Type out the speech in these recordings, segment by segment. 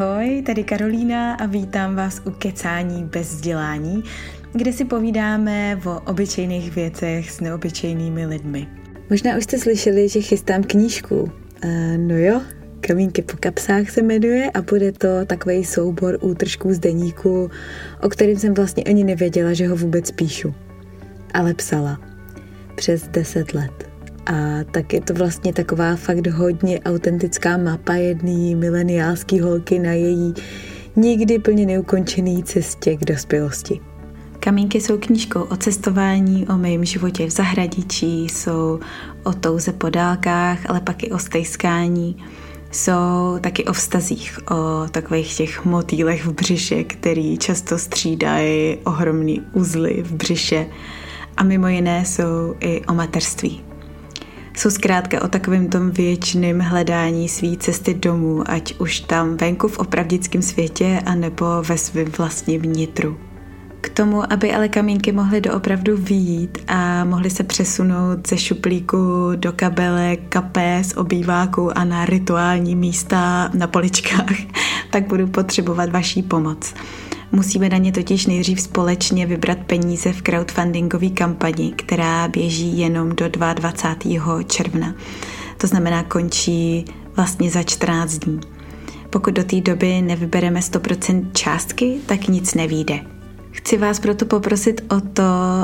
Ahoj, tady Karolína a vítám vás u Kecání bez vzdělání, kde si povídáme o obyčejných věcech s neobyčejnými lidmi. Možná už jste slyšeli, že chystám knížku. Uh, no jo, Kamínky po kapsách se jmenuje a bude to takový soubor útržků z deníku, o kterém jsem vlastně ani nevěděla, že ho vůbec píšu. Ale psala. Přes deset let. A tak je to vlastně taková fakt hodně autentická mapa jedné mileniálské holky na její nikdy plně neukončený cestě k dospělosti. Kamínky jsou knížkou o cestování, o mém životě v zahradičí, jsou o touze po dálkách, ale pak i o stejskání. Jsou taky o vztazích, o takových těch motýlech v břiše, který často střídají ohromný uzly v břiše. A mimo jiné jsou i o materství jsou zkrátka o takovém tom věčným hledání své cesty domů, ať už tam venku v opravdickém světě, anebo ve svém vlastním vnitru. K tomu, aby ale kamínky mohly doopravdu výjít a mohly se přesunout ze šuplíku do kabelek, kapes, obýváku a na rituální místa na poličkách, tak budu potřebovat vaší pomoc. Musíme na ně totiž nejdřív společně vybrat peníze v crowdfundingové kampani, která běží jenom do 22. června. To znamená, končí vlastně za 14 dní. Pokud do té doby nevybereme 100% částky, tak nic nevíde. Chci vás proto poprosit o to,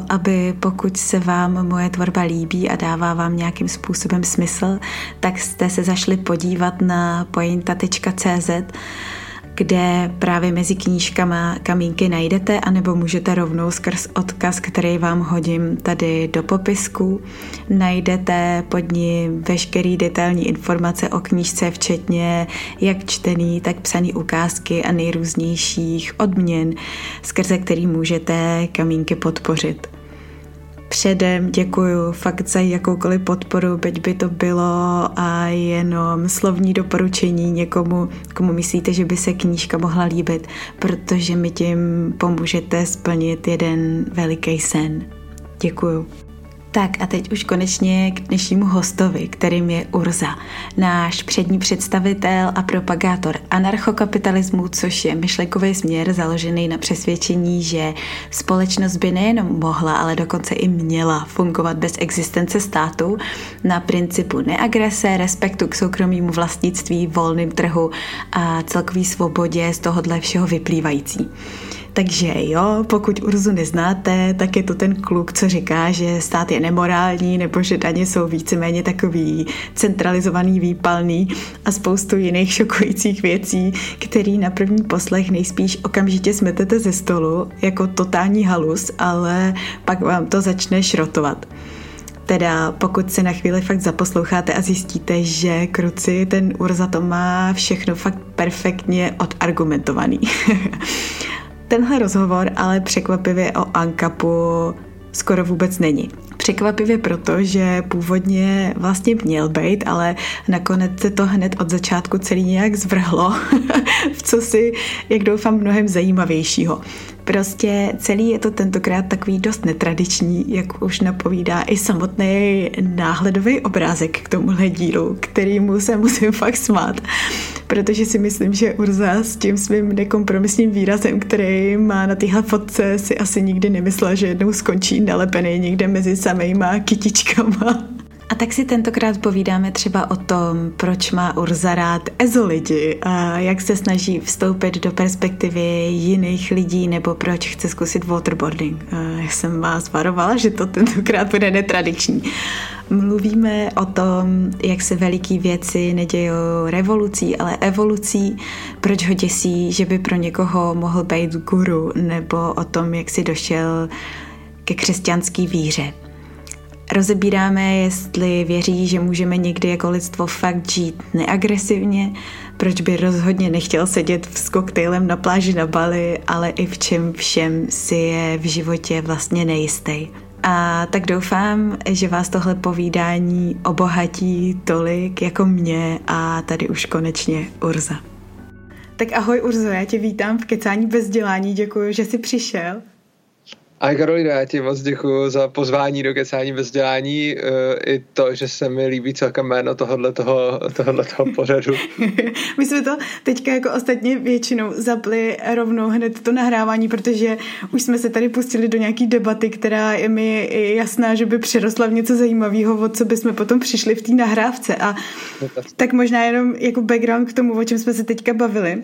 aby pokud se vám moje tvorba líbí a dává vám nějakým způsobem smysl, tak jste se zašli podívat na pointa.cz kde právě mezi knížkama kamínky najdete, anebo můžete rovnou skrz odkaz, který vám hodím tady do popisku, najdete pod ním veškerý detailní informace o knížce, včetně jak čtený, tak psaný ukázky a nejrůznějších odměn, skrze který můžete kamínky podpořit předem děkuju fakt za jakoukoliv podporu, byť by to bylo a jenom slovní doporučení někomu, komu myslíte, že by se knížka mohla líbit, protože mi tím pomůžete splnit jeden veliký sen. Děkuju. Tak a teď už konečně k dnešnímu hostovi, kterým je Urza, náš přední představitel a propagátor anarchokapitalismu, což je myšlenkový směr založený na přesvědčení, že společnost by nejenom mohla, ale dokonce i měla fungovat bez existence státu na principu neagrese, respektu k soukromému vlastnictví, volným trhu a celkový svobodě z tohohle všeho vyplývající. Takže jo, pokud Urzu neznáte, tak je to ten kluk, co říká, že stát je nemorální, nebo že daně jsou víceméně takový centralizovaný, výpalný a spoustu jiných šokujících věcí, který na první poslech nejspíš okamžitě smetete ze stolu jako totální halus, ale pak vám to začne šrotovat. Teda pokud se na chvíli fakt zaposloucháte a zjistíte, že kruci ten Urza to má všechno fakt perfektně odargumentovaný. Tenhle rozhovor ale překvapivě o Ankapu skoro vůbec není. Překvapivě proto, že původně vlastně měl být, ale nakonec se to hned od začátku celý nějak zvrhlo v co si, jak doufám, mnohem zajímavějšího. Prostě celý je to tentokrát takový dost netradiční, jak už napovídá i samotný náhledový obrázek k tomuhle dílu, kterýmu se musím fakt smát, protože si myslím, že Urza s tím svým nekompromisním výrazem, který má na téhle fotce, si asi nikdy nemyslela, že jednou skončí nalepený někde mezi samejma kytičkama. A tak si tentokrát povídáme třeba o tom, proč má Urza rád EZO lidi a jak se snaží vstoupit do perspektivy jiných lidí nebo proč chce zkusit waterboarding. Já jsem vás varovala, že to tentokrát bude netradiční. Mluvíme o tom, jak se veliký věci nedějou revolucí, ale evolucí, proč ho děsí, že by pro někoho mohl být guru, nebo o tom, jak si došel ke křesťanské víře. Rozebíráme, jestli věří, že můžeme někdy jako lidstvo fakt žít neagresivně, proč by rozhodně nechtěl sedět s koktejlem na pláži na Bali, ale i v čem všem si je v životě vlastně nejistý. A tak doufám, že vás tohle povídání obohatí tolik jako mě a tady už konečně Urza. Tak ahoj Urzo, já tě vítám v Kecání bez dělání, děkuji, že jsi přišel. A Karolina, já ti moc děkuji za pozvání do kecání bez dělání uh, i to, že se mi líbí celkem jméno tohohle toho, tohohle toho pořadu. My jsme to teďka jako ostatně většinou zapli rovnou hned to nahrávání, protože už jsme se tady pustili do nějaký debaty, která je mi jasná, že by přerostla v něco zajímavého, o co bychom potom přišli v té nahrávce. A tak možná jenom jako background k tomu, o čem jsme se teďka bavili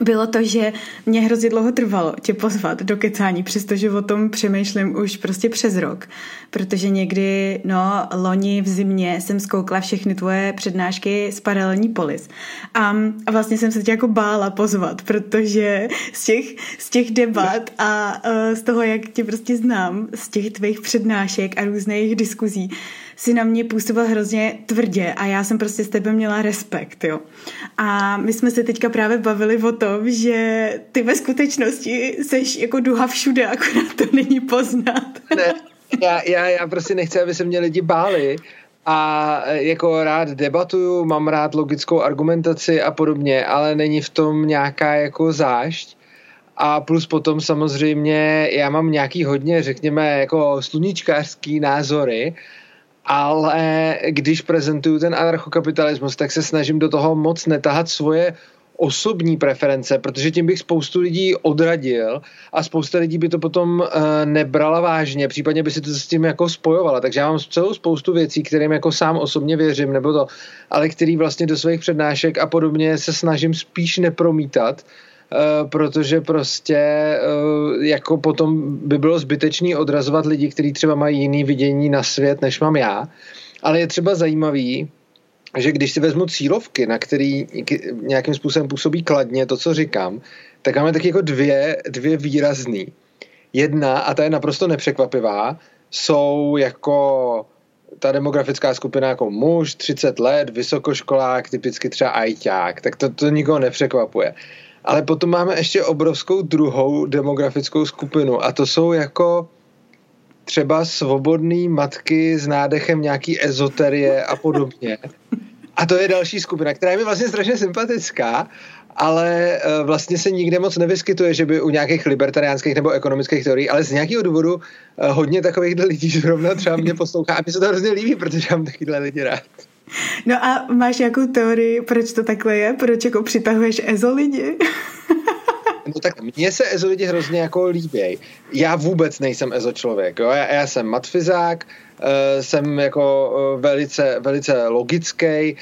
bylo to, že mě hrozně dlouho trvalo tě pozvat do kecání, přestože o tom přemýšlím už prostě přes rok. Protože někdy, no, loni v zimě jsem zkoukla všechny tvoje přednášky z paralelní polis. A, a vlastně jsem se tě jako bála pozvat, protože z těch, z těch debat a uh, z toho, jak tě prostě znám, z těch tvých přednášek a různých diskuzí, si na mě působil hrozně tvrdě a já jsem prostě s tebe měla respekt, jo. A my jsme se teďka právě bavili o tom, že ty ve skutečnosti seš jako duha všude, akorát to není poznat. Ne, já, já, já prostě nechci, aby se mě lidi báli a jako rád debatuju, mám rád logickou argumentaci a podobně, ale není v tom nějaká jako zášť. A plus potom samozřejmě já mám nějaký hodně, řekněme, jako sluníčkářský názory ale když prezentuju ten anarchokapitalismus, tak se snažím do toho moc netahat svoje osobní preference, protože tím bych spoustu lidí odradil a spousta lidí by to potom uh, nebrala vážně, případně by si to s tím jako spojovala. Takže já mám celou spoustu věcí, kterým jako sám osobně věřím, nebo to, ale který vlastně do svých přednášek a podobně se snažím spíš nepromítat, protože prostě uh, jako potom by bylo zbytečný odrazovat lidi, kteří třeba mají jiný vidění na svět, než mám já. Ale je třeba zajímavý, že když si vezmu cílovky, na který nějakým způsobem působí kladně to, co říkám, tak máme taky jako dvě, dvě výrazný. Jedna, a ta je naprosto nepřekvapivá, jsou jako ta demografická skupina jako muž, 30 let, vysokoškolák, typicky třeba ajťák, tak to, to nikoho nepřekvapuje. Ale potom máme ještě obrovskou druhou demografickou skupinu a to jsou jako třeba svobodné matky s nádechem nějaký ezoterie a podobně. A to je další skupina, která je mi vlastně strašně sympatická, ale eh, vlastně se nikde moc nevyskytuje, že by u nějakých libertariánských nebo ekonomických teorií, ale z nějakého důvodu eh, hodně takových lidí zrovna třeba mě poslouchá a mi se to hrozně líbí, protože mám takovýhle lidi rád. No a máš nějakou teorii, proč to takhle je? Proč jako přitahuješ ezo lidi? No tak mně se ezo lidi hrozně jako líběj. Já vůbec nejsem ezo člověk. Jo? Já, já jsem matfizák, uh, jsem jako uh, velice, velice logický,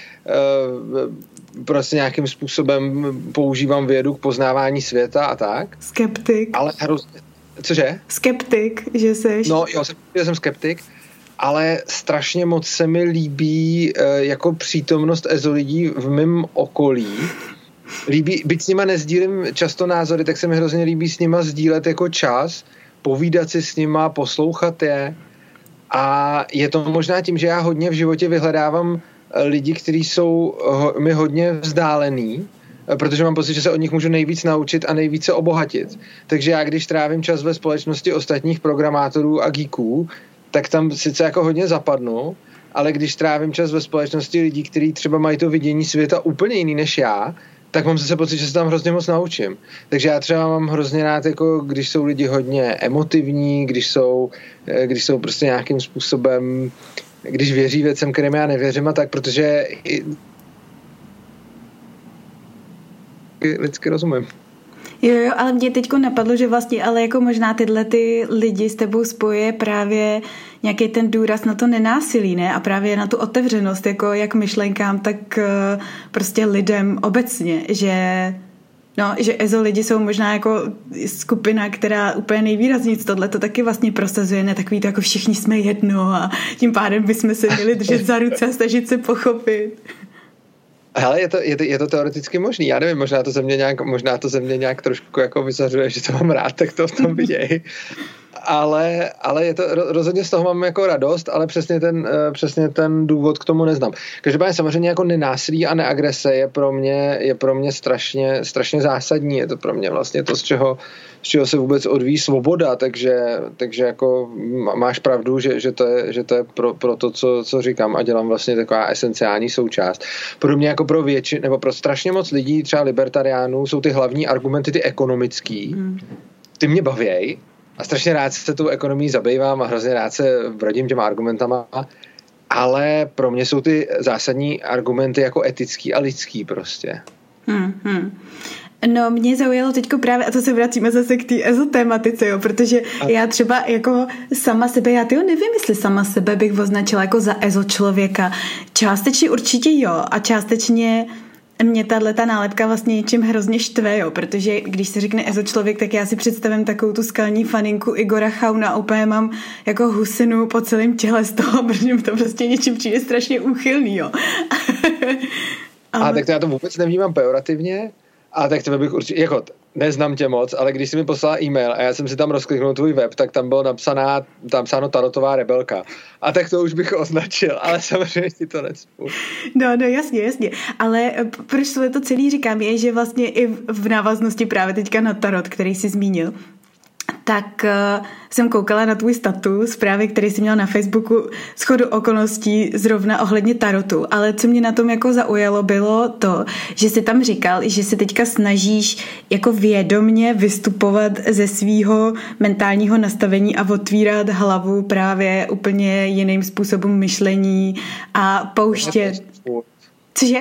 uh, prostě nějakým způsobem používám vědu k poznávání světa a tak. Skeptik. Ale hrozně... Cože? Skeptik, že jsi. No, jo, jsem, já jsem skeptik ale strašně moc se mi líbí uh, jako přítomnost EZO lidí v mém okolí. Líbí, byť s nima nezdílím často názory, tak se mi hrozně líbí s nima sdílet jako čas, povídat si s nima, poslouchat je. A je to možná tím, že já hodně v životě vyhledávám eh, lidi, kteří jsou mi hodně vzdálený, eh, protože mám pocit, že se od nich můžu nejvíc naučit a nejvíce obohatit. Takže já, když trávím čas ve společnosti ostatních programátorů a geeků, tak tam sice jako hodně zapadnu, ale když trávím čas ve společnosti lidí, kteří třeba mají to vidění světa úplně jiný než já, tak mám zase pocit, že se tam hrozně moc naučím. Takže já třeba mám hrozně rád, jako když jsou lidi hodně emotivní, když jsou, eh, když jsou prostě nějakým způsobem, když věří věcem, kterým já nevěřím a tak, protože lidsky rozumím. Jo, jo, ale mě teď napadlo, že vlastně ale jako možná tyhle ty lidi s tebou spoje právě nějaký ten důraz na to nenásilí, ne? A právě na tu otevřenost, jako jak myšlenkám, tak eh, prostě lidem obecně, že No, že EZO lidi jsou možná jako skupina, která úplně nejvýrazněji tohle to taky vlastně prosazuje, ne takový to jako všichni jsme jedno a tím pádem bychom se měli držet za ruce a snažit se pochopit. Hele, je to, je, to, je to teoreticky možný. Já nevím, možná to ze mě nějak, možná to ze mě nějak trošku jako vyzařuje, že to mám rád, tak to v tom viděj. ale, ale je to, rozhodně z toho mám jako radost, ale přesně ten, eh, přesně ten důvod k tomu neznám. Každopádně samozřejmě jako nenásilí a neagrese je pro mě, je pro mě strašně, strašně zásadní. Je to pro mě vlastně to, z čeho, z čeho se vůbec odvíjí svoboda, takže, takže jako máš pravdu, že, že to je, že to je pro, pro to, co, co říkám a dělám vlastně taková esenciální součást. Pro mě jako pro většinu, nebo pro strašně moc lidí, třeba libertariánů, jsou ty hlavní argumenty ty ekonomický, hmm. ty mě bavějí, a strašně rád se tou ekonomií zabývám a hrozně rád se vrodím těma argumentama, ale pro mě jsou ty zásadní argumenty jako etický a lidský prostě. Hmm, hmm. No, mě zaujalo teďko právě, a to se vracíme zase k té ezotématice, jo, protože a... já třeba jako sama sebe, já tyho nevím, jestli sama sebe bych označila jako za ezo člověka. Částečně určitě jo a částečně mě tahle ta nálepka vlastně něčím hrozně štve, jo, protože když se řekne ezo člověk, tak já si představím takovou tu skalní faninku Igora Chauna úplně mám jako husinu po celém těle z toho, protože mi to prostě něčím přijde strašně úchylný, jo. Ale... A tak to já to vůbec nevnímám pejorativně, a tak to bych určitě, jako neznám tě moc, ale když jsi mi poslala e-mail a já jsem si tam rozkliknul tvůj web, tak tam bylo napsaná, tam psáno tarotová rebelka. A tak to už bych označil, ale samozřejmě ti to necpu. No, no, jasně, jasně. Ale proč to celý říkám, je, že vlastně i v návaznosti právě teďka na tarot, který jsi zmínil, tak uh, jsem koukala na tvůj status, právě který jsi měl na Facebooku schodu okolností zrovna ohledně tarotu, ale co mě na tom jako zaujalo bylo to, že jsi tam říkal, že se teďka snažíš jako vědomně vystupovat ze svýho mentálního nastavení a otvírat hlavu právě úplně jiným způsobem myšlení a pouštět... Cože?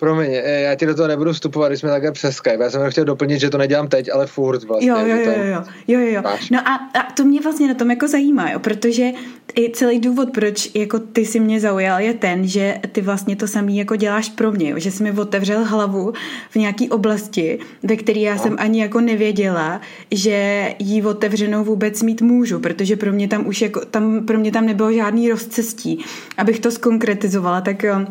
Promiň, eh, já ti do toho nebudu vstupovat, když jsme takhle přes Skype. Já jsem chtěl doplnit, že to nedělám teď, ale furt vlastně. Jo, jo, jo, jo, jo, jo. No a, a, to mě vlastně na tom jako zajímá, jo, protože i celý důvod, proč jako ty si mě zaujal, je ten, že ty vlastně to samý jako děláš pro mě, jo, že jsi mi otevřel hlavu v nějaký oblasti, ve které já no. jsem ani jako nevěděla, že jí otevřenou vůbec mít můžu, protože pro mě tam už jako, tam, pro mě tam nebylo žádný rozcestí. Abych to skonkretizovala, tak jo,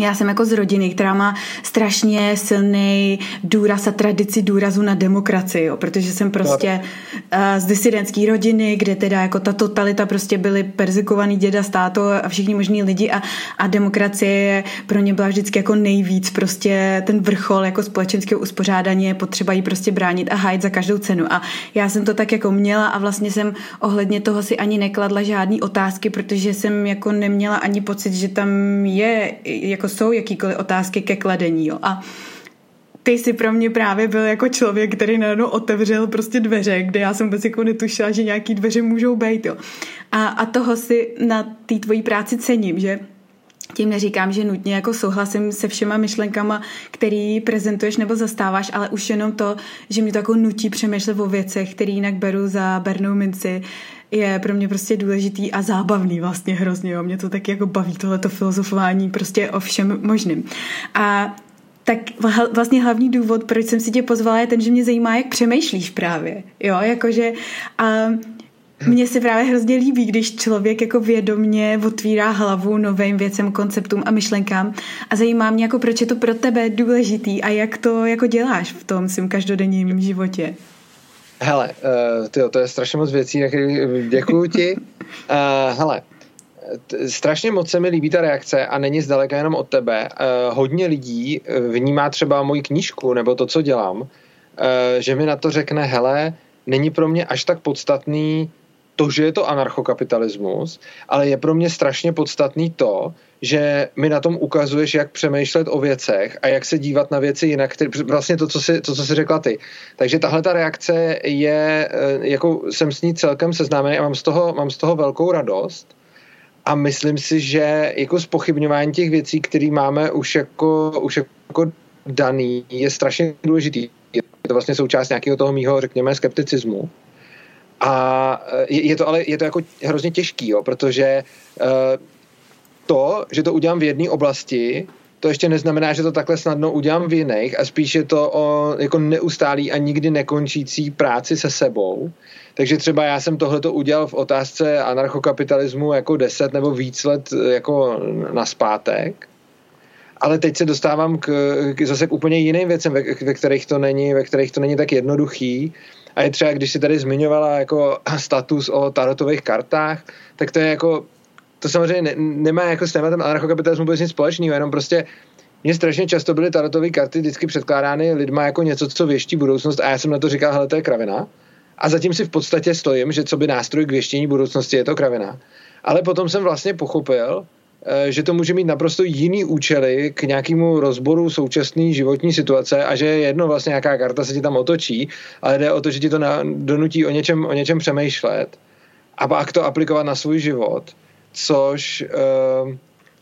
já jsem jako z rodiny, která má strašně silný důraz a tradici důrazu na demokracii, jo, protože jsem prostě z disidentské rodiny, kde teda jako ta totalita prostě byly perzekovaný děda, státo a všichni možní lidi a, a demokracie pro ně byla vždycky jako nejvíc prostě ten vrchol jako společenského uspořádání je potřeba jí prostě bránit a hájit za každou cenu. A já jsem to tak jako měla a vlastně jsem ohledně toho si ani nekladla žádný otázky, protože jsem jako neměla ani pocit, že tam je jako jsou jakýkoliv otázky ke kladení. Jo. A ty jsi pro mě právě byl jako člověk, který najednou otevřel prostě dveře, kde já jsem vůbec jako netušila, že nějaký dveře můžou být. Jo. A, a toho si na té tvojí práci cením, že tím neříkám, že nutně jako souhlasím se všema myšlenkama, který prezentuješ nebo zastáváš, ale už jenom to, že mě to jako nutí přemýšlet o věcech, které jinak beru za bernou minci, je pro mě prostě důležitý a zábavný vlastně hrozně. Jo. Mě to taky jako baví tohleto filozofování prostě o všem možným. A tak vlastně hlavní důvod, proč jsem si tě pozvala, je ten, že mě zajímá, jak přemýšlíš právě. Jo, jakože a mně se právě hrozně líbí, když člověk jako vědomně otvírá hlavu novým věcem, konceptům a myšlenkám a zajímá mě, jako proč je to pro tebe důležitý a jak to jako děláš v tom svém každodenním životě. Hele, uh, tyjo, to je strašně moc věcí, děkuji ti. Uh, hele, strašně moc se mi líbí ta reakce a není zdaleka jenom od tebe. Uh, hodně lidí vnímá třeba moji knížku nebo to, co dělám, uh, že mi na to řekne, hele, není pro mě až tak podstatný to, že je to anarchokapitalismus, ale je pro mě strašně podstatný to, že mi na tom ukazuješ, jak přemýšlet o věcech a jak se dívat na věci jinak, který, vlastně to co, si, to, co jsi řekla ty. Takže tahle ta reakce je, eh, jako jsem s ní celkem seznámený a mám z toho, mám z toho velkou radost a myslím si, že jako spochybňování těch věcí, které máme už jako, už jako daný, je strašně důležitý. Je to vlastně součást nějakého toho mýho, řekněme, skepticismu. A eh, je to ale je to jako hrozně těžký, jo, protože uh, to, že to udělám v jedné oblasti, to ještě neznamená, že to takhle snadno udělám v jiných a spíš je to o jako neustálý a nikdy nekončící práci se sebou. Takže třeba já jsem tohleto udělal v otázce anarchokapitalismu jako deset nebo víc let jako na zpátek. Ale teď se dostávám k, k zase k úplně jiným věcem, ve, ve, kterých to není, ve kterých to není tak jednoduchý. A je třeba, když si tady zmiňovala jako status o tarotových kartách, tak to je jako to samozřejmě ne, nemá jako s tématem anarchokapitalismu vůbec nic společného, jenom prostě mně strašně často byly tarotové karty vždycky předkládány lidma jako něco, co věští budoucnost a já jsem na to říkal, hele, to je kravina. A zatím si v podstatě stojím, že co by nástroj k věštění budoucnosti je to kravina. Ale potom jsem vlastně pochopil, Eh, že to může mít naprosto jiný účely k nějakému rozboru současné životní situace a že je jedno vlastně, jaká karta se ti tam otočí, ale jde o to, že ti to na, donutí o něčem, o něčem přemýšlet a pak to aplikovat na svůj život, což, uh,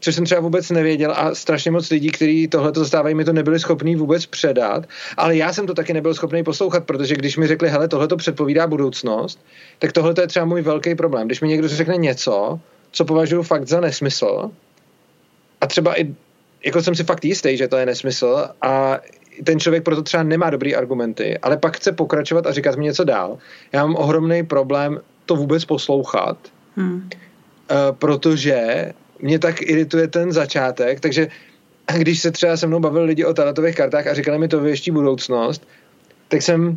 což jsem třeba vůbec nevěděl a strašně moc lidí, kteří tohle to zastávají, mi to nebyli schopní vůbec předat, ale já jsem to taky nebyl schopný poslouchat, protože když mi řekli, hele, tohle to předpovídá budoucnost, tak tohle je třeba můj velký problém. Když mi někdo řekne něco, co považuji fakt za nesmysl. A třeba i, jako jsem si fakt jistý, že to je nesmysl a ten člověk proto třeba nemá dobrý argumenty, ale pak chce pokračovat a říkat mi něco dál. Já mám ohromný problém to vůbec poslouchat, hmm. uh, protože mě tak irituje ten začátek, takže když se třeba se mnou bavili lidi o talentových kartách a říkali mi to věští budoucnost, tak jsem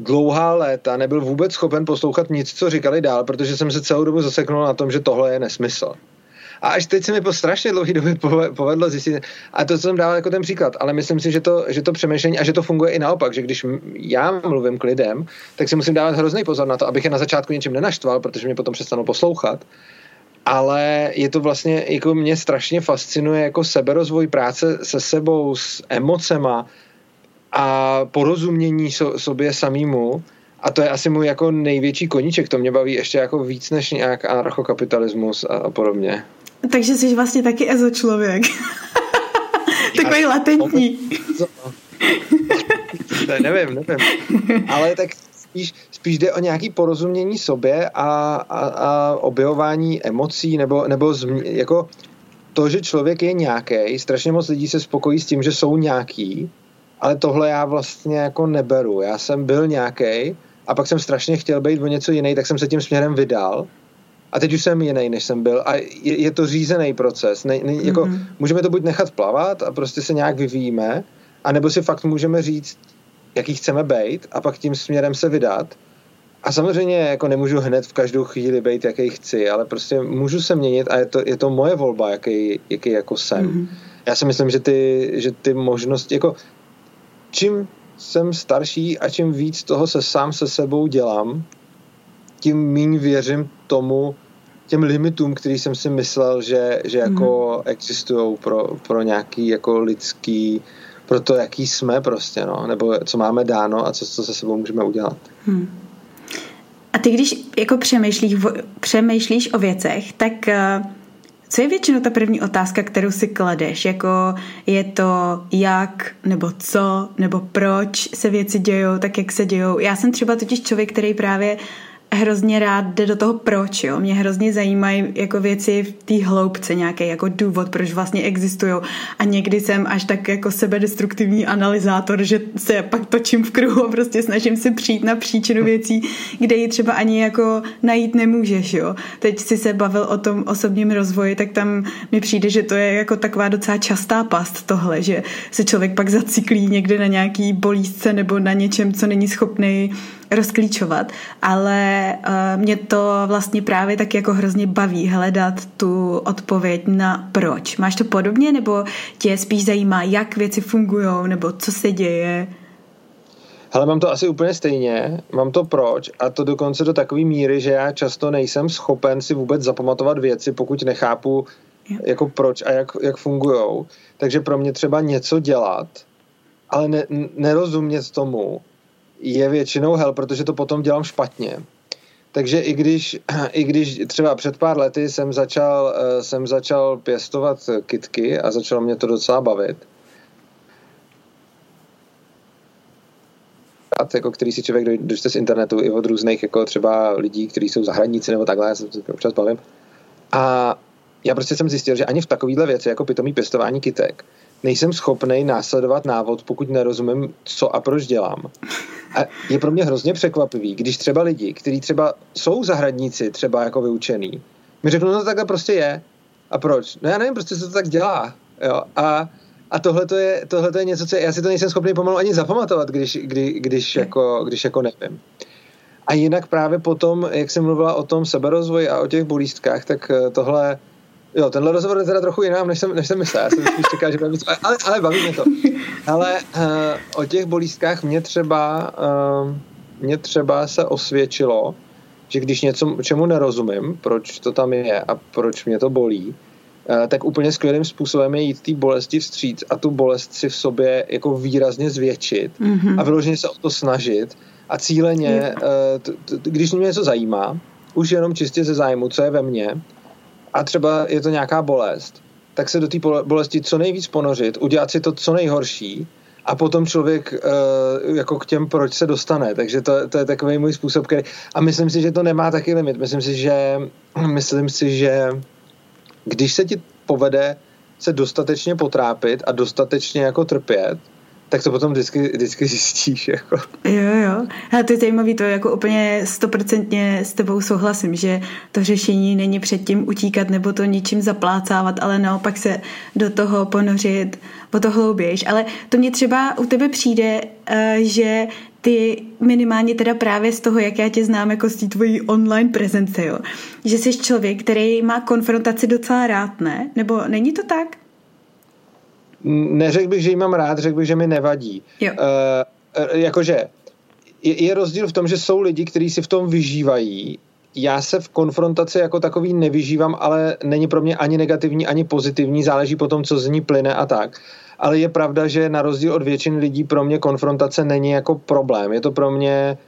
dlouhá léta nebyl vůbec schopen poslouchat nic, co říkali dál, protože jsem se celou dobu zaseknul na tom, že tohle je nesmysl. A až teď se mi po strašně dlouhé době povedlo zjistit, a to jsem dával jako ten příklad, ale myslím si, že to, že to přemýšlení a že to funguje i naopak, že když já mluvím k lidem, tak si musím dávat hrozný pozor na to, abych je na začátku něčím nenaštval, protože mě potom přestanou poslouchat. Ale je to vlastně, jako mě strašně fascinuje jako seberozvoj práce se sebou, s emocema, a porozumění so, sobě samýmu. A to je asi můj jako největší koníček. To mě baví ještě jako víc než nějak anarchokapitalismus a, a podobně. Takže jsi vlastně taky ezo člověk. Takový latentní. ne, nevím, nevím. Ale tak spíš, spíš jde o nějaký porozumění sobě a, a, a objevování emocí nebo, nebo změ, jako to, že člověk je nějaký. Strašně moc lidí se spokojí s tím, že jsou nějaký ale tohle já vlastně jako neberu. Já jsem byl nějaký a pak jsem strašně chtěl být o něco jiný, tak jsem se tím směrem vydal a teď už jsem jiný, než jsem byl a je, je to řízený proces. Ne, ne, jako, mm-hmm. Můžeme to buď nechat plavat a prostě se nějak vyvíjíme, anebo si fakt můžeme říct, jaký chceme být a pak tím směrem se vydat. A samozřejmě jako nemůžu hned v každou chvíli být, jaký chci, ale prostě můžu se měnit a je to, je to moje volba, jaký, jaký jako jsem. Mm-hmm. Já si myslím, že ty, že ty možnosti, jako čím jsem starší a čím víc toho se sám se sebou dělám, tím méně věřím tomu, těm limitům, který jsem si myslel, že, že jako mm. existují pro, pro nějaký jako lidský, pro to, jaký jsme prostě, no, nebo co máme dáno a co, co se sebou můžeme udělat. Hmm. A ty, když jako přemýšlíš, přemýšlíš o věcech, tak uh co je většinou ta první otázka, kterou si kladeš? Jako je to jak, nebo co, nebo proč se věci dějou tak, jak se dějou? Já jsem třeba totiž člověk, který právě hrozně rád jde do toho proč, jo. Mě hrozně zajímají jako věci v té hloubce, nějaký jako důvod, proč vlastně existují. A někdy jsem až tak jako sebedestruktivní analyzátor, že se pak točím v kruhu a prostě snažím se přijít na příčinu věcí, kde ji třeba ani jako najít nemůžeš, jo. Teď si se bavil o tom osobním rozvoji, tak tam mi přijde, že to je jako taková docela častá past tohle, že se člověk pak zaciklí někde na nějaký bolízce nebo na něčem, co není schopný rozklíčovat, ale uh, mě to vlastně právě tak jako hrozně baví hledat tu odpověď na proč. Máš to podobně, nebo tě spíš zajímá, jak věci fungují, nebo co se děje? Ale mám to asi úplně stejně, mám to proč a to dokonce do takové míry, že já často nejsem schopen si vůbec zapamatovat věci, pokud nechápu, jako proč a jak, jak fungujou. Takže pro mě třeba něco dělat, ale ne, nerozumět tomu, je většinou hel, protože to potom dělám špatně. Takže i když, i když třeba před pár lety jsem začal, eh, jsem začal pěstovat kitky a začalo mě to docela bavit, jako který si člověk dočte z internetu i od různých jako třeba lidí, kteří jsou zahranici nebo takhle, já se občas bavím. A já prostě jsem zjistil, že ani v takovýhle věci, jako pitomý pěstování kytek, nejsem schopný následovat návod, pokud nerozumím, co a proč dělám. A je pro mě hrozně překvapivý, když třeba lidi, kteří třeba jsou zahradníci, třeba jako vyučený, mi řeknou, no to takhle prostě je. A proč? No já nevím, prostě se to tak dělá. Jo? A, a tohle to je, tohle je něco, co já si to nejsem schopný pomalu ani zapamatovat, když, kdy, když, jako, když jako nevím. A jinak právě potom, jak jsem mluvila o tom seberozvoji a o těch bolístkách, tak eh, tohle Jo, tenhle rozhovor je teda trochu jinám, než jsem, než jsem myslel. Já jsem spíš čekal, že bude ale, ale baví mě to. Ale uh, o těch bolístkách mě třeba, uh, mě třeba se osvědčilo, že když něco, čemu nerozumím, proč to tam je a proč mě to bolí, eh, tak úplně skvělým způsobem je jít té bolesti vstříc a tu bolest si v sobě jako výrazně zvětšit mm-hmm. a vyloženě se o to snažit a cíleně, mm. když mě něco zajímá, už jenom čistě ze zájmu, co je ve mně, a třeba je to nějaká bolest, tak se do té bolesti co nejvíc ponořit, udělat si to co nejhorší a potom člověk uh, jako k těm proč se dostane. Takže to, to je takový můj způsob, který... A myslím si, že to nemá taky limit. Myslím si, že myslím si, že když se ti povede se dostatečně potrápit a dostatečně jako trpět, tak to potom vždycky, vždycky zjistíš. Jako. Jo, jo. A to je zajímavé, to jako úplně stoprocentně s tebou souhlasím, že to řešení není předtím utíkat nebo to ničím zaplácávat, ale naopak se do toho ponořit o to hloubějš. Ale to mě třeba u tebe přijde, eh, že ty minimálně teda právě z toho, jak já tě znám jako z té tvojí online prezence, jo, že jsi člověk, který má konfrontaci docela rád, ne? Nebo není to tak? Neřekl bych, že ji mám rád, řekl bych, že mi nevadí. Jo. Uh, jakože je, je rozdíl v tom, že jsou lidi, kteří si v tom vyžívají. Já se v konfrontaci jako takový nevyžívám, ale není pro mě ani negativní, ani pozitivní, záleží po tom, co z ní plyne a tak. Ale je pravda, že na rozdíl od většiny lidí pro mě konfrontace není jako problém. Je to pro mě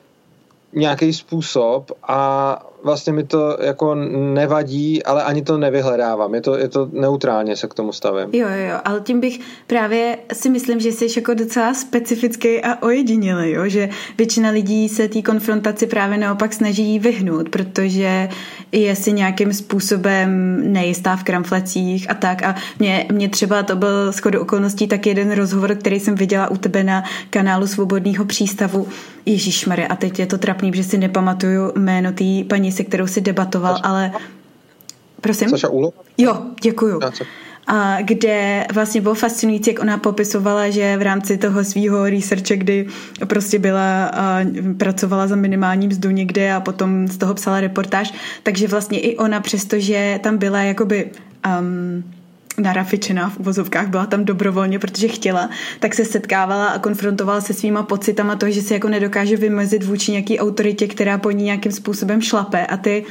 nějaký způsob a vlastně mi to jako nevadí, ale ani to nevyhledávám. Je to, je to neutrálně se k tomu stavím. Jo, jo, jo, ale tím bych právě si myslím, že jsi jako docela specifický a ojedinělý, jo? že většina lidí se té konfrontaci právě naopak snaží vyhnout, protože je si nějakým způsobem nejistá v kramflecích a tak a mě, mě třeba to byl schodu okolností tak jeden rozhovor, který jsem viděla u tebe na kanálu Svobodného přístavu, Ježíš a teď je to trapný, že si nepamatuju jméno té paní, se kterou si debatoval, Saša. ale prosím? Saša Ulo? Jo, děkuju. A kde vlastně bylo fascinující, jak ona popisovala, že v rámci toho svého researche, kdy prostě byla a pracovala za minimální mzdu někde a potom z toho psala reportáž, takže vlastně i ona, přestože tam byla jakoby um, narafičená v uvozovkách, byla tam dobrovolně, protože chtěla, tak se setkávala a konfrontovala se svýma pocitama toho, že se jako nedokáže vymezit vůči nějaký autoritě, která po ní nějakým způsobem šlape. A ty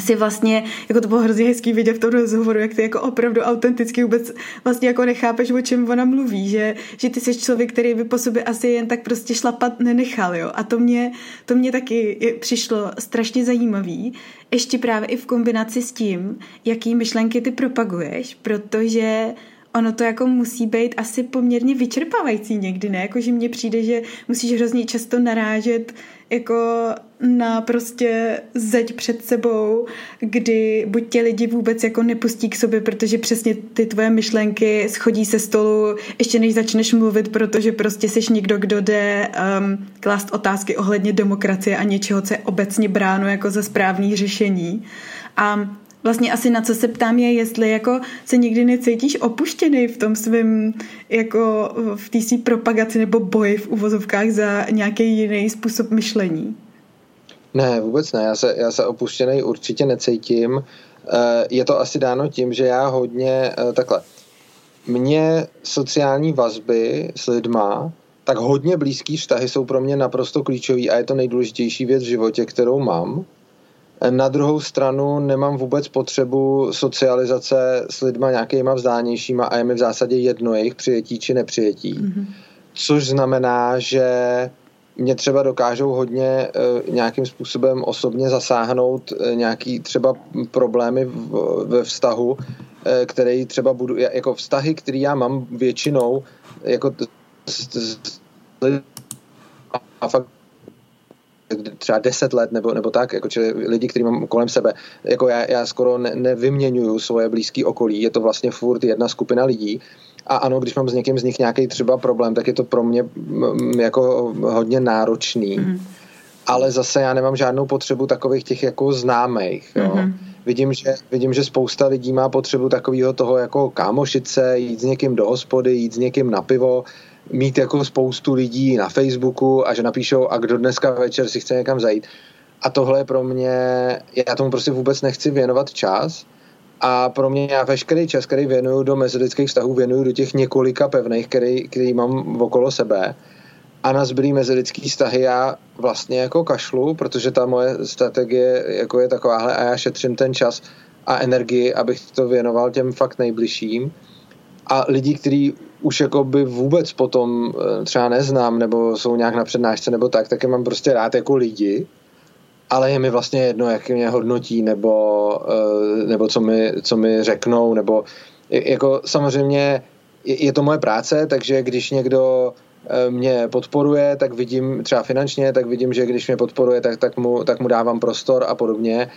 si vlastně, jako to bylo hrozně hezký vidět v tom rozhovoru, jak ty jako opravdu autenticky vůbec vlastně jako nechápeš, o čem ona mluví, že, že ty jsi člověk, který by po sobě asi jen tak prostě šlapat nenechal, jo. A to mě, to mě taky přišlo strašně zajímavý, ještě právě i v kombinaci s tím, jaký myšlenky ty propaguješ, protože ono to jako musí být asi poměrně vyčerpávající někdy, ne? Jako, že mně přijde, že musíš hrozně často narážet jako na prostě zeď před sebou, kdy buď tě lidi vůbec jako nepustí k sobě, protože přesně ty tvoje myšlenky schodí se stolu, ještě než začneš mluvit, protože prostě jsi někdo, kdo jde um, klást otázky ohledně demokracie a něčeho, co je obecně bráno jako za správný řešení. A vlastně asi na co se ptám je, jestli jako se nikdy necítíš opuštěný v tom svém jako v té propagaci nebo boji v uvozovkách za nějaký jiný způsob myšlení. Ne, vůbec ne. Já se, já se opuštěný určitě necítím. Eh, je to asi dáno tím, že já hodně eh, takhle. Mně sociální vazby s lidma, tak hodně blízký vztahy jsou pro mě naprosto klíčový a je to nejdůležitější věc v životě, kterou mám. Na druhou stranu nemám vůbec potřebu socializace s lidma nějakýma vzdálenějšíma a je mi v zásadě jedno jejich přijetí či nepřijetí. Mm-hmm. Což znamená, že mě třeba dokážou hodně e, nějakým způsobem osobně zasáhnout e, nějaký třeba problémy ve vztahu, e, který třeba budu, jako vztahy, který já mám většinou jako a fakt třeba 10 let nebo, nebo tak, jako čili lidi, kteří mám kolem sebe, jako já, já skoro ne, nevyměňuju svoje blízké okolí, je to vlastně furt jedna skupina lidí a ano, když mám s někým z nich nějaký třeba problém, tak je to pro mě jako hodně náročný. Mm. Ale zase já nemám žádnou potřebu takových těch jako známých. Jo. Mm-hmm. Vidím, že, vidím, že spousta lidí má potřebu takového toho jako kámošit se, jít s někým do hospody, jít s někým na pivo, mít jako spoustu lidí na Facebooku a že napíšou a kdo dneska večer si chce někam zajít. A tohle je pro mě, já tomu prostě vůbec nechci věnovat čas a pro mě já veškerý čas, který věnuju do mezilidských vztahů, věnuju do těch několika pevných, který, který mám okolo sebe a na zbylý mezilidský vztahy já vlastně jako kašlu, protože ta moje strategie jako je takováhle a já šetřím ten čas a energii, abych to věnoval těm fakt nejbližším. A lidi, kteří už jako by vůbec potom eh, třeba neznám, nebo jsou nějak na přednášce nebo tak, tak je mám prostě rád jako lidi, ale je mi vlastně jedno, jak mě hodnotí, nebo, eh, nebo co, mi, co mi řeknou, nebo jako samozřejmě je to moje práce, takže když někdo eh, mě podporuje, tak vidím třeba finančně, tak vidím, že když mě podporuje, tak, tak, mu, tak mu dávám prostor a podobně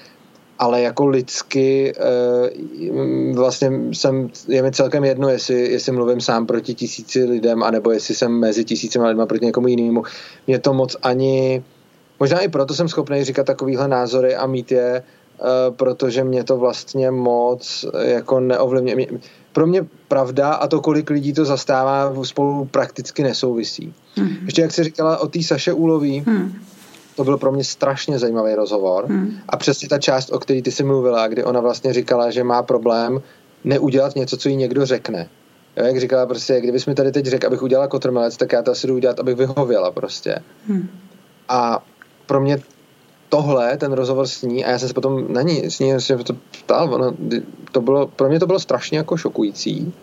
ale jako lidsky eh, vlastně jsem, je mi celkem jedno, jestli, jestli mluvím sám proti tisíci lidem, anebo jestli jsem mezi tisícima lidma proti někomu jinému. Mě to moc ani, možná i proto jsem schopný říkat takovýhle názory a mít je, eh, protože mě to vlastně moc jako neovlivňuje. Pro mě pravda a to, kolik lidí to zastává, spolu prakticky nesouvisí. Mm-hmm. Ještě jak jsi říkala o té Saše Úlový, mm to byl pro mě strašně zajímavý rozhovor. Hmm. A přesně ta část, o které ty jsi mluvila, kdy ona vlastně říkala, že má problém neudělat něco, co jí někdo řekne. Jo, jak říkala prostě, kdybys mi tady teď řekl, abych udělala kotrmelec, tak já to asi jdu udělat, abych vyhověla prostě. Hmm. A pro mě tohle, ten rozhovor s ní, a já jsem se potom na ní, s ní se to ptal, ono, to bylo, pro mě to bylo strašně jako šokující,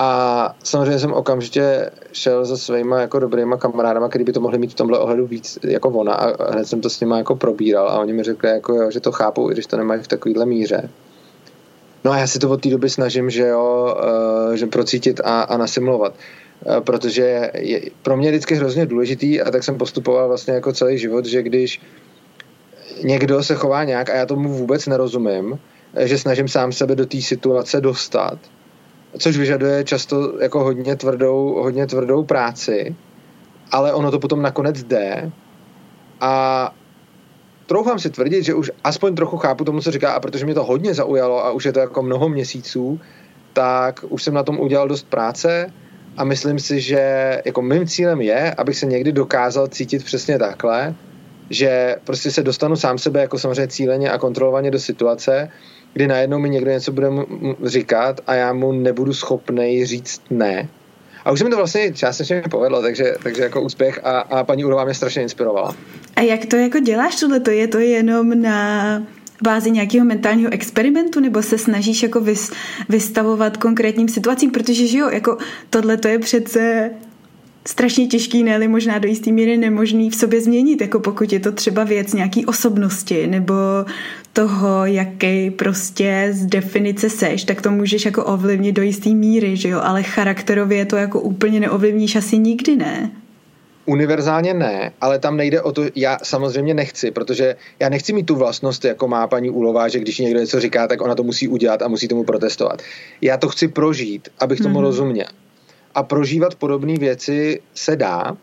a samozřejmě jsem okamžitě šel se svýma jako dobrýma kamarádama, který by to mohli mít v tomhle ohledu víc jako ona a hned jsem to s nima jako probíral a oni mi řekli, jako jo, že to chápou, i když to nemají v takovýhle míře. No a já si to od té doby snažím, že jo, uh, že procítit a, a nasimulovat. Uh, protože je pro mě vždycky hrozně důležitý a tak jsem postupoval vlastně jako celý život, že když někdo se chová nějak a já tomu vůbec nerozumím, že snažím sám sebe do té situace dostat, což vyžaduje často jako hodně tvrdou, hodně tvrdou práci, ale ono to potom nakonec jde. A troufám si tvrdit, že už aspoň trochu chápu tomu, co říká a protože mě to hodně zaujalo a už je to jako mnoho měsíců, tak už jsem na tom udělal dost práce a myslím si, že jako mým cílem je, abych se někdy dokázal cítit přesně takhle, že prostě se dostanu sám sebe jako samozřejmě cíleně a kontrolovaně do situace, kdy najednou mi někdo něco bude říkat a já mu nebudu schopný říct ne. A už se mi to vlastně částečně povedlo, takže, takže jako úspěch a, a paní Urová mě strašně inspirovala. A jak to jako děláš tohle? To je to jenom na bázi nějakého mentálního experimentu, nebo se snažíš jako vys, vystavovat konkrétním situacím, protože že jo, jako tohle to je přece strašně těžký, ne možná do jistý míry nemožný v sobě změnit, jako pokud je to třeba věc nějaký osobnosti nebo toho, jaký prostě z definice seš, tak to můžeš jako ovlivnit do jistý míry, že jo, ale charakterově to jako úplně neovlivníš asi nikdy, ne? Univerzálně ne, ale tam nejde o to, já samozřejmě nechci, protože já nechci mít tu vlastnost, jako má paní Úlová, že když někdo něco říká, tak ona to musí udělat a musí tomu protestovat. Já to chci prožít, abych tomu mm. rozuměl a prožívat podobné věci se dá.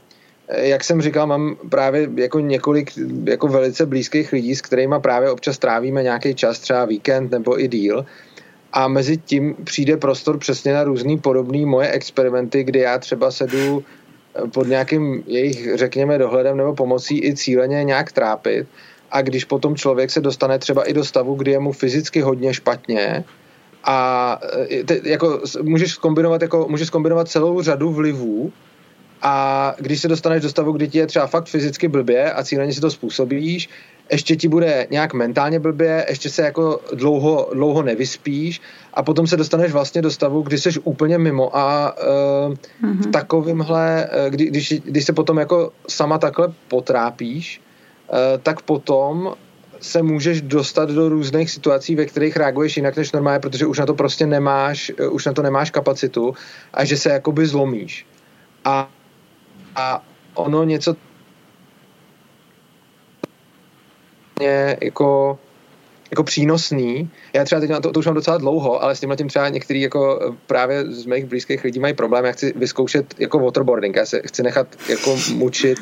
Jak jsem říkal, mám právě jako několik jako velice blízkých lidí, s kterými právě občas trávíme nějaký čas, třeba víkend nebo i díl. A mezi tím přijde prostor přesně na různý podobný moje experimenty, kdy já třeba sedu pod nějakým jejich, řekněme, dohledem nebo pomocí i cíleně nějak trápit. A když potom člověk se dostane třeba i do stavu, kdy je mu fyzicky hodně špatně, a e, te, jako můžeš kombinovat, jako, můžeš kombinovat celou řadu vlivů a když se dostaneš do stavu, kdy ti je třeba fakt fyzicky blbě a cíleně si to způsobíš, ještě ti bude nějak mentálně blbě, ještě se jako dlouho, dlouho nevyspíš a potom se dostaneš vlastně do stavu, kdy jsi úplně mimo a uh, mm-hmm. v takovýmhle, e, kdy, když, když se potom jako sama takhle potrápíš, uh, tak potom se můžeš dostat do různých situací, ve kterých reaguješ jinak než normálně, protože už na to prostě nemáš, eh, už na to nemáš kapacitu a že se jakoby zlomíš. A, a ono něco jako jako přínosný. Já třeba teď to, to už mám docela dlouho, ale s tímhle tím třeba některý jako právě z mých blízkých lidí mají problém. Já chci vyzkoušet jako waterboarding. Já se chci nechat jako mučit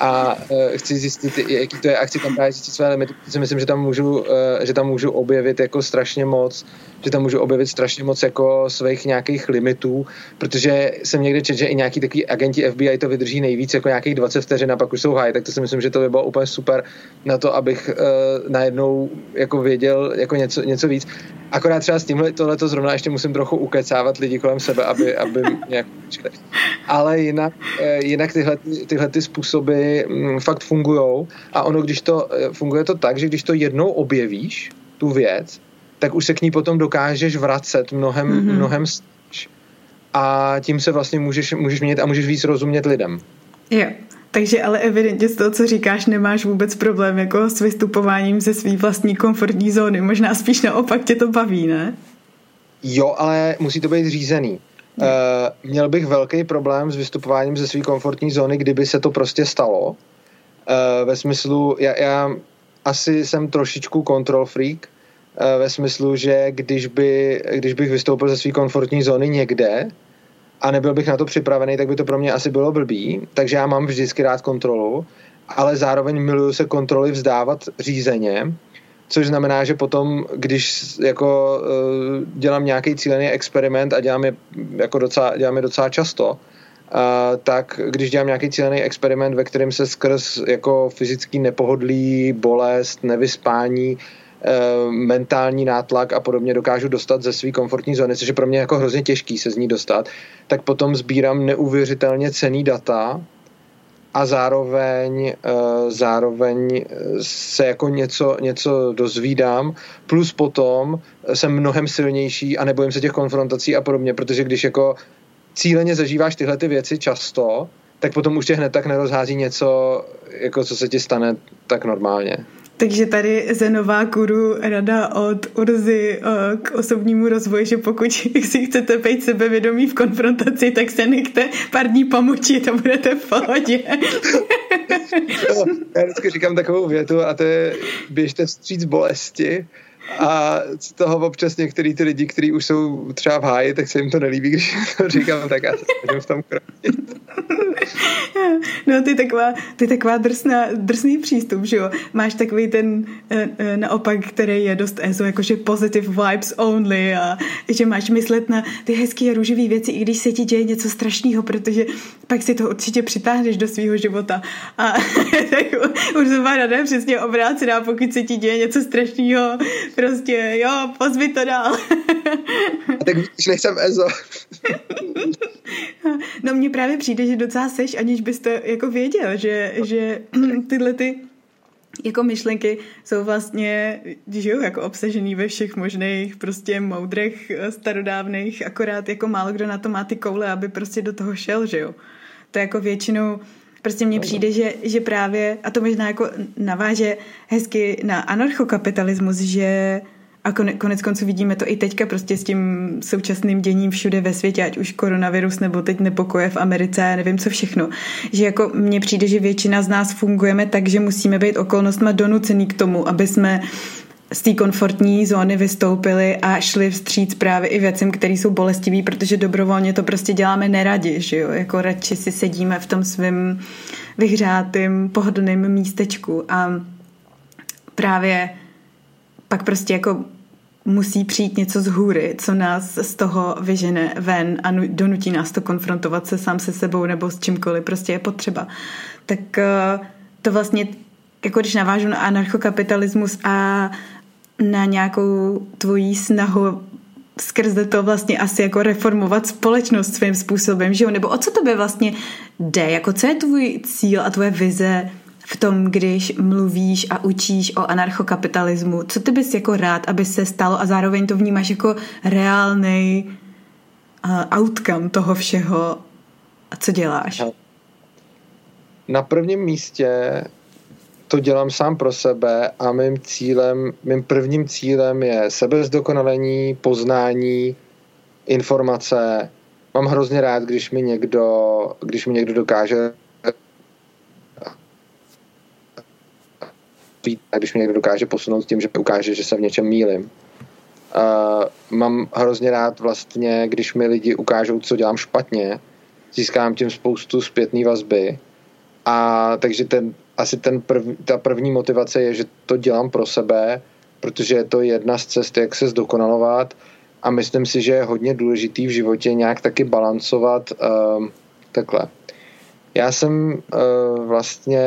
a uh, chci zjistit, jaký to je a chci tam právě zjistit své limity. Si myslím, že tam můžu, uh, že tam můžu objevit jako strašně moc, že tam můžu objevit strašně moc jako svých nějakých limitů, protože jsem někde četl, že i nějaký takový agenti FBI to vydrží nejvíc jako nějakých 20 vteřin a pak už jsou high, tak to si myslím, že to by bylo úplně super na to, abych uh, najednou jako věděl jako něco, něco víc. Akorát třeba s tímhle tohleto zrovna ještě musím trochu ukecávat lidi kolem sebe, aby, aby nějak Ale jinak, jinak tyhle, tyhle ty způsoby mm, fakt fungují a ono, když to, eh, funguje to tak, že když to jednou objevíš, tu věc, tak už se k ní potom dokážeš vracet mnohem, mm-hmm. mnohem a tím se vlastně můžeš, můžeš měnit a můžeš víc rozumět lidem. Jo, takže ale evidentně z toho, co říkáš, nemáš vůbec problém jako s vystupováním ze své vlastní komfortní zóny. Možná spíš naopak tě to baví, ne? Jo, ale musí to být řízený. Uh, měl bych velký problém s vystupováním ze své komfortní zóny, kdyby se to prostě stalo. Uh, ve smyslu, já, já asi jsem trošičku control freak, uh, ve smyslu, že když, by, když bych vystoupil ze své komfortní zóny někde a nebyl bych na to připravený, tak by to pro mě asi bylo blbý. Takže já mám vždycky rád kontrolu, ale zároveň miluju se kontroly vzdávat řízeně což znamená, že potom, když jako uh, dělám nějaký cílený experiment a dělám je jako docela, dělám je docela často, Uh, tak když dělám nějaký cílený experiment, ve kterém se skrz jako fyzický nepohodlí, bolest, nevyspání, uh, mentální nátlak a podobně dokážu dostat ze své komfortní zóny, což je pro mě jako hrozně těžký se z ní dostat, tak potom sbírám neuvěřitelně cený data, a zároveň, uh, zároveň se jako něco, něco dozvídám, plus potom jsem mnohem silnější a nebojím se těch konfrontací a podobně, protože když jako cíleně zažíváš tyhle ty věci často, tak potom už tě hned tak nerozhází něco, jako co se ti stane tak normálně. Takže tady Zenová Kuru rada od Urzy eh, k osobnímu rozvoji, že pokud si chcete být sebevědomí v konfrontaci, tak se nechte pár dní pomoci, to budete v pohodě. Já vždycky říkám takovou větu a to je běžte vstříc bolesti a z toho občas některý ty lidi, kteří už jsou třeba v háji, tak se jim to nelíbí, když to říkám, tak já se v tom krotit. No, ty taková, ty taková drsná, drsný přístup, že jo? Máš takový ten eh, eh, naopak, který je dost ESO, jakože positive vibes only a že máš myslet na ty hezké a růžové věci, i když se ti děje něco strašného, protože pak si to určitě přitáhneš do svého života. A už jsem rada přesně obrácená, pokud se ti děje něco strašného, prostě jo, pozvi to dál. a tak víš, nejsem EZO. no mně právě přijde, že docela seš, aniž byste jako věděl, že, že tyhle ty jako myšlenky jsou vlastně, že jo, jako obsažený ve všech možných prostě moudrech starodávných, akorát jako málo kdo na to má ty koule, aby prostě do toho šel, že jo. To jako většinou prostě mně přijde, že, že právě, a to možná jako naváže hezky na anarchokapitalismus, že a konec, konců vidíme to i teďka prostě s tím současným děním všude ve světě, ať už koronavirus nebo teď nepokoje v Americe, nevím co všechno. Že jako mně přijde, že většina z nás fungujeme tak, že musíme být okolnostma donucený k tomu, aby jsme z té komfortní zóny vystoupili a šli vstříc právě i věcem, které jsou bolestivé, protože dobrovolně to prostě děláme neradi, že jo? Jako radši si sedíme v tom svém vyhřátém, pohodlném místečku a právě pak prostě jako musí přijít něco z hůry, co nás z toho vyžene ven a donutí nás to konfrontovat se sám se sebou nebo s čímkoliv prostě je potřeba. Tak eh, to vlastně, jako když navážu na anarchokapitalismus a na nějakou tvojí snahu skrze to vlastně asi jako reformovat společnost svým způsobem, že jo? Nebo o co to by vlastně jde? Jako co je tvůj cíl a tvoje vize v tom, když mluvíš a učíš o anarchokapitalismu? Co ty bys jako rád, aby se stalo a zároveň to vnímáš jako reálný uh, outcome toho všeho a co děláš? Na prvním místě to dělám sám pro sebe a mým cílem, mým prvním cílem je sebezdokonalení, poznání, informace. Mám hrozně rád, když mi někdo, když mi někdo dokáže a když mi někdo dokáže posunout tím, že ukáže, že se v něčem mílim. Uh, mám hrozně rád vlastně, když mi lidi ukážou, co dělám špatně, získám tím spoustu zpětné vazby a takže ten, asi ten prv, ta první motivace je, že to dělám pro sebe, protože je to jedna z cest, jak se zdokonalovat a myslím si, že je hodně důležitý v životě nějak taky balancovat uh, takhle. Já jsem uh, vlastně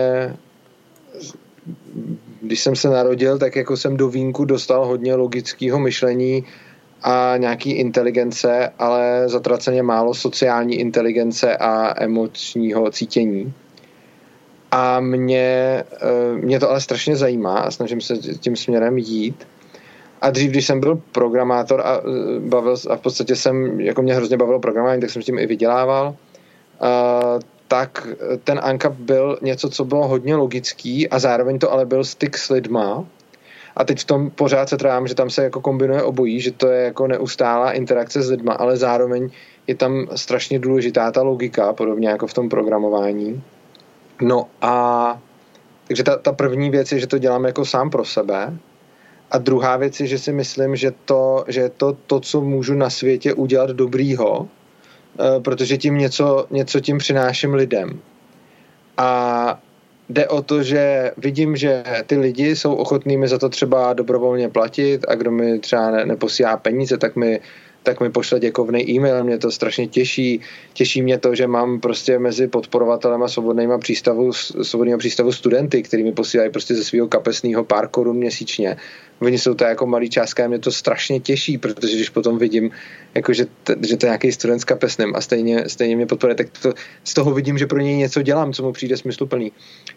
když jsem se narodil, tak jako jsem do vínku dostal hodně logického myšlení a nějaký inteligence, ale zatraceně málo sociální inteligence a emočního cítění. A mě, eh, mě to ale strašně zajímá a snažím se tím směrem jít. A dřív, když jsem byl programátor a, bavil, a v podstatě jsem, jako mě hrozně bavilo programování, tak jsem s tím i vydělával, uh, tak ten ANCAP byl něco, co bylo hodně logický a zároveň to ale byl styk s lidma. A teď v tom pořád se trvám, že tam se jako kombinuje obojí, že to je jako neustálá interakce s lidma, ale zároveň je tam strašně důležitá ta logika, podobně jako v tom programování. No a takže ta, ta první věc je, že to dělám jako sám pro sebe. A druhá věc je, že si myslím, že to, že to, to co můžu na světě udělat dobrýho, Eh, protože tím něco, něco tím přináším lidem. A jde o to, že vidím, že ty lidi jsou ochotní mi za to třeba dobrovolně platit a kdo mi třeba neposílá peníze, tak mi tak mi pošle děkovný e-mail, mě to strašně těší. Těší mě to, že mám prostě mezi podporovatelem a svobodnýma přístavu, svobodného přístavu studenty, který mi posílají prostě ze svého kapesného pár korun měsíčně. Oni jsou to jako malý částka a mě to strašně těší, protože když potom vidím, jako že, t- že to je nějaký student s kapesným a stejně, stejně mě podporuje, tak to, z toho vidím, že pro něj něco dělám, co mu přijde smysluplný.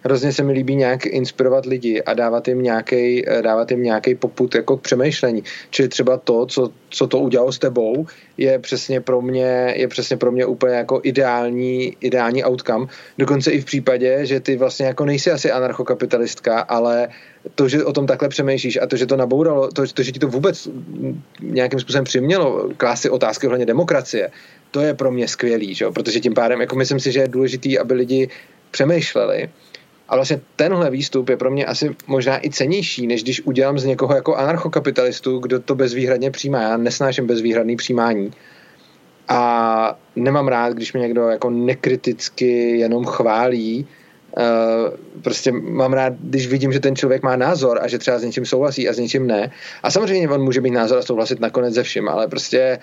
Hrozně se mi líbí nějak inspirovat lidi a dávat jim nějaký dávat jim nějaký poput jako k přemýšlení. Čili třeba to, co, co to udělalo s tebou, je přesně pro mě, je přesně pro mě úplně jako ideální, ideální outcome. Dokonce i v případě, že ty vlastně jako nejsi asi anarchokapitalistka, ale to, že o tom takhle přemýšlíš a to, že to nabouralo, to, to že ti to vůbec nějakým způsobem přimělo klásy otázky ohledně demokracie, to je pro mě skvělý, že? protože tím pádem, jako myslím si, že je důležitý, aby lidi přemýšleli. A vlastně tenhle výstup je pro mě asi možná i cenější, než když udělám z někoho jako anarchokapitalistu, kdo to bezvýhradně přijímá. Já nesnáším bezvýhradný přijímání. A nemám rád, když mě někdo jako nekriticky jenom chválí, prostě mám rád, když vidím, že ten člověk má názor a že třeba s něčím souhlasí a s něčím ne. A samozřejmě on může mít názor a souhlasit nakonec ze vším, ale prostě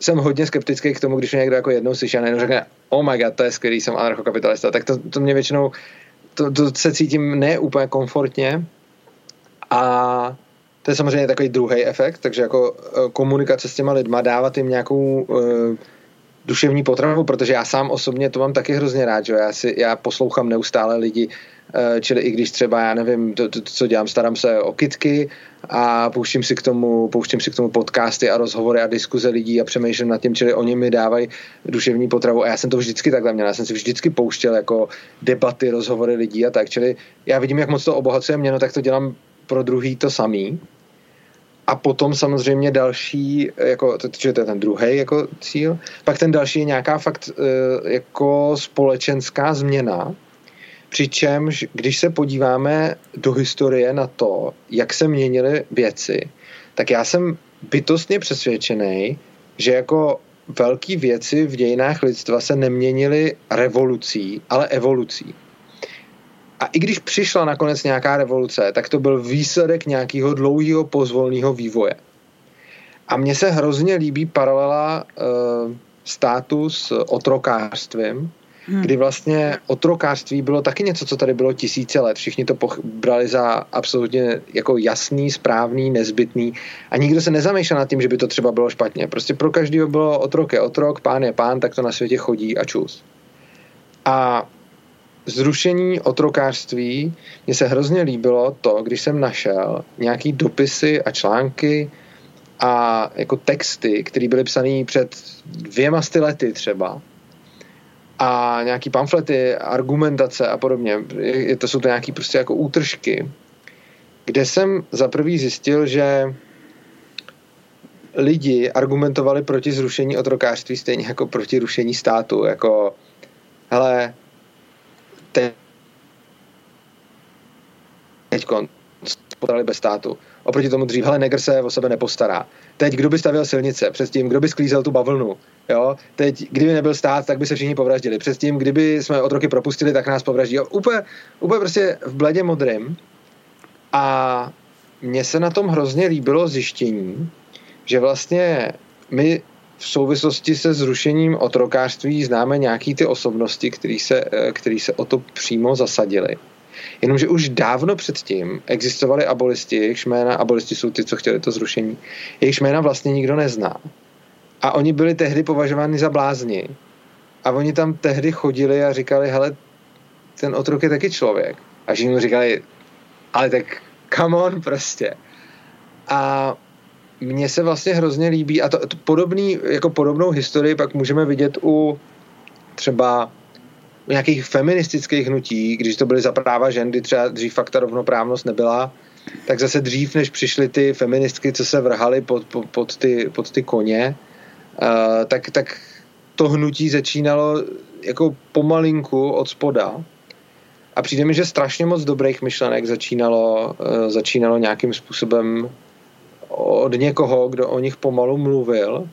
jsem hodně skeptický k tomu, když někdo jako jednou slyší a najednou řekne, oh my god, to je skvělý, jsem anarchokapitalista, tak to, to mě většinou, to, to se cítím ne úplně komfortně a to je samozřejmě takový druhý efekt, takže jako eh, komunikace s těma lidma, dávat jim nějakou uh, duševní potravu, protože já sám osobně to mám taky hrozně rád, že já, si, já poslouchám neustále lidi, eh, čili i když třeba, já nevím, to, to, co dělám, starám se o kitky a pouštím si k tomu, pouštím si k tomu podcasty a rozhovory a diskuze lidí a přemýšlím nad tím, čili oni mi dávají duševní potravu a já jsem to vždycky takhle měl, já jsem si vždycky pouštěl jako debaty, rozhovory lidí a tak, čili já vidím, jak moc to obohacuje mě, no tak to dělám pro druhý to samý a potom samozřejmě další, jako, to je ten druhý jako cíl, pak ten další je nějaká fakt e, jako společenská změna, přičemž když se podíváme do historie na to, jak se měnily věci, tak já jsem bytostně přesvědčený, že jako velké věci v dějinách lidstva se neměnily revolucí, ale evolucí. A i když přišla nakonec nějaká revoluce, tak to byl výsledek nějakého dlouhého pozvolného vývoje. A mně se hrozně líbí paralela uh, státu s otrokářstvím, hmm. kdy vlastně otrokářství bylo taky něco, co tady bylo tisíce let. Všichni to brali za absolutně jako jasný, správný, nezbytný a nikdo se nezamýšlel nad tím, že by to třeba bylo špatně. Prostě pro každého bylo otrok je otrok, pán je pán, tak to na světě chodí a čus. A zrušení otrokářství. Mně se hrozně líbilo to, když jsem našel nějaký dopisy a články a jako texty, které byly psané před dvěma sty lety třeba. A nějaký pamflety, argumentace a podobně. Je, to jsou to nějaký prostě jako útržky, kde jsem za prvý zjistil, že lidi argumentovali proti zrušení otrokářství stejně jako proti rušení státu, jako hele, teď potrali bez státu. Oproti tomu dřív, hele, negr se o sebe nepostará. Teď, kdo by stavěl silnice? Předtím, kdo by sklízel tu bavlnu? Jo? Teď, kdyby nebyl stát, tak by se všichni povraždili. Předtím, kdyby jsme otroky propustili, tak nás povraždí. Jo? Úplně, úplně prostě v bledě modrým. A mně se na tom hrozně líbilo zjištění, že vlastně my v souvislosti se zrušením otrokářství známe nějaký ty osobnosti, který se, eh, který se o to přímo zasadili. Jenomže už dávno předtím existovali abolisti, jejichž jména, abolisti jsou ty, co chtěli to zrušení, jejichž jména vlastně nikdo nezná. A oni byli tehdy považováni za blázni. A oni tam tehdy chodili a říkali, hele, ten otrok je taky člověk. A že jim říkali, ale tak come on prostě. A mně se vlastně hrozně líbí a to, to podobný, jako podobnou historii pak můžeme vidět u třeba nějakých feministických hnutí, když to byly za práva žen, kdy třeba dřív fakt ta rovnoprávnost nebyla, tak zase dřív, než přišly ty feministky, co se vrhaly pod, pod, pod, ty, pod ty koně, uh, tak, tak to hnutí začínalo jako pomalinku od spoda. A přijde mi, že strašně moc dobrých myšlenek začínalo, uh, začínalo nějakým způsobem od někoho, kdo o nich pomalu mluvil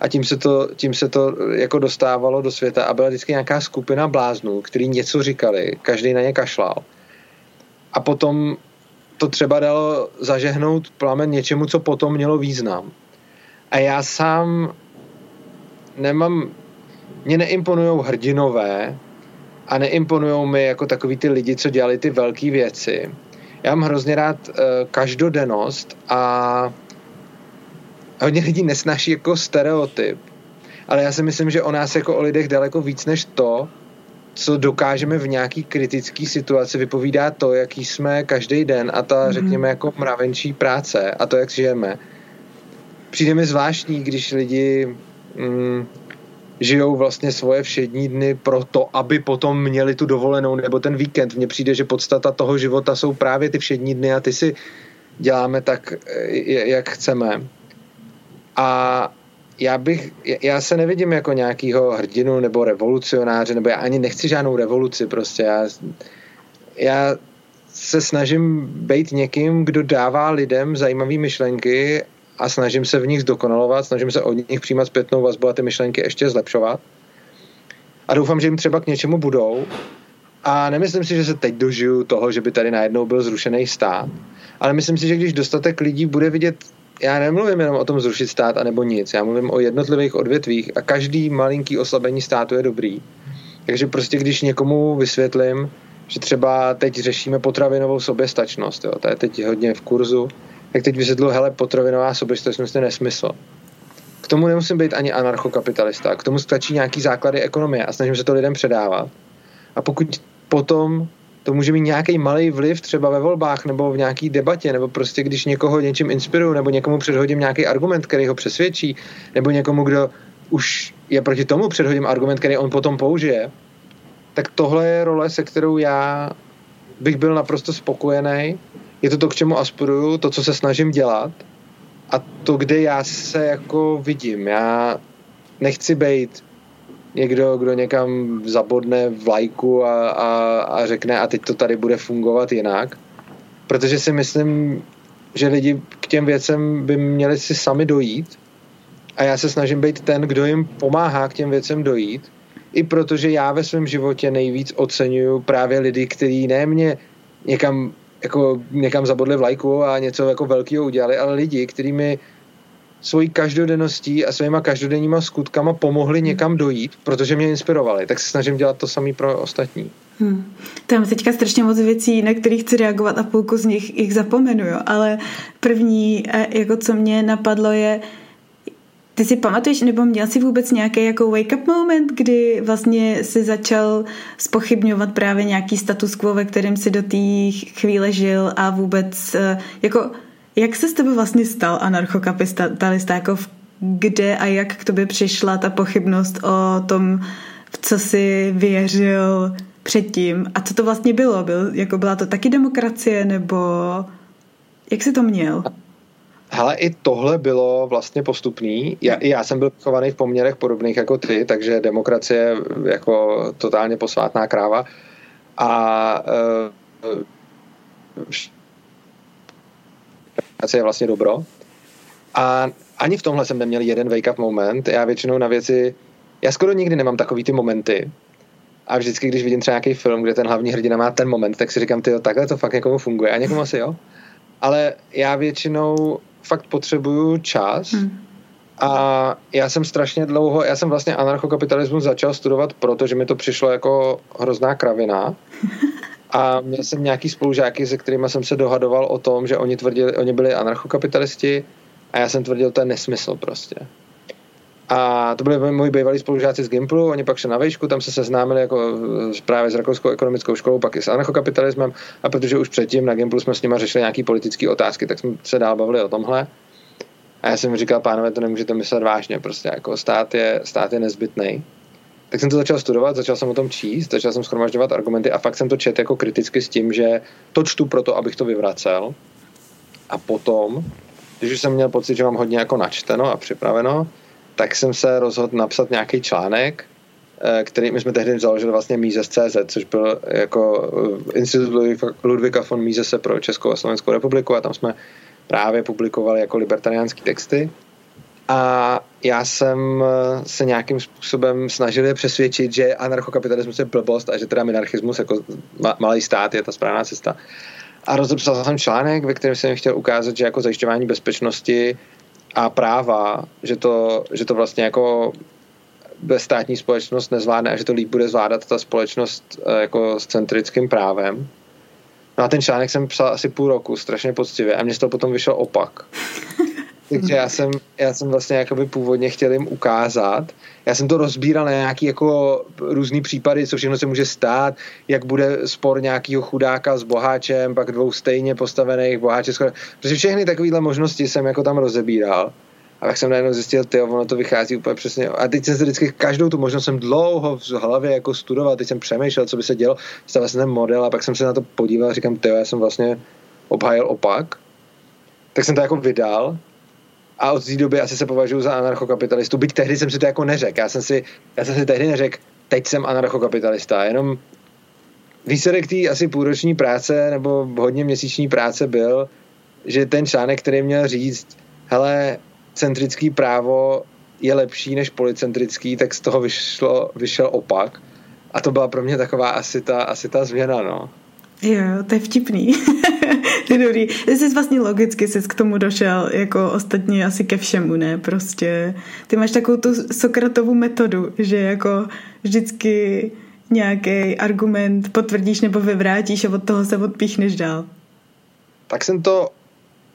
a tím se to, tím se to jako dostávalo do světa a byla vždycky nějaká skupina bláznů, který něco říkali, každý na ně kašlal. A potom to třeba dalo zažehnout plamen něčemu, co potom mělo význam. A já sám nemám, mě neimponují hrdinové a neimponují mi jako takový ty lidi, co dělali ty velké věci. Já mám hrozně rád uh, každodennost a hodně lidí nesnáší jako stereotyp. Ale já si myslím, že o nás jako o lidech daleko víc než to, co dokážeme v nějaký kritický situaci, vypovídá to, jaký jsme každý den a ta, mm-hmm. řekněme, jako mravenčí práce a to, jak žijeme. Přijde mi zvláštní, když lidi mm, žijou vlastně svoje všední dny pro to, aby potom měli tu dovolenou nebo ten víkend. Mně přijde, že podstata toho života jsou právě ty všední dny a ty si děláme tak, jak chceme. A já bych, já se nevidím jako nějakýho hrdinu nebo revolucionáře, nebo já ani nechci žádnou revoluci prostě. Já, já se snažím být někým, kdo dává lidem zajímavé myšlenky a snažím se v nich zdokonalovat, snažím se od nich přijímat zpětnou vazbu a ty myšlenky ještě zlepšovat. A doufám, že jim třeba k něčemu budou. A nemyslím si, že se teď dožiju toho, že by tady najednou byl zrušený stát. Ale myslím si, že když dostatek lidí bude vidět já nemluvím jenom o tom zrušit stát a nebo nic, já mluvím o jednotlivých odvětvích a každý malinký oslabení státu je dobrý. Takže prostě když někomu vysvětlím, že třeba teď řešíme potravinovou soběstačnost, jo, to je teď hodně v kurzu, tak teď vysvětlu, hele, potravinová soběstačnost je nesmysl. K tomu nemusím být ani anarchokapitalista, k tomu stačí nějaký základy ekonomie a snažím se to lidem předávat. A pokud potom to může mít nějaký malý vliv třeba ve volbách nebo v nějaký debatě, nebo prostě když někoho něčím inspiruju, nebo někomu předhodím nějaký argument, který ho přesvědčí, nebo někomu, kdo už je proti tomu, předhodím argument, který on potom použije, tak tohle je role, se kterou já bych byl naprosto spokojený. Je to to, k čemu aspiruju, to, co se snažím dělat a to, kde já se jako vidím. Já nechci být někdo, kdo někam zabodne vlajku a, a, a řekne a teď to tady bude fungovat jinak. Protože si myslím, že lidi k těm věcem by měli si sami dojít a já se snažím být ten, kdo jim pomáhá k těm věcem dojít, i protože já ve svém životě nejvíc oceňuju právě lidi, kteří ne mě někam, jako, někam zabodli vlajku a něco jako velkého udělali, ale lidi, kteří mi svojí každodenností a svýma každodenníma skutkama pomohli někam dojít, protože mě inspirovali. Tak se snažím dělat to samý pro ostatní. Hmm. Tam teďka strašně moc věcí, na kterých chci reagovat a půlku z nich jich zapomenu, jo. ale první, eh, jako co mě napadlo je, ty si pamatuješ, nebo měl jsi vůbec nějaký jako wake-up moment, kdy vlastně si začal spochybňovat právě nějaký status quo, ve kterém si do té chvíle žil a vůbec eh, jako jak se s tebe vlastně stal anarchokapitalista? Jako v, kde a jak k tobě přišla ta pochybnost o tom, v co si věřil předtím? A co to vlastně bylo? Byl, jako byla to taky demokracie, nebo jak jsi to měl? Hele, i tohle bylo vlastně postupný. Já, já jsem byl chovaný v poměrech podobných jako ty, takže demokracie jako totálně posvátná kráva. A uh, je vlastně dobro. A ani v tomhle jsem neměl jeden wake-up moment. Já většinou na věci, já skoro nikdy nemám takový ty momenty. A vždycky, když vidím třeba nějaký film, kde ten hlavní hrdina má ten moment, tak si říkám, ty takhle to fakt někomu funguje. A někomu asi jo. Ale já většinou fakt potřebuju čas. Hmm. A já jsem strašně dlouho, já jsem vlastně anarchokapitalismus začal studovat, protože mi to přišlo jako hrozná kravina. A měl jsem nějaký spolužáky, se kterými jsem se dohadoval o tom, že oni tvrdili, oni byli anarchokapitalisti a já jsem tvrdil, to je nesmysl prostě. A to byli moji bývalí spolužáci z Gimplu, oni pak šli na vejšku, tam se seznámili jako právě s Rakouskou ekonomickou školou, pak i s anarchokapitalismem a protože už předtím na Gimplu jsme s nimi řešili nějaké politické otázky, tak jsme se dál bavili o tomhle. A já jsem říkal, pánové, to nemůžete myslet vážně, prostě jako stát je, stát je nezbytný. Tak jsem to začal studovat, začal jsem o tom číst, začal jsem schromažďovat argumenty a fakt jsem to čet jako kriticky s tím, že to čtu proto, abych to vyvracel. A potom, když už jsem měl pocit, že mám hodně jako načteno a připraveno, tak jsem se rozhodl napsat nějaký článek, eh, který my jsme tehdy založili vlastně Mises.cz, což byl jako eh, Institut Ludvika von Misese pro Českou a Slovenskou republiku a tam jsme právě publikovali jako libertariánské texty. A já jsem eh, se nějakým způsobem snažil je přesvědčit, že anarchokapitalismus je blbost a že teda minarchismus jako malý stát je ta správná cesta. A rozepsal jsem článek, ve kterém jsem chtěl ukázat, že jako zajišťování bezpečnosti a práva, že to, že to vlastně jako státní společnost nezvládne a že to líp bude zvládat ta společnost eh, jako s centrickým právem. No a ten článek jsem psal asi půl roku, strašně poctivě a mě z toho potom vyšel opak. Takže já jsem, já jsem vlastně jakoby původně chtěl jim ukázat. Já jsem to rozbíral na nějaký jako různý případy, co všechno se může stát, jak bude spor nějakého chudáka s boháčem, pak dvou stejně postavených boháče. Protože všechny takovéhle možnosti jsem jako tam rozebíral. A tak jsem najednou zjistil, ty, ono to vychází úplně přesně. A teď jsem se vždycky každou tu možnost jsem dlouho v hlavě jako studoval, teď jsem přemýšlel, co by se dělo, stavil jsem ten model a pak jsem se na to podíval a říkám, ty, já jsem vlastně obhájil opak. Tak jsem to jako vydal a od té doby asi se považuji za anarchokapitalistu, byť tehdy jsem si to jako neřekl. Já jsem si, já jsem si tehdy neřekl, teď jsem anarchokapitalista, jenom výsledek té asi půlroční práce nebo hodně měsíční práce byl, že ten článek, který měl říct, hele, centrický právo je lepší než policentrický, tak z toho vyšlo, vyšel opak. A to byla pro mě taková asi ta, asi ta změna, no. Jo, to je vtipný. je dobrý. Jsi vlastně logicky jsi k tomu došel, jako ostatní asi ke všemu, ne? Prostě ty máš takovou tu Sokratovou metodu, že jako vždycky nějaký argument potvrdíš nebo vyvrátíš a od toho se odpíchneš dál. Tak jsem to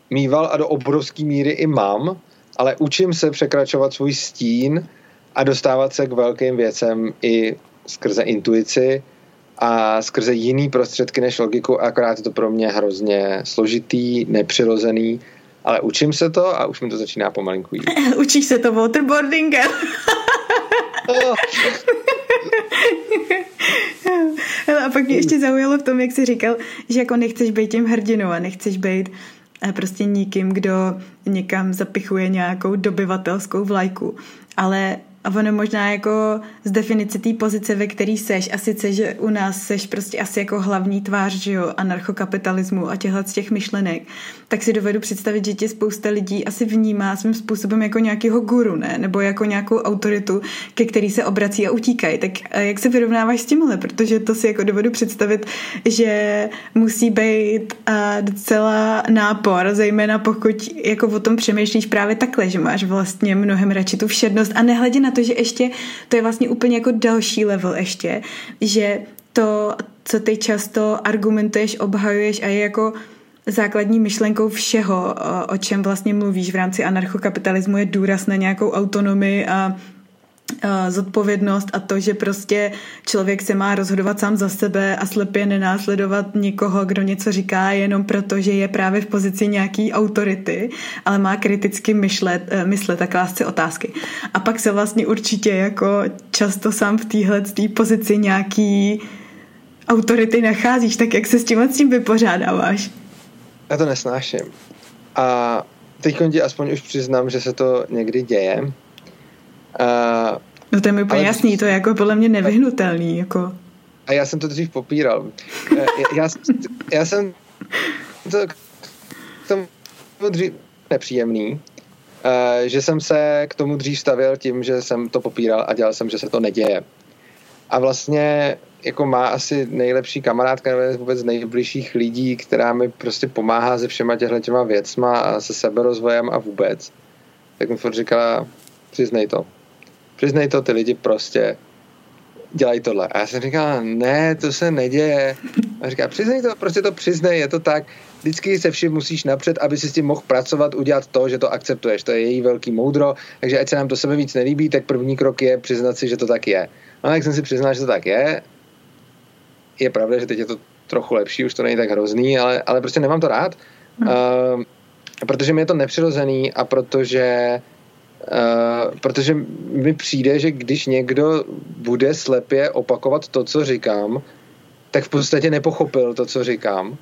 mýval a do obrovské míry i mám, ale učím se překračovat svůj stín a dostávat se k velkým věcem i skrze intuici a skrze jiný prostředky než logiku, akorát je to pro mě hrozně složitý, nepřirozený, ale učím se to a už mi to začíná pomalinku jít. Učíš se to waterboardingem? a pak mě ještě zaujalo v tom, jak jsi říkal, že jako nechceš být tím hrdinou a nechceš být eh, prostě nikým, kdo někam zapichuje nějakou dobyvatelskou vlajku. Ale a ono možná jako z definice té pozice, ve který seš, a sice, že u nás seš prostě asi jako hlavní tvář, že jo, anarchokapitalismu a těchhle z těch myšlenek, tak si dovedu představit, že tě spousta lidí asi vnímá svým způsobem jako nějakého guru, ne? Nebo jako nějakou autoritu, ke který se obrací a utíkají. Tak jak se vyrovnáváš s tímhle? Protože to si jako dovedu představit, že musí být docela nápor, zejména pokud jako o tom přemýšlíš právě takhle, že máš vlastně mnohem radši tu všednost a nehledě na to, že ještě to je vlastně úplně jako další level ještě, že to, co ty často argumentuješ, obhajuješ a je jako základní myšlenkou všeho, o čem vlastně mluvíš v rámci anarchokapitalismu, je důraz na nějakou autonomii a zodpovědnost a to, že prostě člověk se má rozhodovat sám za sebe a slepě nenásledovat nikoho, kdo něco říká jenom proto, že je právě v pozici nějaký autority, ale má kriticky myšlet, eh, myslet a klást si otázky. A pak se vlastně určitě jako často sám v téhle pozici nějaký autority nacházíš, tak jak se s tím s tím vypořádáváš? Já to nesnáším. A teď ti aspoň už přiznám, že se to někdy děje, Uh, no to je mi úplně jasný, to je jako podle mě nevyhnutelný. Jako. A já jsem to dřív popíral. já, já, já jsem to k tomu dřív nepříjemný, uh, že jsem se k tomu dřív stavil tím, že jsem to popíral a dělal jsem, že se to neděje. A vlastně jako má asi nejlepší kamarádka nebo vůbec nejbližších lidí, která mi prostě pomáhá se všema těhle těma věcma a se seberozvojem a vůbec. Tak mi furt říkala, přiznej to přiznej to, ty lidi prostě dělají tohle. A já jsem říkal, ne, to se neděje. A říká, přiznej to, prostě to přiznej, je to tak. Vždycky se vším musíš napřed, aby si s tím mohl pracovat, udělat to, že to akceptuješ. To je její velký moudro, takže ať se nám to sebe víc nelíbí, tak první krok je přiznat si, že to tak je. No jak jsem si přiznal, že to tak je, je pravda, že teď je to trochu lepší, už to není tak hrozný, ale, ale prostě nemám to rád. Hmm. Uh, protože mi je to nepřirozený a protože Uh, protože mi přijde, že když někdo bude slepě opakovat to, co říkám, tak v podstatě nepochopil to, co říkám. Uh,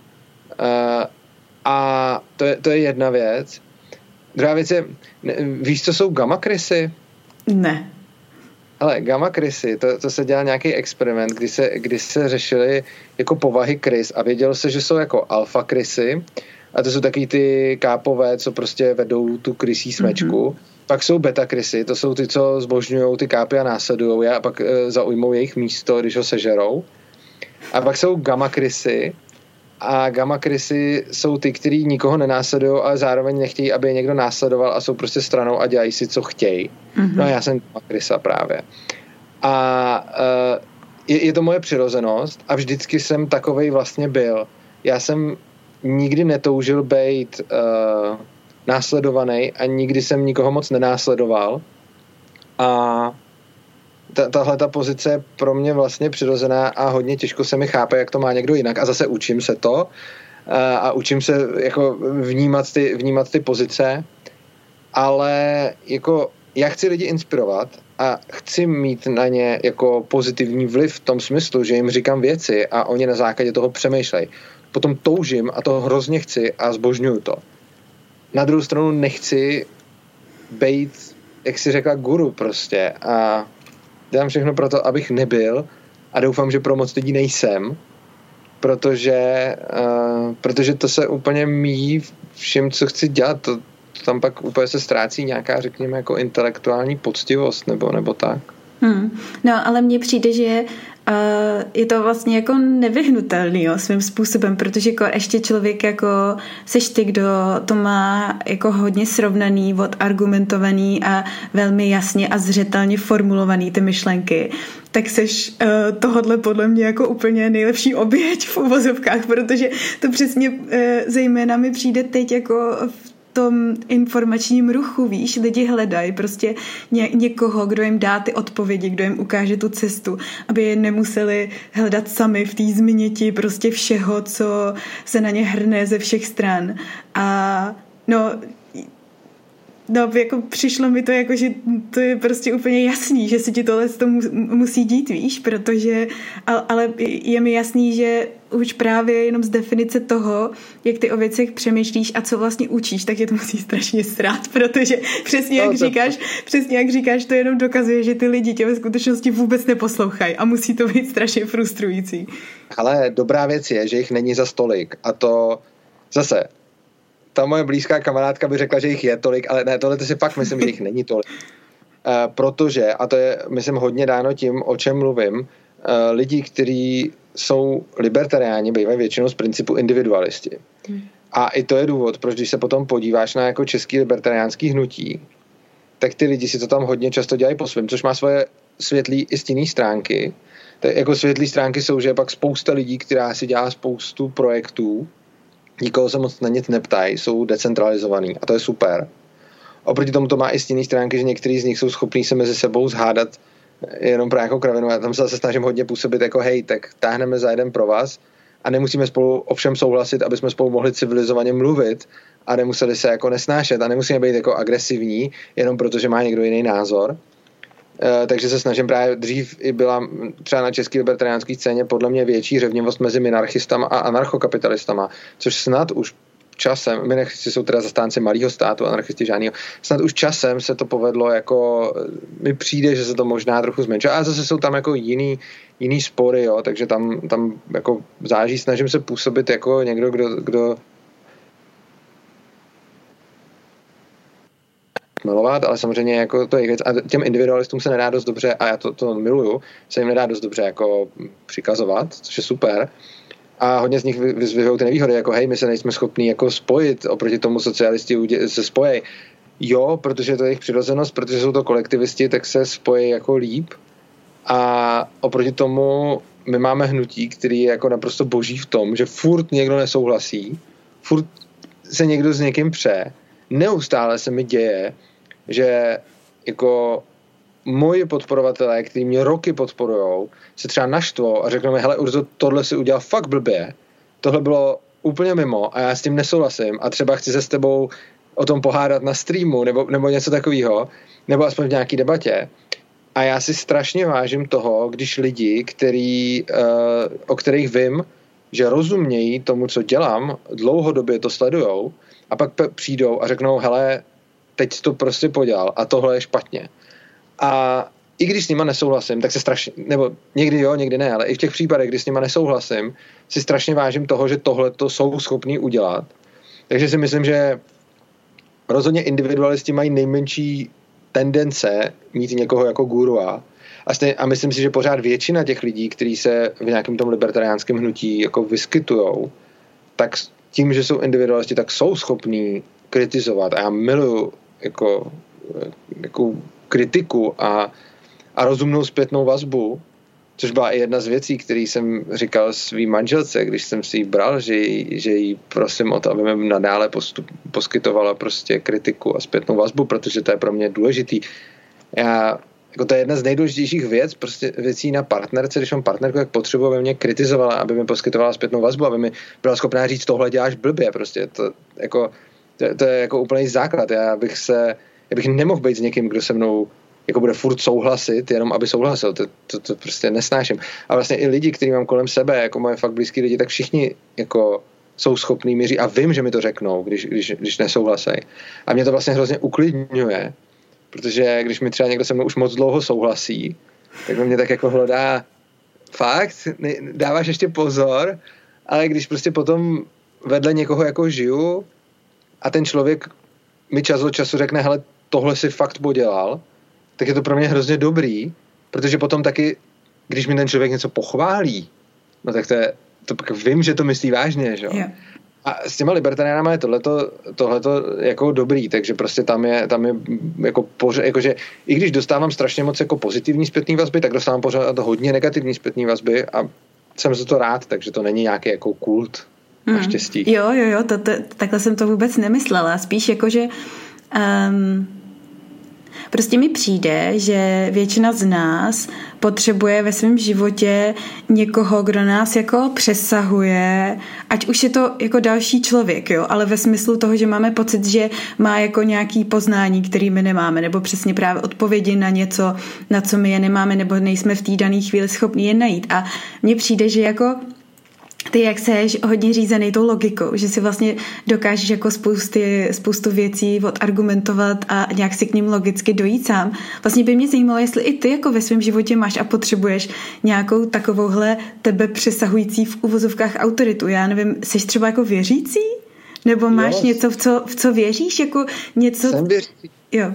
a to je, to je jedna věc. Druhá věc je, ne, víš, co jsou gamma krysy? Ne. Ale gamma krysy, to, to se dělal nějaký experiment, kdy se, kdy se řešily jako povahy krys a vědělo se, že jsou jako alfa krysy a to jsou taky ty kápové, co prostě vedou tu krysí smečku. Mm-hmm. Pak jsou beta krysy, to jsou ty, co zbožňují ty kápy a následují je a pak e, zaujmou jejich místo, když ho sežerou. A pak jsou gamma krysy, a gamma krysy jsou ty, kteří nikoho nenásledují, ale zároveň nechtějí, aby je někdo následoval a jsou prostě stranou a dělají si, co chtějí. Mm-hmm. No já jsem gamma krysa právě. A uh, je, je to moje přirozenost a vždycky jsem takovej vlastně byl. Já jsem nikdy netoužil být uh, následovaný a nikdy jsem nikoho moc nenásledoval. A ta, tahle ta pozice je pro mě vlastně přirozená a hodně těžko se mi chápe, jak to má někdo jinak a zase učím se to a, a učím se jako vnímat ty, vnímat ty pozice, ale jako já chci lidi inspirovat a chci mít na ně jako pozitivní vliv v tom smyslu, že jim říkám věci a oni na základě toho přemýšlejí. Potom toužím a to hrozně chci a zbožňuju to. Na druhou stranu nechci být, jak si řekla, guru prostě a dělám všechno pro to, abych nebyl a doufám, že pro moc lidí nejsem, protože, uh, protože to se úplně míjí všem, co chci dělat. To, to tam pak úplně se ztrácí nějaká, řekněme, jako intelektuální poctivost nebo, nebo tak. Hmm. No, ale mně přijde, že Uh, je to vlastně jako nevyhnutelný jo, svým způsobem, protože jako ještě člověk jako seš ty, kdo to má jako hodně srovnaný, odargumentovaný a velmi jasně a zřetelně formulovaný ty myšlenky, tak seš uh, tohodle podle mě jako úplně nejlepší oběť v uvozovkách, protože to přesně uh, zejména mi přijde teď jako v tom informačním ruchu, víš, lidi hledají prostě ně, někoho, kdo jim dá ty odpovědi, kdo jim ukáže tu cestu, aby je nemuseli hledat sami v té změti prostě všeho, co se na ně hrne ze všech stran. A no, No, jako přišlo mi to jako, že to je prostě úplně jasný, že se ti tohle to musí dít, víš, protože, ale, ale je mi jasný, že už právě jenom z definice toho, jak ty o věcech přemýšlíš a co vlastně učíš, tak je to musí strašně srát, protože přesně jak no, říkáš, přesně jak říkáš, to jenom dokazuje, že ty lidi tě ve skutečnosti vůbec neposlouchají a musí to být strašně frustrující. Ale dobrá věc je, že jich není za stolik a to zase ta moje blízká kamarádka by řekla, že jich je tolik, ale ne, tohle to si fakt myslím, že jich není tolik. Uh, protože, a to je, myslím, hodně dáno tím, o čem mluvím, uh, lidi, kteří jsou libertariáni, bývají většinou z principu individualisti. Hmm. A i to je důvod, proč když se potom podíváš na jako český libertariánský hnutí, tak ty lidi si to tam hodně často dělají po svém, což má svoje světlý i stinný stránky. Tak jako světlý stránky jsou, že je pak spousta lidí, která si dělá spoustu projektů, nikoho se moc na nic neptají, jsou decentralizovaný a to je super. Oproti tomu to má i stinný stránky, že některý z nich jsou schopní se mezi sebou zhádat jenom pro nějakou kravinu. Já tam se zase snažím hodně působit jako hej, tak táhneme za jeden pro vás a nemusíme spolu ovšem souhlasit, aby jsme spolu mohli civilizovaně mluvit a nemuseli se jako nesnášet a nemusíme být jako agresivní, jenom protože má někdo jiný názor. Uh, takže se snažím právě dřív i byla třeba na české libertariánské scéně podle mě větší řevnivost mezi minarchistama a anarchokapitalistama, což snad už časem, minarchisti jsou teda zastánci malého státu, anarchisti žádného, snad už časem se to povedlo jako, mi přijde, že se to možná trochu zmenšuje, a zase jsou tam jako jiný, jiný spory, jo, takže tam, tam jako záží, snažím se působit jako někdo, kdo, kdo milovat, ale samozřejmě jako to je věc. A těm individualistům se nedá dost dobře, a já to, to miluju, se jim nedá dost dobře jako přikazovat, což je super. A hodně z nich vyzvihují ty nevýhody, jako hej, my se nejsme schopni jako spojit, oproti tomu socialisti se spojí. Jo, protože to je jejich přirozenost, protože jsou to kolektivisti, tak se spojí jako líp. A oproti tomu my máme hnutí, který je jako naprosto boží v tom, že furt někdo nesouhlasí, furt se někdo s někým pře, neustále se mi děje, že jako moji podporovatelé, kteří mě roky podporujou, se třeba naštvou a řeknou mi, hele Urzo, tohle si udělal fakt blbě, tohle bylo úplně mimo a já s tím nesouhlasím a třeba chci se s tebou o tom pohádat na streamu nebo, nebo něco takového, nebo aspoň v nějaký debatě. A já si strašně vážím toho, když lidi, který, uh, o kterých vím, že rozumějí tomu, co dělám, dlouhodobě to sledujou a pak přijdou a řeknou, hele, teď to prostě podělal a tohle je špatně. A i když s nima nesouhlasím, tak se strašně, nebo někdy jo, někdy ne, ale i v těch případech, kdy s nima nesouhlasím, si strašně vážím toho, že tohle to jsou schopní udělat. Takže si myslím, že rozhodně individualisti mají nejmenší tendence mít někoho jako guru a, stejně, a myslím si, že pořád většina těch lidí, kteří se v nějakém tom libertariánském hnutí jako vyskytujou, tak tím, že jsou individualisti, tak jsou schopní kritizovat. A já miluju jako, jako kritiku a, a rozumnou zpětnou vazbu, což byla i jedna z věcí, které jsem říkal svým manželce, když jsem si ji bral, že, jí, že jí prosím o to, aby mi nadále postup, poskytovala prostě kritiku a zpětnou vazbu, protože to je pro mě důležitý. Já, jako to je jedna z nejdůležitějších věc, prostě věcí na partnerce, když mám partnerku, jak potřebuji, aby mě kritizovala, aby mi poskytovala zpětnou vazbu, aby mi byla schopná říct, tohle děláš blbě, prostě to, jako, to, to je jako úplný základ. Já bych se, já bych nemohl být s někým, kdo se mnou jako bude furt souhlasit, jenom aby souhlasil. To, to, to prostě nesnáším. A vlastně i lidi, kteří mám kolem sebe, jako moje fakt blízký lidi, tak všichni jako jsou schopní měřit a vím, že mi to řeknou, když, když, když nesouhlasejí. A mě to vlastně hrozně uklidňuje, protože když mi třeba někdo se mnou už moc dlouho souhlasí, tak mě tak jako hledá fakt, dáváš ještě pozor, ale když prostě potom vedle někoho jako žiju a ten člověk mi čas od času řekne, hele, tohle si fakt podělal, tak je to pro mě hrozně dobrý, protože potom taky, když mi ten člověk něco pochválí, no tak to je, to pak vím, že to myslí vážně, že jo. Yeah. A s těma libertariánama je tohleto, tohleto jako dobrý, takže prostě tam je, tam je jako pořád, jakože i když dostávám strašně moc jako pozitivní zpětný vazby, tak dostávám pořád hodně negativní zpětný vazby a jsem za to rád, takže to není nějaký jako kult hmm. naštěstí. Jo, jo, jo, to, to, takhle jsem to vůbec nemyslela, spíš jako, že um, Prostě mi přijde, že většina z nás potřebuje ve svém životě někoho, kdo nás jako přesahuje, ať už je to jako další člověk, jo, ale ve smyslu toho, že máme pocit, že má jako nějaký poznání, který my nemáme, nebo přesně právě odpovědi na něco, na co my je nemáme, nebo nejsme v té dané chvíli schopni je najít. A mně přijde, že jako ty jak seš hodně řízený tou logikou, že si vlastně dokážeš jako spousty, spoustu věcí odargumentovat a nějak si k ním logicky dojít sám. Vlastně by mě zajímalo, jestli i ty jako ve svém životě máš a potřebuješ nějakou takovouhle tebe přesahující v uvozovkách autoritu. Já nevím, jsi třeba jako věřící? Nebo máš jo. něco, v co, v co věříš? Jako něco... Jsem věřící. Jo.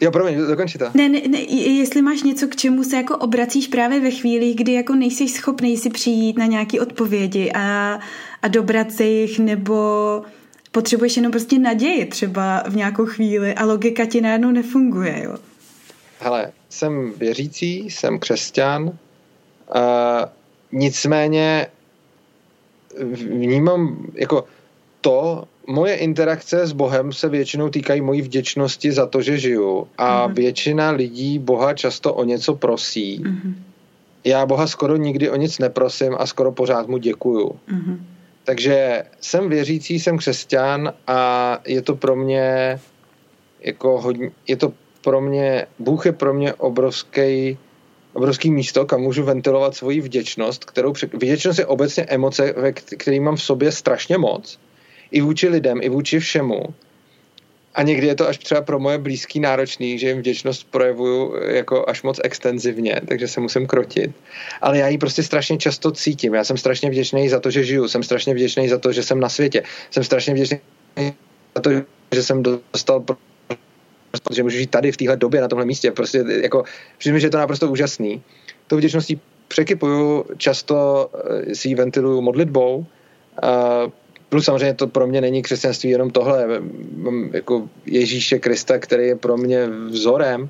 Jo, promiň, dokonči to. Ne, ne, ne, jestli máš něco, k čemu se jako obracíš právě ve chvíli, kdy jako nejsi schopný si přijít na nějaké odpovědi a, a dobrat se jich, nebo potřebuješ jenom prostě naději třeba v nějakou chvíli a logika ti najednou nefunguje, jo? Hele, jsem věřící, jsem křesťan, uh, nicméně vnímám jako to, moje interakce s Bohem se většinou týkají mojí vděčnosti za to, že žiju. A mm. většina lidí Boha často o něco prosí. Mm. Já Boha skoro nikdy o nic neprosím a skoro pořád mu děkuju. Mm. Takže jsem věřící, jsem křesťan a je to pro mě jako hodně, je to pro mě, Bůh je pro mě obrovský obrovský místo, kam můžu ventilovat svoji vděčnost, kterou vděčnost je obecně emoce, ve který mám v sobě strašně moc i vůči lidem, i vůči všemu. A někdy je to až třeba pro moje blízký náročný, že jim vděčnost projevuju jako až moc extenzivně, takže se musím krotit. Ale já ji prostě strašně často cítím. Já jsem strašně vděčný za to, že žiju. Jsem strašně vděčný za to, že jsem na světě. Jsem strašně vděčný za to, že jsem dostal že můžu žít tady v téhle době na tomhle místě. Prostě jako, přijde že je to naprosto úžasný. Tou vděčností překypuju, často eh, si ji ventiluju modlitbou, Plus samozřejmě to pro mě není křesťanství jenom tohle. Mám jako Ježíše Krista, který je pro mě vzorem.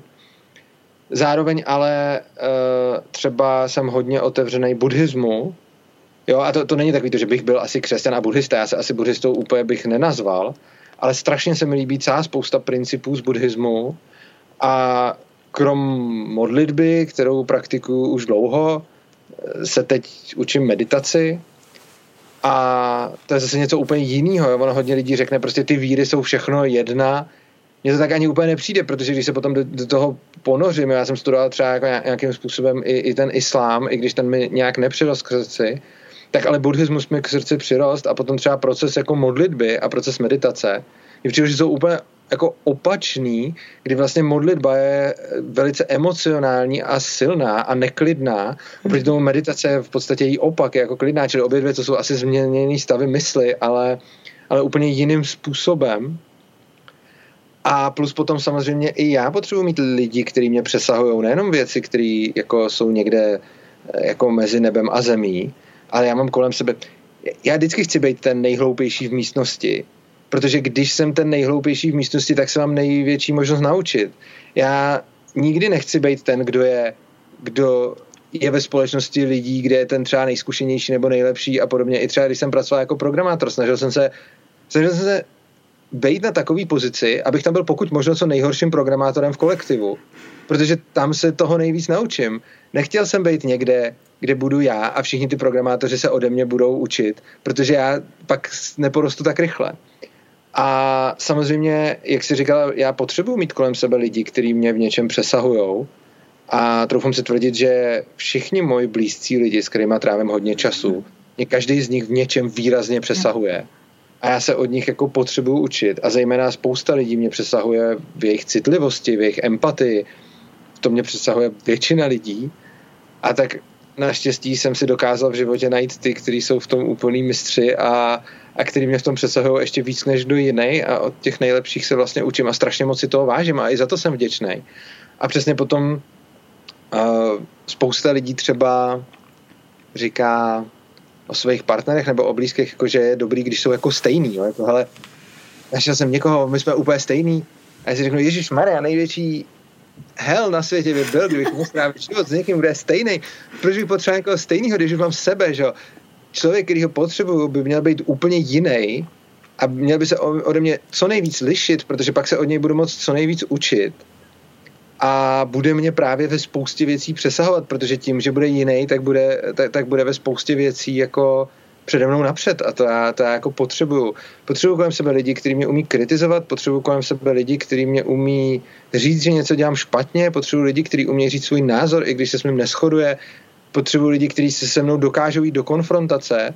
Zároveň ale uh, třeba jsem hodně otevřený buddhismu. Jo, a to, to není takový to, že bych byl asi křesťan a buddhista. Já se asi buddhistou úplně bych nenazval. Ale strašně se mi líbí celá spousta principů z buddhismu. A krom modlitby, kterou praktikuju už dlouho, se teď učím meditaci A to je zase něco úplně jiného. Ono hodně lidí řekne, prostě ty víry jsou všechno jedna. Mně to tak ani úplně nepřijde, protože když se potom do, do toho ponořím, já jsem studoval třeba jako nějakým způsobem i, i ten islám, i když ten mi nějak nepřirost k srdci, tak ale buddhismus mi k srdci přirost a potom třeba proces jako modlitby a proces meditace. Mně přijde, že jsou úplně jako opačný, kdy vlastně modlitba je velice emocionální a silná a neklidná. Oproti tomu meditace je v podstatě její opak, je jako klidná, čili obě dvě to jsou asi změněné stavy mysli, ale, ale úplně jiným způsobem. A plus potom samozřejmě i já potřebuji mít lidi, kteří mě přesahují, nejenom věci, které jako jsou někde eh, jako mezi nebem a zemí, ale já mám kolem sebe, já vždycky chci být ten nejhloupější v místnosti, protože když jsem ten nejhloupější v místnosti, tak se mám největší možnost naučit. Já nikdy nechci být ten, kdo je, kdo je ve společnosti lidí, kde je ten třeba nejzkušenější nebo nejlepší a podobně. I třeba, když jsem pracoval jako programátor, snažil jsem se, snažil jsem se být na takové pozici, abych tam byl pokud možno co nejhorším programátorem v kolektivu. Protože tam se toho nejvíc naučím. Nechtěl jsem být někde, kde budu já a všichni ty programátoři se ode mě budou učit, protože já pak neporostu tak rychle. A samozřejmě, jak jsi říkala, já potřebuji mít kolem sebe lidi, kteří mě v něčem přesahují. A troufám si tvrdit, že všichni moji blízcí lidi, s kterými trávím hodně času, mě každý z nich v něčem výrazně přesahuje. A já se od nich jako potřebuju učit. A zejména spousta lidí mě přesahuje v jejich citlivosti, v jejich empatii. To mě přesahuje většina lidí. A tak naštěstí jsem si dokázal v životě najít ty, kteří jsou v tom úplný mistři a, a který mě v tom přesahují ještě víc než do jiný a od těch nejlepších se vlastně učím a strašně moc si toho vážím a i za to jsem vděčný. A přesně potom uh, spousta lidí třeba říká o svých partnerech nebo o blízkých, jako že je dobrý, když jsou jako stejný. Jo? Jako, hele, našel jsem někoho, my jsme úplně stejný. A já si řeknu, Ježíš Maria, největší hell na světě by byl, kdybych mohl strávit život s někým, kdo je stejný. Proč bych potřeboval někoho stejného, když už mám sebe, že Člověk, který ho potřebuju, by měl být úplně jiný a měl by se ode mě co nejvíc lišit, protože pak se od něj budu moct co nejvíc učit a bude mě právě ve spoustě věcí přesahovat, protože tím, že bude jiný, tak bude, tak, tak bude ve spoustě věcí jako přede mnou napřed a to já, to já jako potřebuju. Potřebuju kolem sebe lidi, kteří mě umí kritizovat, potřebuju kolem sebe lidi, kteří mě umí říct, že něco dělám špatně, potřebuju lidi, kteří umí říct svůj názor, i když se s mým neschoduje, potřebuju lidi, kteří se se mnou dokážou jít do konfrontace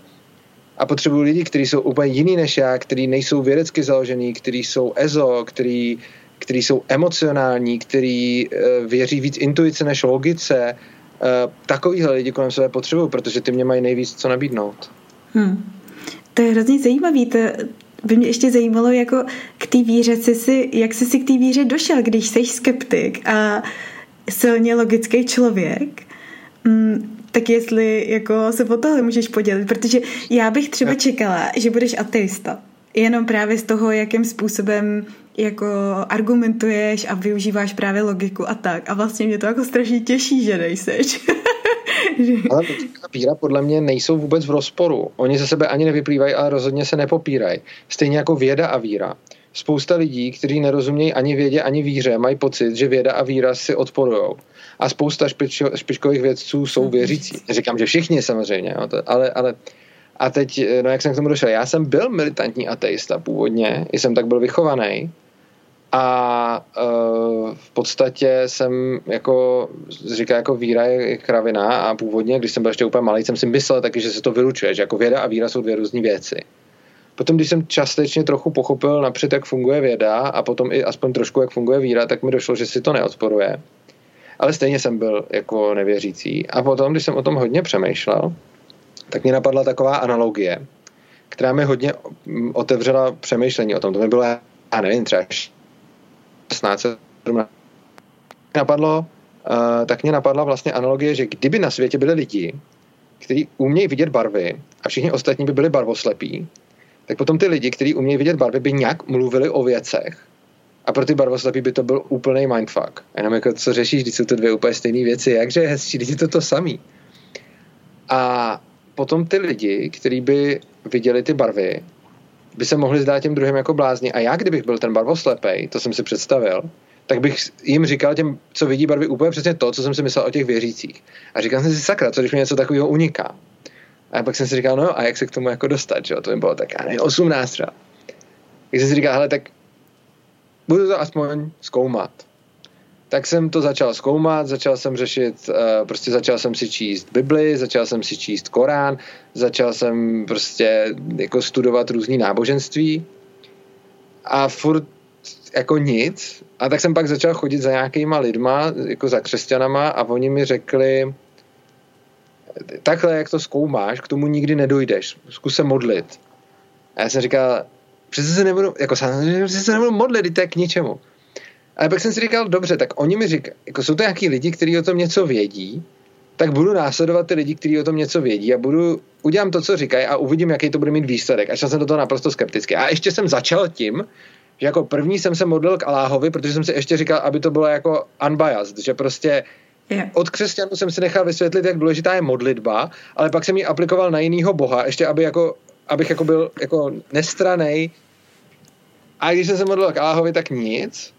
a potřebuju lidi, kteří jsou úplně jiný než já, kteří nejsou vědecky založený, kteří jsou EZO, kteří který jsou emocionální, který uh, věří víc intuice než logice. Uh, takovýhle lidi kolem sebe potřebují, protože ty mě mají nejvíc co nabídnout. Hmm. To je hrozně zajímavý. To by mě ještě zajímalo, jako k té víře, si, jak jsi si k té víře došel, když jsi skeptik a silně logický člověk. Hmm, tak jestli jako se po tohle můžeš podělit, protože já bych třeba čekala, že budeš ateista. Jenom právě z toho, jakým způsobem jako argumentuješ a využíváš právě logiku a tak. A vlastně mě to jako strašně těší, že nejseš. ale víra podle mě nejsou vůbec v rozporu. Oni ze sebe ani nevyplývají, ale rozhodně se nepopírají. Stejně jako věda a víra. Spousta lidí, kteří nerozumějí ani vědě, ani víře, mají pocit, že věda a víra si odporují. A spousta špičko, špičkových vědců jsou věřící. Říkám, že všichni samozřejmě, jo, to, ale, ale a teď, no jak jsem k tomu došel, já jsem byl militantní ateista původně, jsem tak byl vychovaný, a uh, v podstatě jsem jako, říká jako víra je kravina a původně, když jsem byl ještě úplně malý, jsem si myslel taky, že se to vylučuje, že jako věda a víra jsou dvě různé věci. Potom, když jsem částečně trochu pochopil napřed, jak funguje věda a potom i aspoň trošku, jak funguje víra, tak mi došlo, že si to neodporuje. Ale stejně jsem byl jako nevěřící. A potom, když jsem o tom hodně přemýšlel, tak mě napadla taková analogie, která mi hodně otevřela přemýšlení o tom. To mi bylo, já nevím, třeba 16 napadlo, uh, tak mě napadla vlastně analogie, že kdyby na světě byli lidi, kteří umějí vidět barvy a všichni ostatní by byli barvoslepí, tak potom ty lidi, kteří umějí vidět barvy, by nějak mluvili o věcech. A pro ty barvoslepí by to byl úplný mindfuck. Jenom jako, co řešíš, když jsou to dvě úplně stejné věci, jakže je hezčí, když je to to samý. A potom ty lidi, kteří by viděli ty barvy, by se mohli zdát těm druhým jako blázni. A já, kdybych byl ten barvoslepej, to jsem si představil, tak bych jim říkal těm, co vidí barvy, úplně přesně to, co jsem si myslel o těch věřících. A říkal jsem si, sakra, co když mi něco takového uniká. A pak jsem si říkal, no a jak se k tomu jako dostat, že jo? To mi bylo tak, já nevím, 18 třeba. Tak jsem si říkal, hele, tak budu to aspoň zkoumat. Tak jsem to začal zkoumat, začal jsem řešit, uh, prostě začal jsem si číst Bibli, začal jsem si číst Korán, začal jsem prostě jako studovat různý náboženství a furt jako nic. A tak jsem pak začal chodit za nějakýma lidma, jako za křesťanama a oni mi řekli, takhle, jak to zkoumáš, k tomu nikdy nedojdeš. Zkus se modlit. A já jsem říkal, přece se nebudu, jako přece se nebudu modlit, to je k ničemu. Ale pak jsem si říkal, dobře, tak oni mi říkají, jako jsou to nějaký lidi, kteří o tom něco vědí, tak budu následovat ty lidi, kteří o tom něco vědí a budu, udělám to, co říkají a uvidím, jaký to bude mít výsledek. A šel jsem do toho naprosto skepticky. A ještě jsem začal tím, že jako první jsem se modlil k Aláhovi, protože jsem si ještě říkal, aby to bylo jako unbiased, že prostě Yeah. Od křesťanů jsem si nechal vysvětlit, jak důležitá je modlitba, ale pak jsem ji aplikoval na jinýho boha, ještě aby jako, abych jako byl jako nestranej. A když jsem se modlil k Aláhovi, tak nic.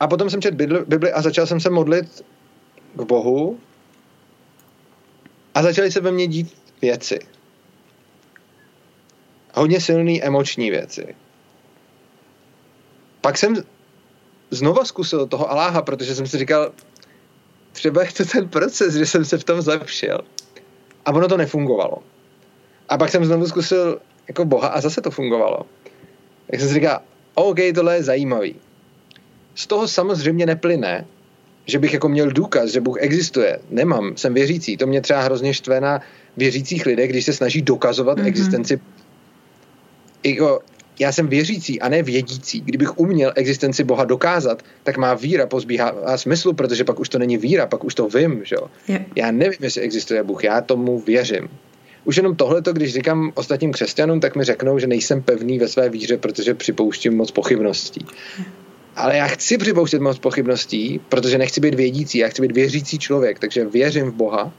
A potom jsem četl Bibli a začal jsem se modlit k Bohu a začaly se ve mně dít věci. Hodně silné emoční věci. Pak jsem znova zkusil toho Aláha, protože jsem si říkal, třeba je to ten proces, že jsem se v tom zlepšil. A ono to nefungovalo. A pak jsem znovu zkusil jako Boha a zase to fungovalo. Tak jsem si říkal, OK, tohle je zajímavý. Z toho samozřejmě neplyne, že bych jako měl důkaz, že Bůh existuje. Nemám, jsem věřící. To mě třeba hrozně štve na věřících lidech, když se snaží dokazovat mm-hmm. existenci. Jako, já jsem věřící a ne vědící. Kdybych uměl existenci Boha dokázat, tak má víra pozbíhá smyslu, protože pak už to není víra, pak už to vím. Že? Yeah. Já nevím, jestli existuje Bůh, já tomu věřím. Už jenom tohleto, když říkám ostatním křesťanům, tak mi řeknou, že nejsem pevný ve své víře, protože připouštím moc pochybností. Ale já chci připouštět moc pochybností, protože nechci být vědící, já chci být věřící člověk, takže věřím v Boha,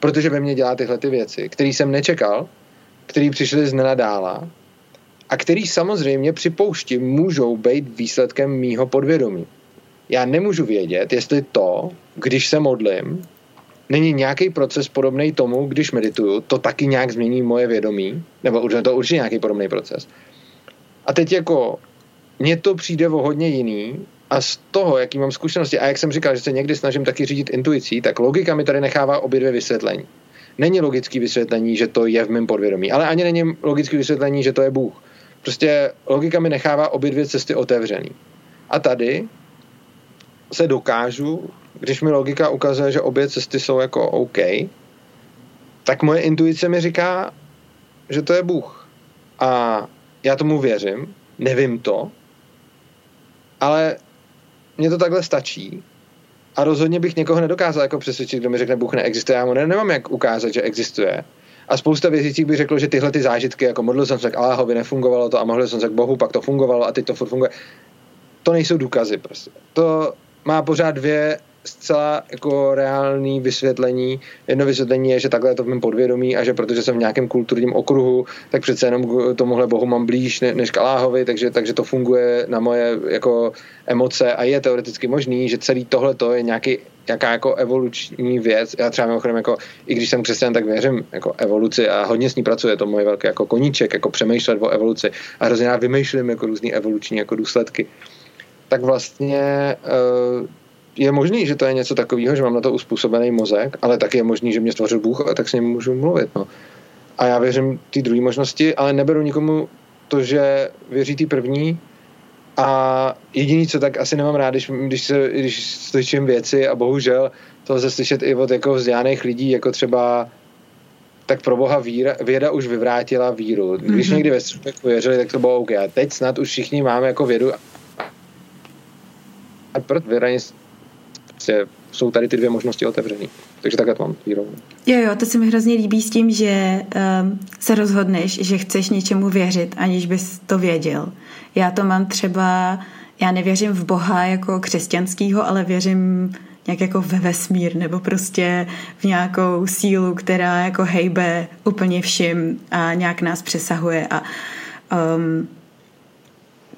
protože ve mně dělá tyhle ty věci, které jsem nečekal, které přišly z nenadála a který samozřejmě připouštím můžou být výsledkem mýho podvědomí. Já nemůžu vědět, jestli to, když se modlím, není nějaký proces podobný tomu, když medituju, to taky nějak změní moje vědomí, nebo to určitě nějaký podobný proces. A teď jako mně to přijde o hodně jiný a z toho, jaký mám zkušenosti a jak jsem říkal, že se někdy snažím taky řídit intuicí, tak logika mi tady nechává obě dvě vysvětlení. Není logický vysvětlení, že to je v mém podvědomí, ale ani není logický vysvětlení, že to je Bůh. Prostě logika mi nechává obě dvě cesty otevřený. A tady se dokážu, když mi logika ukazuje, že obě cesty jsou jako OK, tak moje intuice mi říká, že to je Bůh. A já tomu věřím, nevím to, ale mně to takhle stačí. A rozhodně bych někoho nedokázal jako přesvědčit, kdo mi řekne, Bůh neexistuje. Já mu nemám jak ukázat, že existuje. A spousta věřících by řeklo, že tyhle ty zážitky, jako modlil jsem se k Aláhovi, nefungovalo to a mohl jsem se k Bohu, pak to fungovalo a teď to furt funguje. To nejsou důkazy prostě. To má pořád dvě zcela jako reálný vysvětlení. Jedno vysvětlení je, že takhle je to v mém podvědomí a že protože jsem v nějakém kulturním okruhu, tak přece jenom tomuhle bohu mám blíž než k Aláhovi, takže, takže to funguje na moje jako emoce a je teoreticky možný, že celý tohle to je nějaký jaká jako evoluční věc. Já třeba mimochodem jako, i když jsem křesťan, tak věřím jako evoluci a hodně s ní pracuje, to můj velký jako koníček, jako přemýšlet o evoluci a hrozně já vymýšlím jako různé evoluční jako důsledky. Tak vlastně uh, je možný, že to je něco takového, že mám na to uspůsobený mozek, ale taky je možný, že mě stvořil Bůh a tak s ním můžu mluvit. No. A já věřím té druhé možnosti, ale neberu nikomu to, že věří té první, a jediný, co tak asi nemám rád, když, když, se, když slyším věci a bohužel to lze slyšet i od jako vzdělaných lidí, jako třeba tak pro boha víra, věda už vyvrátila víru. Když mm-hmm. někdy ve středověku věřili, tak to bylo OK. A teď snad už všichni máme jako vědu. A proto věda prostě jsou tady ty dvě možnosti otevřené. Takže takhle to mám výrovnu. Jo, jo, to se mi hrozně líbí s tím, že um, se rozhodneš, že chceš něčemu věřit, aniž bys to věděl. Já to mám třeba, já nevěřím v Boha jako křesťanskýho, ale věřím nějak jako ve vesmír nebo prostě v nějakou sílu, která jako hejbe úplně vším a nějak nás přesahuje a um,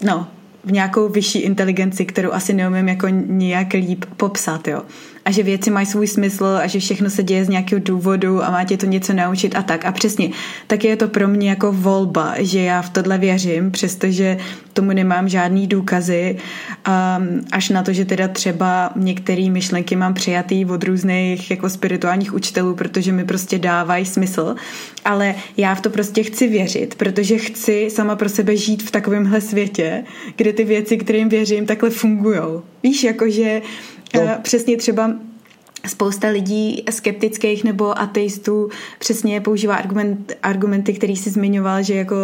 no, v nějakou vyšší inteligenci, kterou asi neumím jako nějak líp popsat, jo a že věci mají svůj smysl a že všechno se děje z nějakého důvodu a má tě to něco naučit a tak. A přesně, tak je to pro mě jako volba, že já v tohle věřím, přestože tomu nemám žádný důkazy, um, až na to, že teda třeba některé myšlenky mám přijatý od různých jako spirituálních učitelů, protože mi prostě dávají smysl, ale já v to prostě chci věřit, protože chci sama pro sebe žít v takovémhle světě, kde ty věci, kterým věřím, takhle fungují. Víš, jakože No. Eh, přesně třeba spousta lidí skeptických nebo ateistů přesně používá argument, argumenty, který si zmiňoval, že jako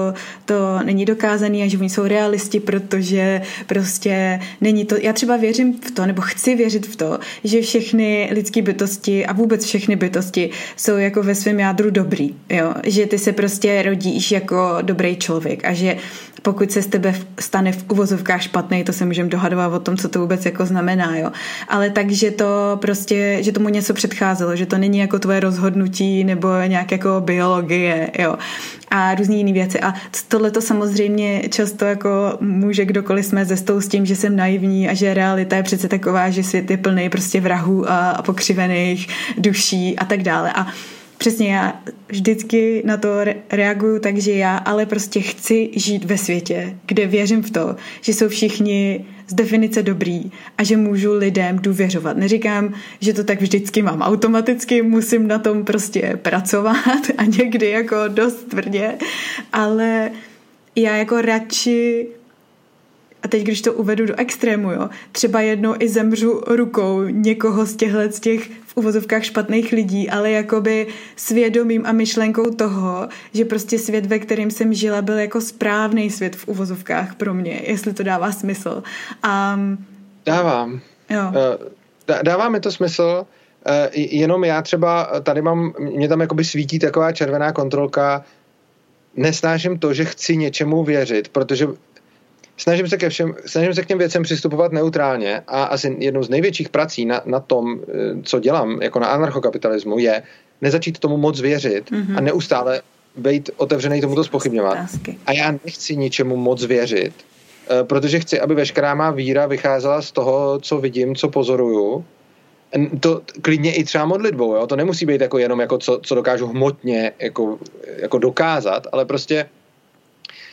to není dokázaný a že oni jsou realisti, protože prostě není to, já třeba věřím v to, nebo chci věřit v to, že všechny lidské bytosti a vůbec všechny bytosti jsou jako ve svém jádru dobrý, jo? že ty se prostě rodíš jako dobrý člověk a že pokud se z tebe stane v uvozovkách špatný, to se můžeme dohadovat o tom, co to vůbec jako znamená, jo. Ale takže to prostě, že tomu něco předcházelo, že to není jako tvoje rozhodnutí nebo nějak jako biologie, jo. A různé jiné věci. A tohle to samozřejmě často jako může kdokoliv jsme ze s tím, že jsem naivní a že realita je přece taková, že svět je plný prostě vrahů a, a pokřivených duší a tak dále. A přesně já vždycky na to reaguju tak, že já ale prostě chci žít ve světě, kde věřím v to, že jsou všichni z definice dobrý a že můžu lidem důvěřovat. Neříkám, že to tak vždycky mám automaticky, musím na tom prostě pracovat a někdy jako dost tvrdě, ale já jako radši a teď, když to uvedu do extrému, jo, třeba jednou i zemřu rukou někoho z těchhle z těch v uvozovkách špatných lidí, ale jakoby svědomím a myšlenkou toho, že prostě svět, ve kterém jsem žila, byl jako správný svět v uvozovkách pro mě, jestli to dává smysl. A, Dávám. Jo. Eh, dává mi to smysl, eh, jenom já třeba tady mám, mě tam jakoby svítí taková červená kontrolka, nesnáším to, že chci něčemu věřit, protože snažím se, ke všem, snažím se k těm věcem přistupovat neutrálně a asi jednou z největších prací na, na tom, eh, co dělám jako na anarchokapitalismu, je nezačít tomu moc věřit mm-hmm. a neustále být otevřený tomuto spochybňovat. A já nechci ničemu moc věřit, eh, protože chci, aby veškerá má víra vycházela z toho, co vidím, co pozoruju. To klidně i třeba modlitbou, jo? to nemusí být jako jenom jako co, co dokážu hmotně jako, jako dokázat, ale prostě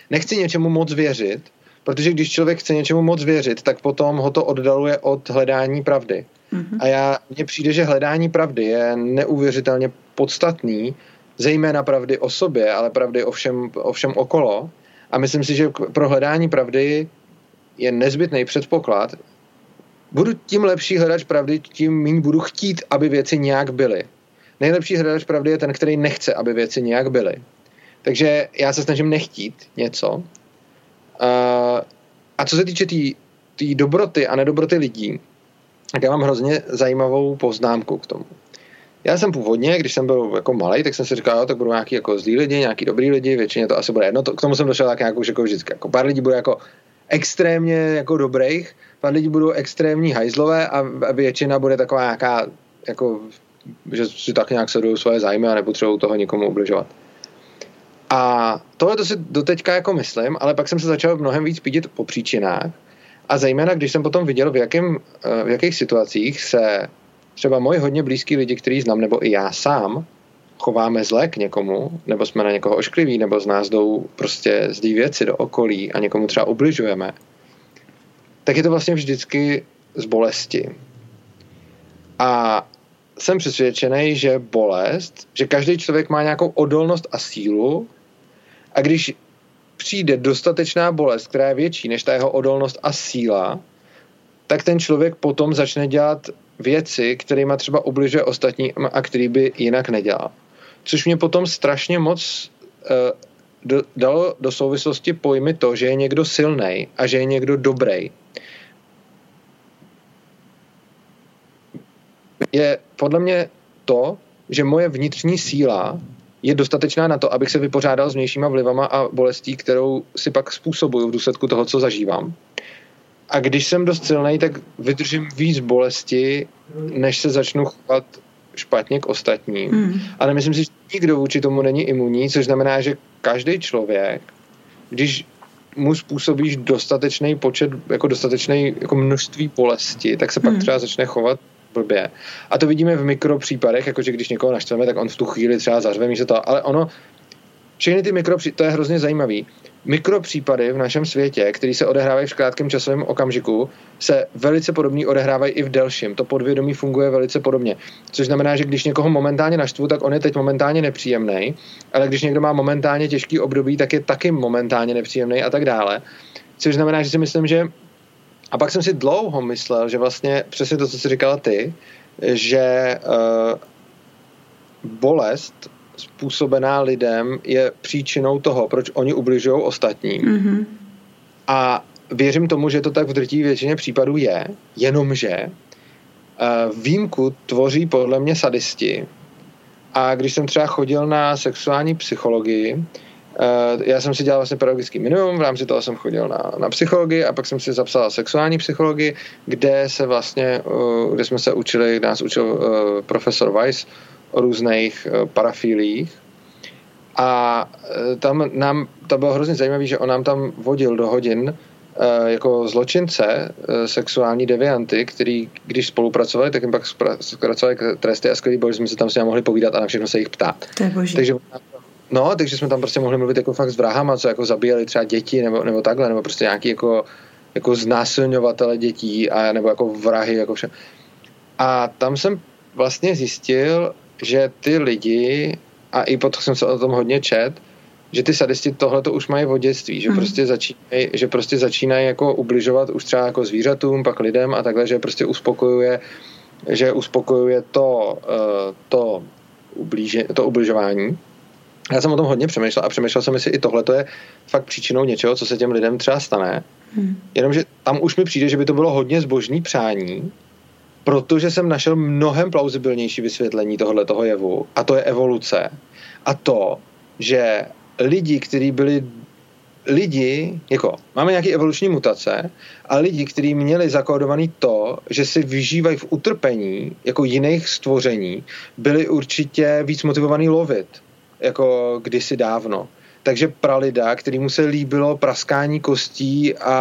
nechci něčemu moc věřit, Protože když člověk chce něčemu moc věřit, tak potom ho to oddaluje od hledání pravdy. Mm-hmm. A já, mně přijde, že hledání pravdy je neuvěřitelně podstatný, zejména pravdy o sobě, ale pravdy o všem, o všem okolo. A myslím si, že pro hledání pravdy je nezbytný předpoklad. Budu tím lepší hledač pravdy, tím méně budu chtít, aby věci nějak byly. Nejlepší hledač pravdy je ten, který nechce, aby věci nějak byly. Takže já se snažím nechtít něco, a co se týče té tý, tý dobroty a nedobroty lidí, tak já mám hrozně zajímavou poznámku k tomu. Já jsem původně, když jsem byl jako malý, tak jsem si říkal, jo, tak budou nějaký jako zlí lidi, nějaký dobrý lidi, většině to asi bude jedno. To, k tomu jsem došel tak nějak už jako vždycky. Jako pár lidí bude jako extrémně jako dobrých, pár lidí budou extrémní hajzlové a většina bude taková nějaká, jako, že si tak nějak sledují svoje zájmy a nepotřebují toho nikomu ubližovat. A tohle to si doteďka jako myslím, ale pak jsem se začal mnohem víc pídit po příčinách a zejména, když jsem potom viděl, v, jakém, eh, v jakých situacích se třeba moji hodně blízký lidi, který znám, nebo i já sám, chováme zle k někomu, nebo jsme na někoho oškliví, nebo z nás jdou prostě zlý věci do okolí a někomu třeba ubližujeme, tak je to vlastně vždycky z bolesti. A jsem přesvědčený, že bolest, že každý člověk má nějakou odolnost a sílu, a když přijde dostatečná bolest, která je větší než ta jeho odolnost a síla, tak ten člověk potom začne dělat věci, kterými třeba ubližuje ostatní a který by jinak nedělal. Což mě potom strašně moc uh, dalo do souvislosti pojmy to, že je někdo silný a že je někdo dobrý. Je podle mě to, že moje vnitřní síla je dostatečná na to, abych se vypořádal s vnějšíma vlivama a bolestí, kterou si pak způsobuju v důsledku toho, co zažívám. A když jsem dost silný, tak vydržím víc bolesti, než se začnu chovat špatně k ostatním. Mm. Ale myslím si, že nikdo vůči tomu není imunní, což znamená, že každý člověk, když mu způsobíš dostatečný počet, jako dostatečný jako množství bolesti, tak se pak hmm. třeba začne chovat blbě. A to vidíme v mikropřípadech, jakože když někoho naštveme, tak on v tu chvíli třeba zařve místo to, ale ono, všechny ty mikropřípady, to je hrozně zajímavý, mikropřípady v našem světě, které se odehrávají v krátkém časovém okamžiku, se velice podobně odehrávají i v delším. To podvědomí funguje velice podobně. Což znamená, že když někoho momentálně naštvu, tak on je teď momentálně nepříjemný, ale když někdo má momentálně těžký období, tak je taky momentálně nepříjemný a tak dále. Což znamená, že si myslím, že a pak jsem si dlouho myslel, že vlastně přesně to, co jsi říkala ty, že uh, bolest způsobená lidem je příčinou toho, proč oni ubližují ostatním. Mm-hmm. A věřím tomu, že to tak v drtí většině případů je, jenomže uh, výjimku tvoří podle mě sadisti. A když jsem třeba chodil na sexuální psychologii, Uh, já jsem si dělal vlastně pedagogický minimum, v rámci toho jsem chodil na, na psychologii a pak jsem si zapsal sexuální psychologii, kde se vlastně, uh, kde jsme se učili, kde nás učil uh, profesor Weiss o různých uh, parafílích a uh, tam nám, to bylo hrozně zajímavé, že on nám tam vodil do hodin jako zločince, sexuální devianty, který, když spolupracovali, tak jim pak zpracovali tresty a skvělý bož, jsme se tam s ním mohli povídat a na všechno se jich ptát. To je boží. Takže No, takže jsme tam prostě mohli mluvit jako fakt s vrahama, co jako zabíjeli třeba děti nebo, nebo takhle, nebo prostě nějaký jako, jako znásilňovatele dětí a nebo jako vrahy, jako vše. A tam jsem vlastně zjistil, že ty lidi, a i potom jsem se o tom hodně čet, že ty sadisti tohle to už mají v dětství, že, mm. prostě začínají, že prostě začínají jako ubližovat už třeba jako zvířatům, pak lidem a takhle, že prostě uspokojuje, že uspokojuje to, uh, to, ublíže, to ubližování já jsem o tom hodně přemýšlel a přemýšlel jsem, jestli i tohle je fakt příčinou něčeho, co se těm lidem třeba stane. Hmm. Jenomže tam už mi přijde, že by to bylo hodně zbožný přání, protože jsem našel mnohem plauzibilnější vysvětlení tohohle toho jevu a to je evoluce. A to, že lidi, kteří byli lidi, jako máme nějaké evoluční mutace a lidi, kteří měli zakódovaný to, že si vyžívají v utrpení jako jiných stvoření, byli určitě víc motivovaní lovit jako kdysi dávno. Takže pralida, kterýmu se líbilo praskání kostí a,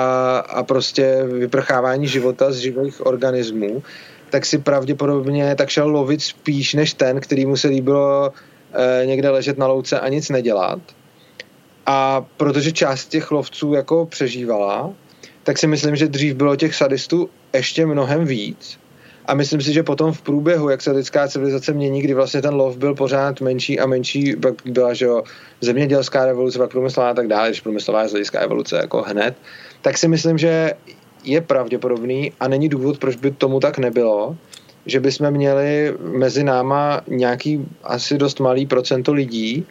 a prostě vyprchávání života z živých organismů, tak si pravděpodobně tak šel lovit spíš než ten, kterýmu se líbilo e, někde ležet na louce a nic nedělat. A protože část těch lovců jako přežívala, tak si myslím, že dřív bylo těch sadistů ještě mnohem víc a myslím si, že potom v průběhu, jak se lidská civilizace mění, kdy vlastně ten lov byl pořád menší a menší, pak byla, že jo, zemědělská revoluce, pak průmyslová a tak dále, když průmyslová je z hlediska evoluce jako hned, tak si myslím, že je pravděpodobný a není důvod, proč by tomu tak nebylo, že bychom měli mezi náma nějaký asi dost malý procento lidí,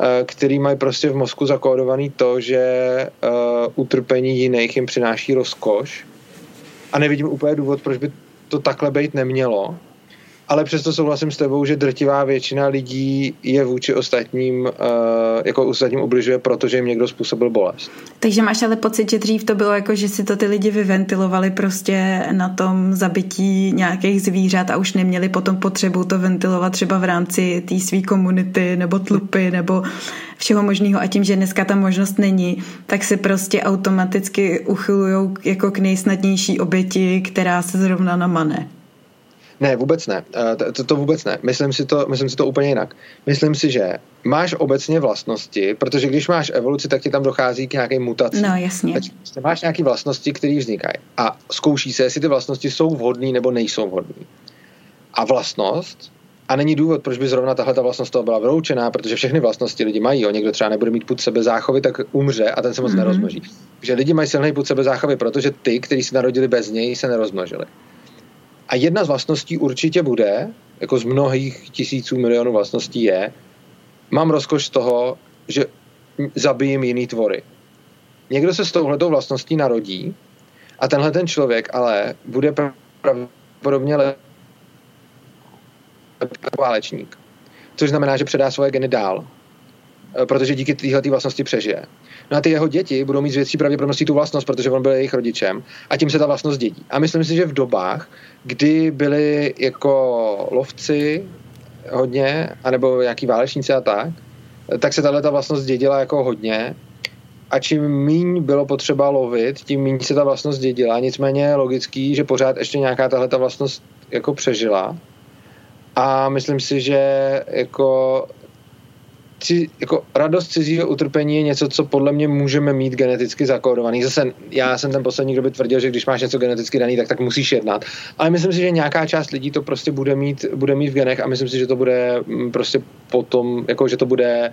eh, který mají prostě v mozku zakódovaný to, že uh, utrpení jiných jim přináší rozkoš. A nevidím úplně důvod, proč by to takhle být nemělo, ale přesto souhlasím s tebou, že drtivá většina lidí je vůči ostatním, uh, jako ostatním ubližuje, protože jim někdo způsobil bolest. Takže máš ale pocit, že dřív to bylo jako, že si to ty lidi vyventilovali prostě na tom zabití nějakých zvířat a už neměli potom potřebu to ventilovat třeba v rámci té své komunity nebo tlupy nebo všeho možného a tím, že dneska ta možnost není, tak se prostě automaticky uchylují jako k nejsnadnější oběti, která se zrovna namane. Ne, vůbec ne. Eh, to, to vůbec ne. Myslím si to, myslím si to úplně jinak. Myslím si, že máš obecně vlastnosti, protože když máš evoluci, tak ti tam dochází k nějaké mutaci. No, jasně. Takže máš nějaké vlastnosti, které vznikají. A zkouší se, jestli ty vlastnosti jsou vhodné nebo nejsou vhodné. A vlastnost, a není důvod, proč by zrovna tahle ta vlastnost toho byla vyloučená, protože všechny vlastnosti lidi mají. Jo. Někdo třeba nebude mít put sebe záchovy, tak umře a ten se moc mm-hmm. nerozmnoží. Takže lidi mají silný put sebe záchovy, protože ty, kteří se narodili bez něj, se nerozmnožili. A jedna z vlastností určitě bude, jako z mnohých tisíců milionů vlastností je, mám rozkoš z toho, že zabijím jiný tvory. Někdo se s touhletou vlastností narodí a tenhle ten člověk ale bude pravděpodobně válečník. Což znamená, že předá svoje geny dál. Eh, protože díky téhle vlastnosti přežije. No a ty jeho děti budou mít z větší pravděpodobností tu vlastnost, protože on byl jejich rodičem a tím se ta vlastnost dědí. A myslím si, že v dobách, kdy byli jako lovci hodně, anebo nějaký válečníci a tak, tak se tahle ta vlastnost dědila jako hodně a čím míň bylo potřeba lovit, tím méně se ta vlastnost dědila. Nicméně je logický, že pořád ještě nějaká tahle ta vlastnost jako přežila. A myslím si, že jako ci, jako radost cizího utrpení je něco, co podle mě můžeme mít geneticky zakódovaný. Zase já jsem ten poslední, kdo by tvrdil, že když máš něco geneticky daný, tak tak musíš jednat. Ale myslím si, že nějaká část lidí to prostě bude mít, bude mít v genech a myslím si, že to bude mm, prostě potom, jako že to bude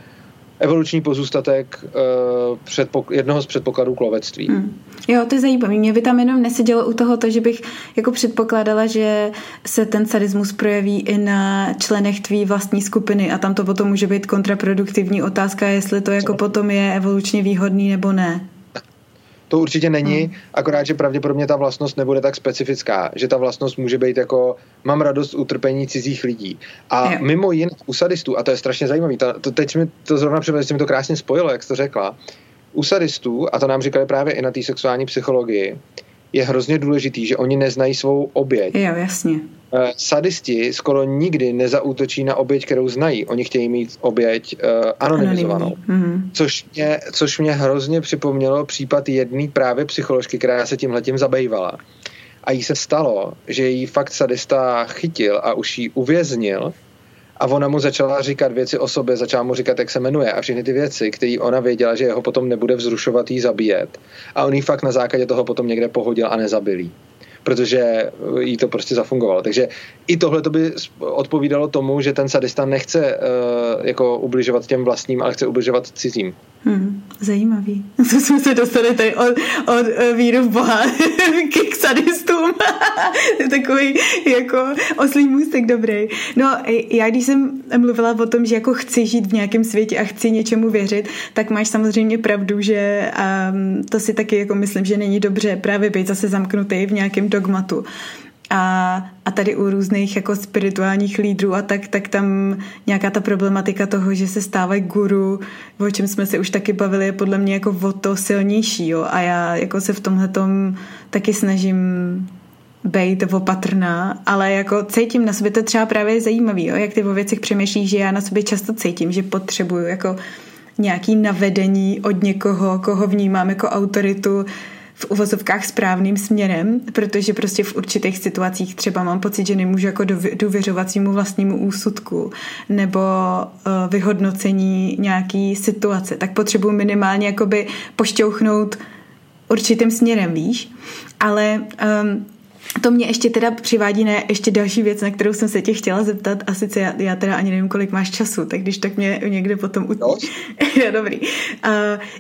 evoluční pozůstatek uh, předpok- jednoho z předpokladů k lovectví. Hmm. Jo, to je zajímavé. Mě by tam jenom nesedělo u toho to, že bych jako předpokládala, že se ten sadismus projeví i na členech tvý vlastní skupiny a tam to potom může být kontraproduktivní otázka, jestli to jako potom je evolučně výhodný nebo ne. To určitě není, hmm. akorát, že pravděpodobně ta vlastnost nebude tak specifická, že ta vlastnost může být jako mám radost utrpení cizích lidí. A jo. mimo jiné u sadistů, a to je strašně zajímavé, to, to, teď mi to zrovna připadá, že mi to krásně spojilo, jak jsi to řekla, u sadistů, a to nám říkali právě i na té sexuální psychologii, je hrozně důležitý, že oni neznají svou oběť. Jo, jasně. Eh, sadisti skoro nikdy nezautočí na oběť, kterou znají. Oni chtějí mít oběť uh, anonymizovanou. Mm-hmm. Což, mě, což mě hrozně připomnělo případ jedné právě psycholožky, která se tímhletím zabývala. A jí se stalo, že jí fakt sadista chytil a už jí uvěznil a ona mu začala říkat věci o sobě, začala mu říkat, jak se jmenuje a všechny ty věci, které ona věděla, že jeho potom nebude vzrušovat jí zabíjet. A on jí fakt na základě toho potom někde pohodil a nezabil jí protože jí to prostě zafungovalo. Takže i tohle to by odpovídalo tomu, že ten sadista nechce uh, jako ubližovat těm vlastním, ale chce ubližovat cizím. Hmm, zajímavý. Co jsme se dostali tady od, od eh, víru v Boha k sadistům. Takový jako oslý můstek dobrý. No, já když jsem mluvila o tom, že jako chci žít v nějakém světě a chci něčemu věřit, tak máš samozřejmě pravdu, že um, to si taky jako myslím, že není dobře právě být zase zamknutý v nějakém dogmatu. A, a tady u různých jako spirituálních lídrů a tak, tak tam nějaká ta problematika toho, že se stávají guru, o čem jsme se už taky bavili, je podle mě jako o to silnější, jo. A já jako se v tomhle taky snažím být opatrná, ale jako cítím na sobě, to třeba právě zajímavý, jo, jak ty o věcech přemýšlíš, že já na sobě často cítím, že potřebuju jako nějaký navedení od někoho, koho vnímám jako autoritu, v uvozovkách správným směrem, protože prostě v určitých situacích třeba mám pocit, že nemůžu jako důvěřovat svýmu vlastnímu úsudku nebo uh, vyhodnocení nějaký situace, tak potřebuji minimálně jakoby pošťouchnout určitým směrem, víš? Ale um, to mě ještě teda přivádí na ještě další věc, na kterou jsem se tě chtěla zeptat a sice já, já teda ani nevím, kolik máš času, tak když tak mě někde potom utí. No. jo, dobrý. Uh,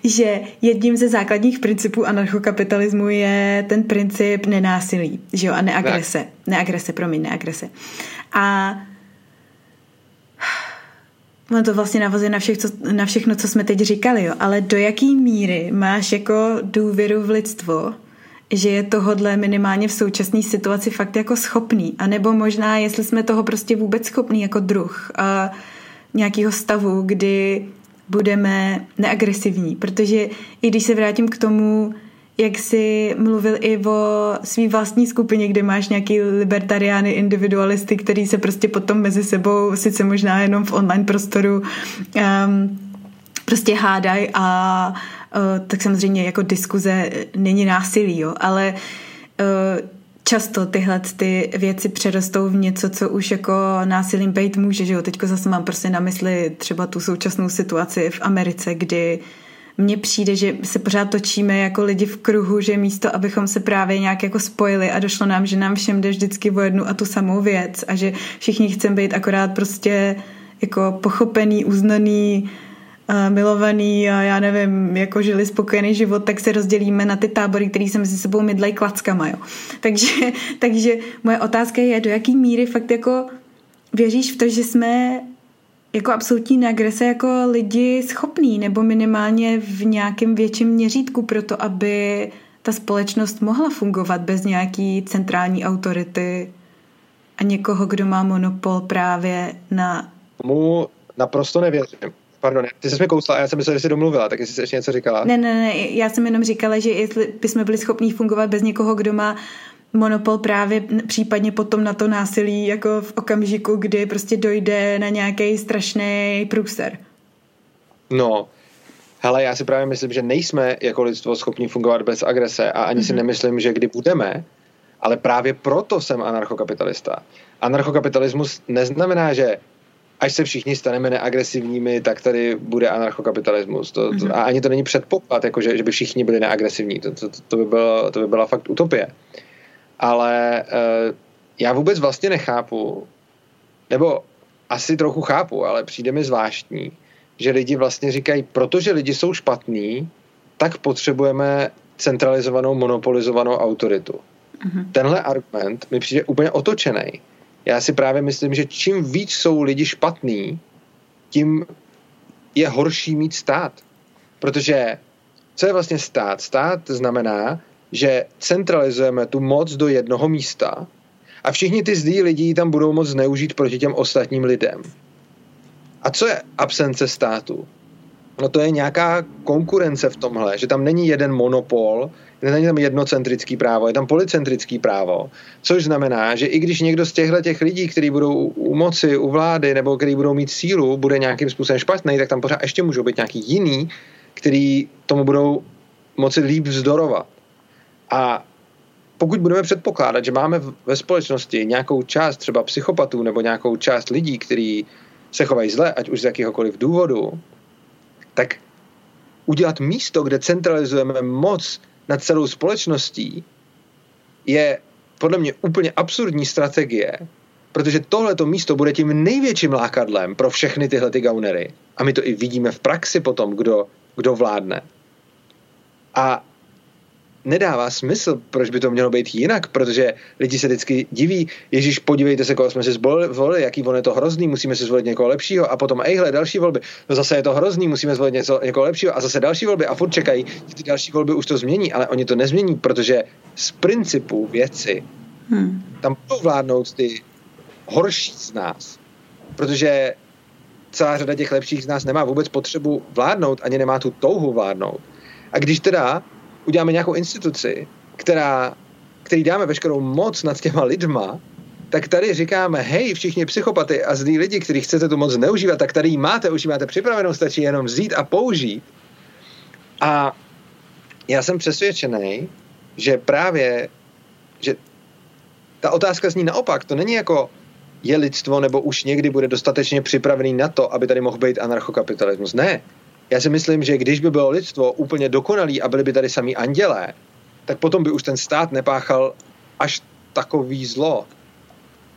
že jedním ze základních principů anarchokapitalismu je ten princip nenásilí, že jo, a neagrese. Ne. Neagrese, promiň, neagrese. A Ono to vlastně navazuje na, všech, co, na všechno, co jsme teď říkali, jo. ale do jaký míry máš jako důvěru v lidstvo, že je tohodle minimálně v současné situaci fakt jako schopný. A nebo možná, jestli jsme toho prostě vůbec schopný jako druh a nějakého stavu, kdy budeme neagresivní. Protože i když se vrátím k tomu, jak jsi mluvil i o svý vlastní skupině, kde máš nějaký libertariány, individualisty, který se prostě potom mezi sebou, sice možná jenom v online prostoru, um, prostě hádají a tak samozřejmě jako diskuze není násilí, jo, ale eh, často tyhle ty věci přerostou v něco, co už jako násilím být může, že jo. Teďko zase mám prostě na mysli třeba tu současnou situaci v Americe, kdy mně přijde, že se pořád točíme jako lidi v kruhu, že místo, abychom se právě nějak jako spojili a došlo nám, že nám všem jde vždycky o jednu a tu samou věc a že všichni chceme být akorát prostě jako pochopený, uznaný, milovaný a já nevím, jako žili spokojený život, tak se rozdělíme na ty tábory, které se mezi sebou mydlejí klackama, jo. Takže, takže moje otázka je, do jaký míry fakt jako věříš v to, že jsme jako absolutní neagrese jako lidi schopní, nebo minimálně v nějakém větším měřítku pro to, aby ta společnost mohla fungovat bez nějaký centrální autority a někoho, kdo má monopol právě na... Mu naprosto nevěřím. Pardon, ty jsi mi kousla a já jsem myslel, že jsi domluvila, tak jestli jsi ještě něco říkala. Ne, ne, ne, já jsem jenom říkala, že jestli bychom byli schopni fungovat bez někoho, kdo má monopol právě případně potom na to násilí, jako v okamžiku, kdy prostě dojde na nějaký strašný průser. No, hele, já si právě myslím, že nejsme jako lidstvo schopni fungovat bez agrese a ani mm-hmm. si mhm. nemyslím, že kdy budeme, ale právě proto jsem anarchokapitalista. Anarchokapitalismus neznamená, že až se všichni staneme neagresivními, tak tady bude anarchokapitalismus. To, to, mm-hmm. A ani to není předpoklad, jako že, že by všichni byli neagresivní. To, to, to, by bylo, to by byla fakt utopie. Ale uh, já vůbec vlastně nechápu, nebo asi trochu chápu, ale přijde mi zvláštní, že lidi vlastně říkají, protože lidi jsou špatní, tak potřebujeme centralizovanou, monopolizovanou autoritu. Mm-hmm. Tenhle argument mi přijde úplně otočený. Já si právě myslím, že čím víc jsou lidi špatní, tím je horší mít stát. Protože co je vlastně stát? Stát znamená, že centralizujeme tu moc do jednoho místa a všichni ty zlí lidi tam budou moc zneužít proti těm ostatním lidem. A co je absence státu? No to je nějaká konkurence v tomhle, že tam není jeden monopol, není tam jednocentrický právo, je tam policentrický právo, což znamená, že i když někdo z těchto těch lidí, kteří budou u moci, u vlády, nebo kteří budou mít sílu, bude nějakým způsobem špatný, tak tam pořád ještě můžou být nějaký jiný, který tomu budou moci líp vzdorovat. A pokud budeme předpokládat, že máme ve společnosti nějakou část třeba psychopatů nebo nějakou část lidí, kteří se chovají zle, ať už z jakéhokoliv důvodu, tak udělat místo, kde centralizujeme moc nad celou společností, je podle mě úplně absurdní strategie, protože tohleto místo bude tím největším lákadlem pro všechny tyhle ty gaunery. A my to i vidíme v praxi potom, kdo, kdo vládne. A nedává smysl, proč by to mělo být jinak, protože lidi se vždycky diví, Ježíš, podívejte se, koho jsme si zvolili, jaký on je to hrozný, musíme si zvolit někoho lepšího a potom, ejhle, další volby, no zase je to hrozný, musíme zvolit něco, někoho lepšího a zase další volby a furt čekají, že ty další volby už to změní, ale oni to nezmění, protože z principu věci hmm. tam budou vládnout ty horší z nás, protože celá řada těch lepších z nás nemá vůbec potřebu vládnout, ani nemá tu touhu vládnout. A když teda uděláme nějakou instituci, která, který dáme veškerou moc nad těma lidma, tak tady říkáme, hej, všichni psychopaty a zlí lidi, kteří chcete tu moc zneužívat, tak tady ji máte, už ji máte připravenou, stačí jenom vzít a použít. A já jsem přesvědčený, že právě, že ta otázka zní naopak, to není jako je lidstvo nebo už někdy bude dostatečně připravený na to, aby tady mohl být anarchokapitalismus. Ne, já si myslím, že když by bylo lidstvo úplně dokonalý a byli by tady sami andělé, tak potom by už ten stát nepáchal až takový zlo.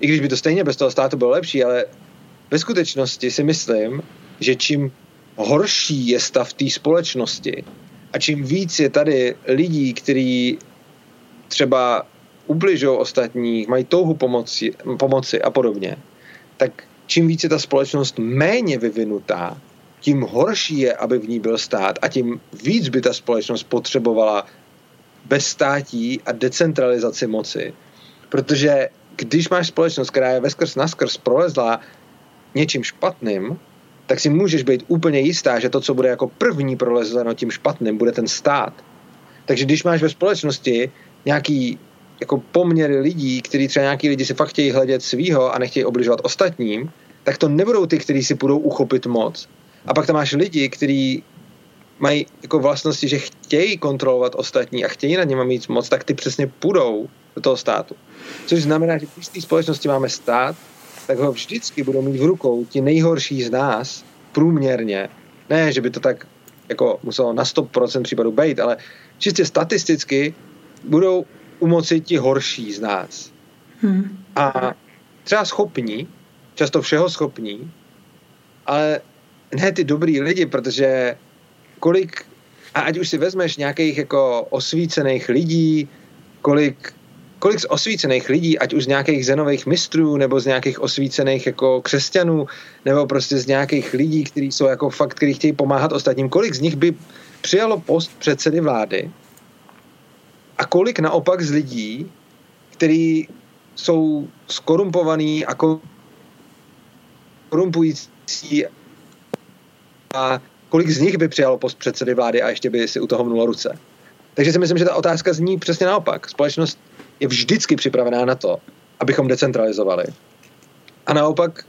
I když by to stejně bez toho státu bylo lepší, ale ve skutečnosti si myslím, že čím horší je stav té společnosti a čím víc je tady lidí, kteří třeba ubližují ostatních, mají touhu pomoci, pomoci a podobně, tak čím víc je ta společnost méně vyvinutá, tím horší je, aby v ní byl stát a tím víc by ta společnost potřebovala bezstátí a decentralizaci moci. Protože když máš společnost, která je veskrz naskrz prolezlá něčím špatným, tak si můžeš být úplně jistá, že to, co bude jako první prolezeno tím špatným, bude ten stát. Takže když máš ve společnosti nějaký jako poměry lidí, kteří třeba nějaký lidi si fakt chtějí hledět svýho a nechtějí obližovat ostatním, tak to nebudou ty, kteří si budou uchopit moc, a pak tam máš lidi, kteří mají jako vlastnosti, že chtějí kontrolovat ostatní a chtějí nad nimi mít moc, tak ty přesně půjdou do toho státu. Což znamená, že když v té společnosti máme stát, tak ho vždycky budou mít v rukou ti nejhorší z nás průměrně. Ne, že by to tak jako muselo na 100% případů být, ale čistě statisticky budou u moci ti horší z nás. Hmm. A třeba schopní, často všeho schopní, ale ne ty dobrý lidi, protože kolik, a ať už si vezmeš nějakých jako osvícených lidí, kolik, kolik z osvícených lidí, ať už z nějakých zenových mistrů, nebo z nějakých osvícených jako křesťanů, nebo prostě z nějakých lidí, kteří jsou jako fakt, kteří chtějí pomáhat ostatním, kolik z nich by přijalo post předsedy vlády a kolik naopak z lidí, kteří jsou skorumpovaný a korumpující a kolik z nich by přijalo post předsedy vlády a ještě by si u toho mnulo ruce. Takže si myslím, že ta otázka zní přesně naopak. Společnost je vždycky připravená na to, abychom decentralizovali. A naopak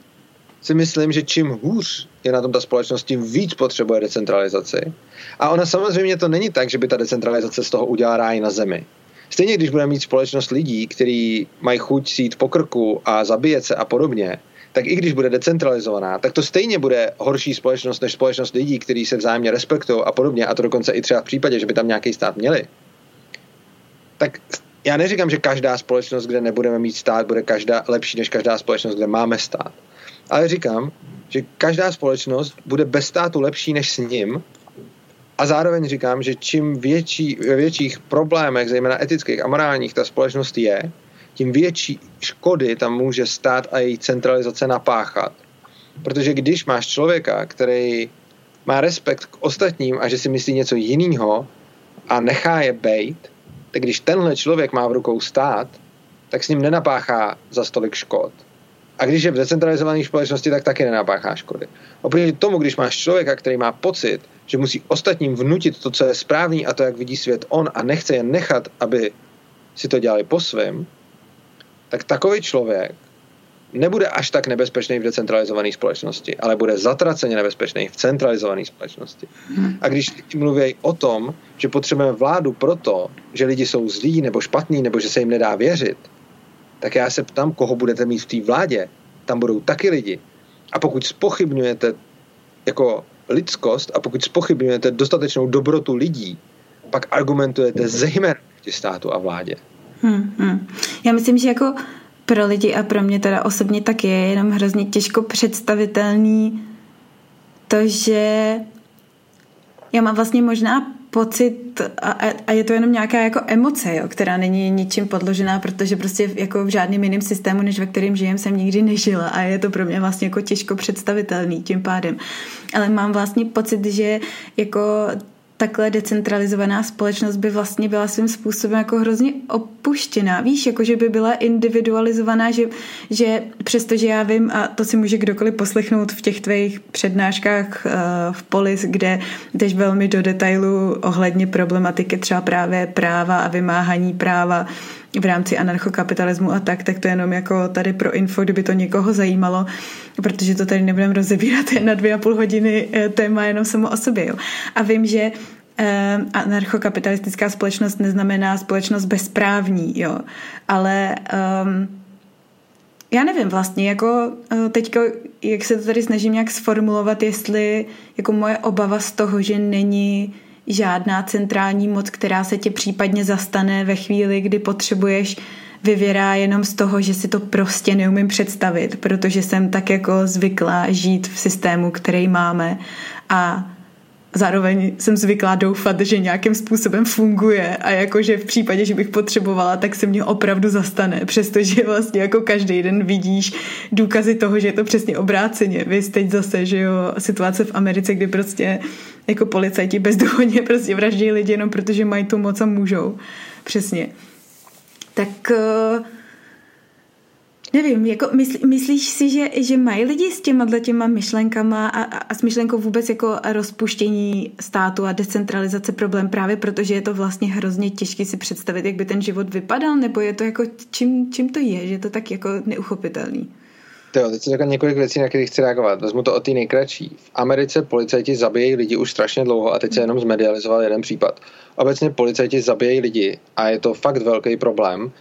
si myslím, že čím hůř je na tom ta společnost, tím víc potřebuje decentralizaci. A ona samozřejmě to není tak, že by ta decentralizace z toho udělala ráj na zemi. Stejně, když budeme mít společnost lidí, kteří mají chuť sít po krku a zabíjet se a podobně, tak i když bude decentralizovaná, tak to stejně bude horší společnost než společnost lidí, kteří se vzájemně respektují a podobně, a to dokonce i třeba v případě, že by tam nějaký stát měli. Tak já neříkám, že každá společnost, kde nebudeme mít stát, bude každá lepší než každá společnost, kde máme stát. Ale říkám, že každá společnost bude bez státu lepší než s ním a zároveň říkám, že čím větší, ve větších problémech, zejména etických a morálních, ta společnost je, tím větší škody tam může stát a její centralizace napáchat. Protože když máš člověka, který má respekt k ostatním a že si myslí něco jiného a nechá je bejt, tak když tenhle člověk má v rukou stát, tak s ním nenapáchá za stolik škod. A když je v decentralizované společnosti, tak taky nenapáchá škody. Oproti tomu, když máš člověka, který má pocit, že musí ostatním vnutit to, co je správný a to, jak vidí svět on a nechce je nechat, aby si to dělali po svém, tak takový člověk nebude až tak nebezpečný v decentralizované společnosti, ale bude zatraceně nebezpečný v centralizované společnosti. Hmm. A když mluví o tom, že potřebujeme vládu proto, že lidi jsou zlí nebo špatní, nebo že se jim nedá věřit, tak já se ptám, koho budete mít v té vládě. Tam budou taky lidi. A pokud spochybňujete jako lidskost a pokud spochybňujete dostatečnou dobrotu lidí, pak argumentujete zejména proti státu a vládě. Hmm, hmm. Já myslím, že jako pro lidi a pro mě teda osobně tak je jenom hrozně těžko představitelný to, že já mám vlastně možná pocit a, a je to jenom nějaká jako emoce, jo, která není ničím podložená, protože prostě jako v žádném jiném systému, než ve kterém žijem, jsem nikdy nežila a je to pro mě vlastně jako těžko představitelný tím pádem. Ale mám vlastně pocit, že jako takhle decentralizovaná společnost by vlastně byla svým způsobem jako hrozně opuštěná. Víš, jako že by byla individualizovaná, že, že přestože já vím, a to si může kdokoliv poslechnout v těch tvých přednáškách uh, v Polis, kde jdeš velmi do detailu ohledně problematiky třeba právě práva a vymáhání práva v rámci anarchokapitalismu a tak, tak to je jenom jako tady pro info, kdyby to někoho zajímalo, protože to tady nebudeme rozebírat na dvě a půl hodiny eh, téma jenom samo o sobě. Jo. A vím, že eh, anarchokapitalistická společnost neznamená společnost bezprávní, jo, ale um, já nevím vlastně, jako eh, teďka, jak se to tady snažím nějak sformulovat, jestli jako moje obava z toho, že není žádná centrální moc, která se tě případně zastane ve chvíli, kdy potřebuješ vyvěrá jenom z toho, že si to prostě neumím představit, protože jsem tak jako zvyklá žít v systému, který máme a zároveň jsem zvyklá doufat, že nějakým způsobem funguje a jakože v případě, že bych potřebovala, tak se mě opravdu zastane, přestože vlastně jako každý den vidíš důkazy toho, že je to přesně obráceně. Vy teď zase, že jo, situace v Americe, kdy prostě jako policajti bezdůvodně prostě vraždí lidi jenom protože mají tu moc a můžou. Přesně. Tak uh, Nevím, jako mysl, myslíš si, že, že mají lidi s těma těma myšlenkama a, a, a s myšlenkou vůbec jako rozpuštění státu a decentralizace problém právě protože je to vlastně hrozně těžké si představit, jak by ten život vypadal, nebo je to jako, čím, čím to je, že je to tak jako neuchopitelný? Jo, teď jsem řekl několik věcí, na které chci reagovat. Vezmu to o ty nejkratší. V Americe policajti zabíjejí lidi už strašně dlouho a teď se jenom zmedializoval jeden případ. Obecně policajti zabíjejí lidi a je to fakt velký problém.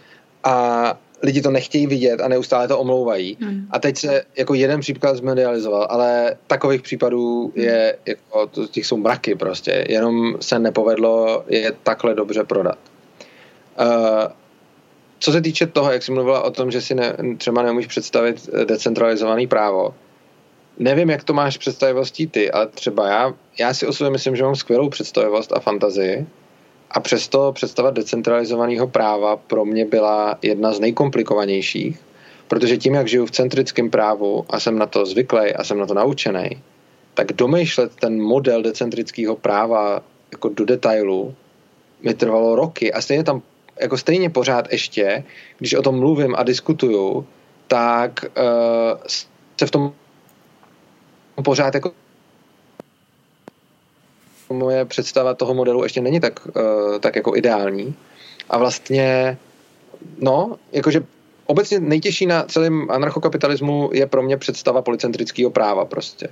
A lidi to nechtějí vidět a neustále to omlouvají. Hmm. A teď se jako jeden příklad zmedializoval, ale takových případů je, jako, to, těch jsou mraky prostě, jenom se nepovedlo je takhle dobře prodat. Uh, co se týče toho, jak jsi mluvila o tom, že si ne, třeba nemůžeš představit decentralizovaný právo, nevím, jak to máš představivostí ty, ale třeba já, já si osobně myslím, že mám skvělou představivost a fantazii, a přesto představa decentralizovaného práva pro mě byla jedna z nejkomplikovanějších, protože tím, jak žiju v centrickém právu a jsem na to zvyklý a jsem na to naučený, tak domýšlet ten model decentrického práva jako do detailu mi trvalo roky. A stejně tam jako stejně pořád ještě, když o tom mluvím a diskutuju, tak uh, se v tom pořád jako moje představa toho modelu ještě není tak, uh, tak jako ideální. A vlastně, no, jakože obecně nejtěžší na celém anarchokapitalismu je pro mě představa policentrického práva prostě.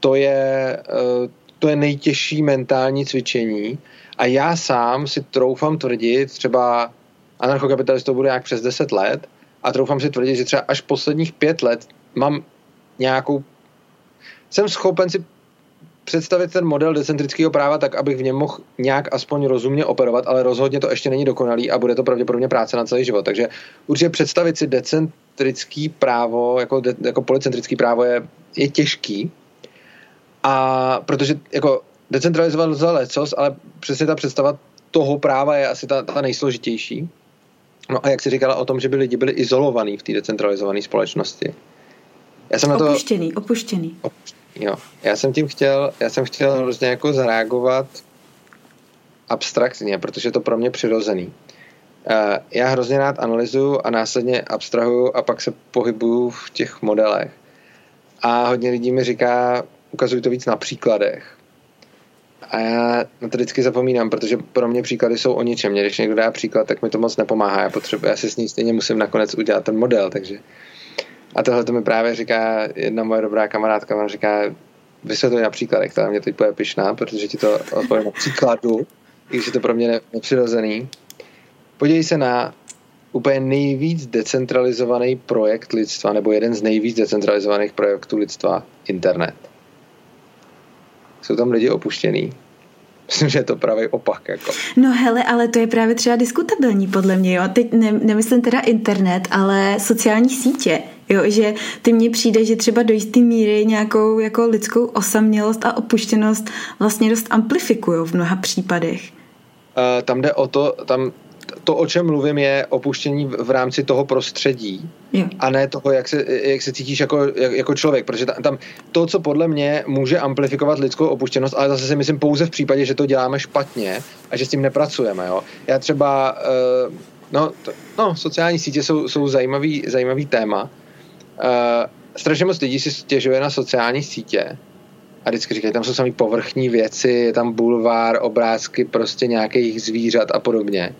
To je, eh, to je nejtěžší mentální cvičení a já sám si troufám tvrdit, třeba anarchokapitalistou bude nějak přes 10 let a troufám si tvrdit, že třeba až posledních pět let mám nějakou jsem schopen si představit ten model decentrického práva tak, abych v něm mohl nějak aspoň rozumně operovat, ale rozhodně to ještě není dokonalý a bude to pravděpodobně práce na celý život. Takže určitě představit si decentrický právo, jako, de, jako policentrický právo je, je těžký. A protože jako decentralizovat lze lecos, ale přesně ta představa toho práva je asi ta, ta nejsložitější. No a jak si říkala o tom, že by lidi byli izolovaní v té decentralizované společnosti. Já jsem na to... Opuštěný, opuštěný. opuštěný Jo, já jsem tím chtěl, já jsem chtěl hrozně jako zareagovat abstraktně, protože je to pro mě přirozený. Eh, já hrozně rád analyzuju a následně abstrahuju a pak se pohybuju v těch modelech. A hodně lidí mi říká, ukazuj to víc na příkladech. A já na to vždycky zapomínám, protože pro mě příklady jsou o ničem. Mě, když někdo dá příklad, tak mi to moc nepomáhá. Já, potřebuji, já si s ní stejně musím nakonec udělat ten model, takže a tohle to mi právě říká jedna moje dobrá kamarádka, ona říká, vysvětluji na příkladech, která mě teď bude pišná, protože ti to odpovím na příkladu, i když je to pro mě nepřirozený. Podívej se na úplně nejvíc decentralizovaný projekt lidstva, nebo jeden z nejvíc decentralizovaných projektů lidstva, internet. Jsou tam lidi opuštěný, Myslím, že je to právě opak. Jako. No hele, ale to je právě třeba diskutabilní podle mě. Jo? Teď ne, nemyslím teda internet, ale sociální sítě. Jo? Že ty mně přijde, že třeba do jisté míry nějakou jako lidskou osamělost a opuštěnost vlastně dost amplifikují v mnoha případech. Uh, tam jde o to, tam to, o čem mluvím, je opuštění v rámci toho prostředí jo. a ne toho, jak se, jak se cítíš jako, jako člověk, protože tam, tam to, co podle mě může amplifikovat lidskou opuštěnost, ale zase si myslím pouze v případě, že to děláme špatně a že s tím nepracujeme. Jo. Já třeba, uh, no, to, no, sociální sítě jsou, jsou zajímavý, zajímavý téma. Uh, strašně moc lidí si stěžuje na sociální sítě, a vždycky říkají, tam jsou samý povrchní věci, je tam bulvár, obrázky prostě nějakých zvířat a podobně.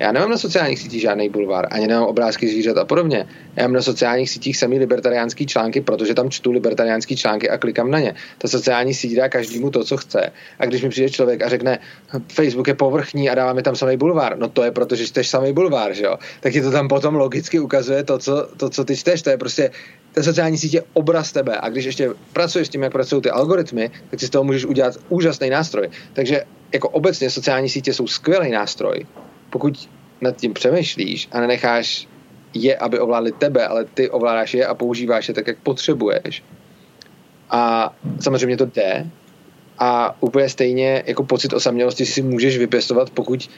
Já nemám na sociálních sítích žádný bulvár, ani nemám obrázky zvířat a podobně. Já mám na sociálních sítích samý libertariánský články, protože tam čtu libertariánský články a klikám na ně. Ta sociální síť dá každému to, co chce. A když mi přijde člověk a řekne, Facebook je povrchní a dává mi tam samý bulvár, no to je proto, že čteš samý bulvár, že jo? Tak ti to tam potom logicky ukazuje to, co, to, co ty čteš. To je prostě ten sociální sítě obraz tebe. A když ještě pracuješ s tím, jak pracují ty algoritmy, tak si z toho můžeš udělat úžasný nástroj. Takže jako obecně sociální sítě jsou skvělý nástroj, pokud nad tím přemýšlíš a nenecháš je, aby ovládli tebe, ale ty ovládáš je a používáš je tak, jak potřebuješ. A samozřejmě to jde. A úplně stejně jako pocit osamělosti si můžeš vypěstovat, pokud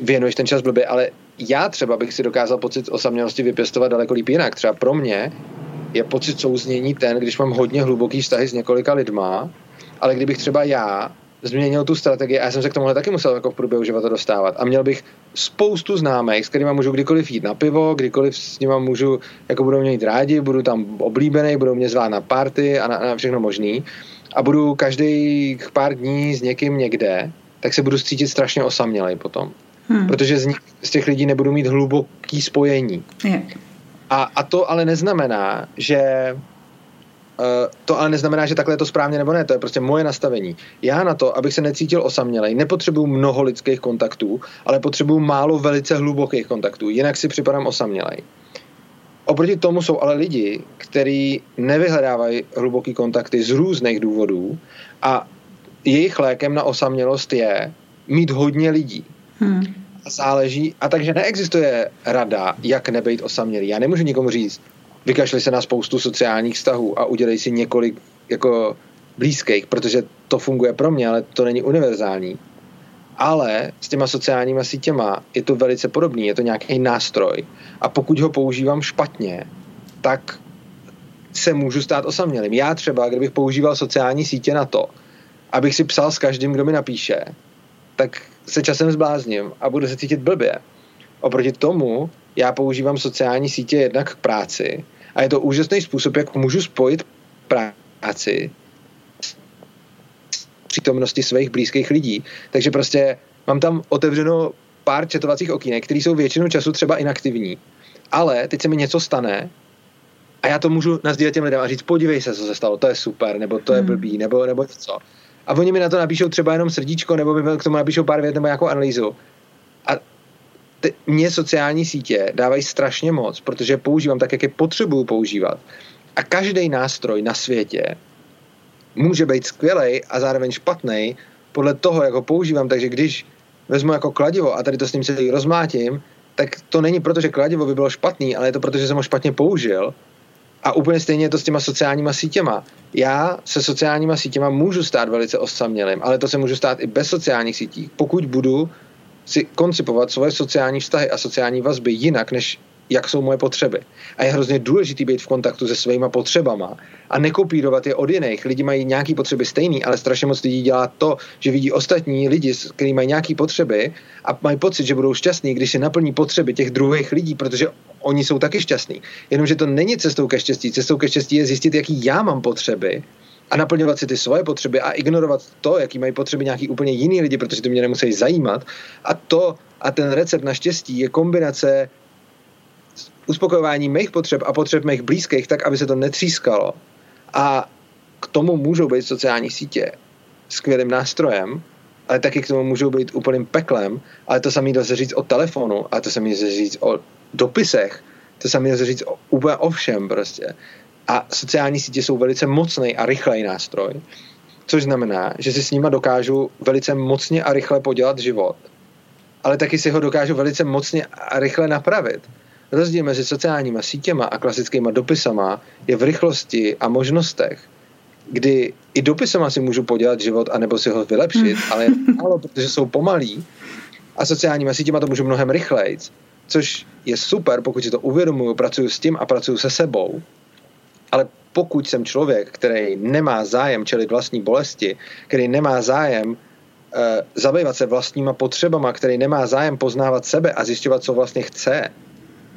věnuješ ten čas blbě, ale já třeba bych si dokázal pocit osamělosti vypěstovat daleko líp jinak. Třeba pro mě je pocit souznění ten, když mám hodně hluboký vztahy s několika lidma, ale kdybych třeba já změnil tu strategii a já jsem se k tomuhle taky musel jako v průběhu života dostávat. A měl bych spoustu známých, s kterými můžu kdykoliv jít na pivo, kdykoliv s nimi můžu, jako budou mě jít rádi, budu tam oblíbený, budou mě zvát na party a na, na všechno možný. A budu každý pár dní s někým někde, tak se budu cítit strašně osamělej potom. Hmm. Protože z, nich, z těch lidí nebudu mít hluboký spojení. Je. A, a to ale neznamená, že to ale neznamená, že takhle je to správně nebo ne, to je prostě moje nastavení. Já na to, abych se necítil osamělej, nepotřebuju mnoho lidských kontaktů, ale potřebuju málo velice hlubokých kontaktů, jinak si připadám osamělej. Oproti tomu jsou ale lidi, kteří nevyhledávají hluboký kontakty z různých důvodů a jejich lékem na osamělost je mít hodně lidí. Hmm. A záleží, a takže neexistuje rada, jak nebejt osamělý. Já nemůžu nikomu říct, vykašli se na spoustu sociálních vztahů a udělej si několik jako blízkých, protože to funguje pro mě, ale to není univerzální. Ale s těma sociálníma sítěma je to velice podobný, je to nějaký nástroj. A pokud ho používám špatně, tak se můžu stát osamělým. Já třeba, kdybych používal sociální sítě na to, abych si psal s každým, kdo mi napíše, tak se časem zblázním a budu se cítit blbě. Oproti tomu já používám sociální sítě jednak k práci a je to úžasný způsob, jak můžu spojit práci přítomnosti svých blízkých lidí. Takže prostě mám tam otevřeno pár četovacích okýnek, které jsou většinu času třeba inaktivní. Ale teď se mi něco stane a já to můžu nazdílet těm lidem a říct, podívej se, co se stalo, to je super, nebo to je hmm. blbý, nebo, nebo něco. A oni mi na to napíšou třeba jenom srdíčko, nebo mi k tomu napíšou pár vět nebo nějakou analýzu. A ty, mě sociální sítě dávají strašně moc, protože používám tak, jak je potřebuju používat. A každý nástroj na světě může být skvělý a zároveň špatný podle toho, jak ho používám. Takže když vezmu jako kladivo a tady to s ním celý rozmátím, tak to není proto, že kladivo by bylo špatný, ale je to proto, že jsem ho špatně použil. A úplně stejně je to s těma sociálníma sítěma. Já se sociálníma sítěma můžu stát velice osamělým, ale to se můžu stát i bez sociálních sítí, pokud budu si koncipovat svoje sociální vztahy a sociální vazby jinak, než jak jsou moje potřeby. A je hrozně důležitý být v kontaktu se svýma potřebama a nekopírovat je od jiných. Lidi mají nějaké potřeby stejný, ale strašně moc lidí dělá to, že vidí ostatní lidi, kteří mají nějaké potřeby a mají pocit, že budou šťastní, když si naplní potřeby těch druhých lidí, protože oni jsou taky šťastní. Jenomže to není cestou ke štěstí. Cestou ke štěstí je zjistit, jaký já mám potřeby a naplňovat si ty svoje potřeby a ignorovat to, jaký mají potřeby nějaký úplně jiný lidi, protože to mě nemusí zajímat. A to a ten recept na štěstí je kombinace uspokojování mých potřeb a potřeb mých blízkých tak, aby se to netřískalo. A k tomu můžou být sociální sítě skvělým nástrojem, ale taky k tomu můžou být úplným peklem, ale to samé dá se říct o telefonu, a to samé dá se říct o dopisech, to samé dá se říct o, úplně o všem prostě. A sociální sítě jsou velice mocný a rychlej nástroj, což znamená, že si s nima dokážu velice mocně a rychle podělat život, ale taky si ho dokážu velice mocně a rychle napravit. Rozdíl mezi sociálníma sítěma a klasickýma dopisama je v rychlosti a možnostech, kdy i dopisama si můžu podělat život anebo si ho vylepšit, ale málo, protože jsou pomalí a sociálníma sítěma to můžu mnohem rychleji, což je super, pokud si to uvědomuju, pracuju s tím a pracuju se sebou, ale pokud jsem člověk, který nemá zájem čelit vlastní bolesti, který nemá zájem uh, zabývat se vlastníma potřebama, který nemá zájem poznávat sebe a zjišťovat, co vlastně chce,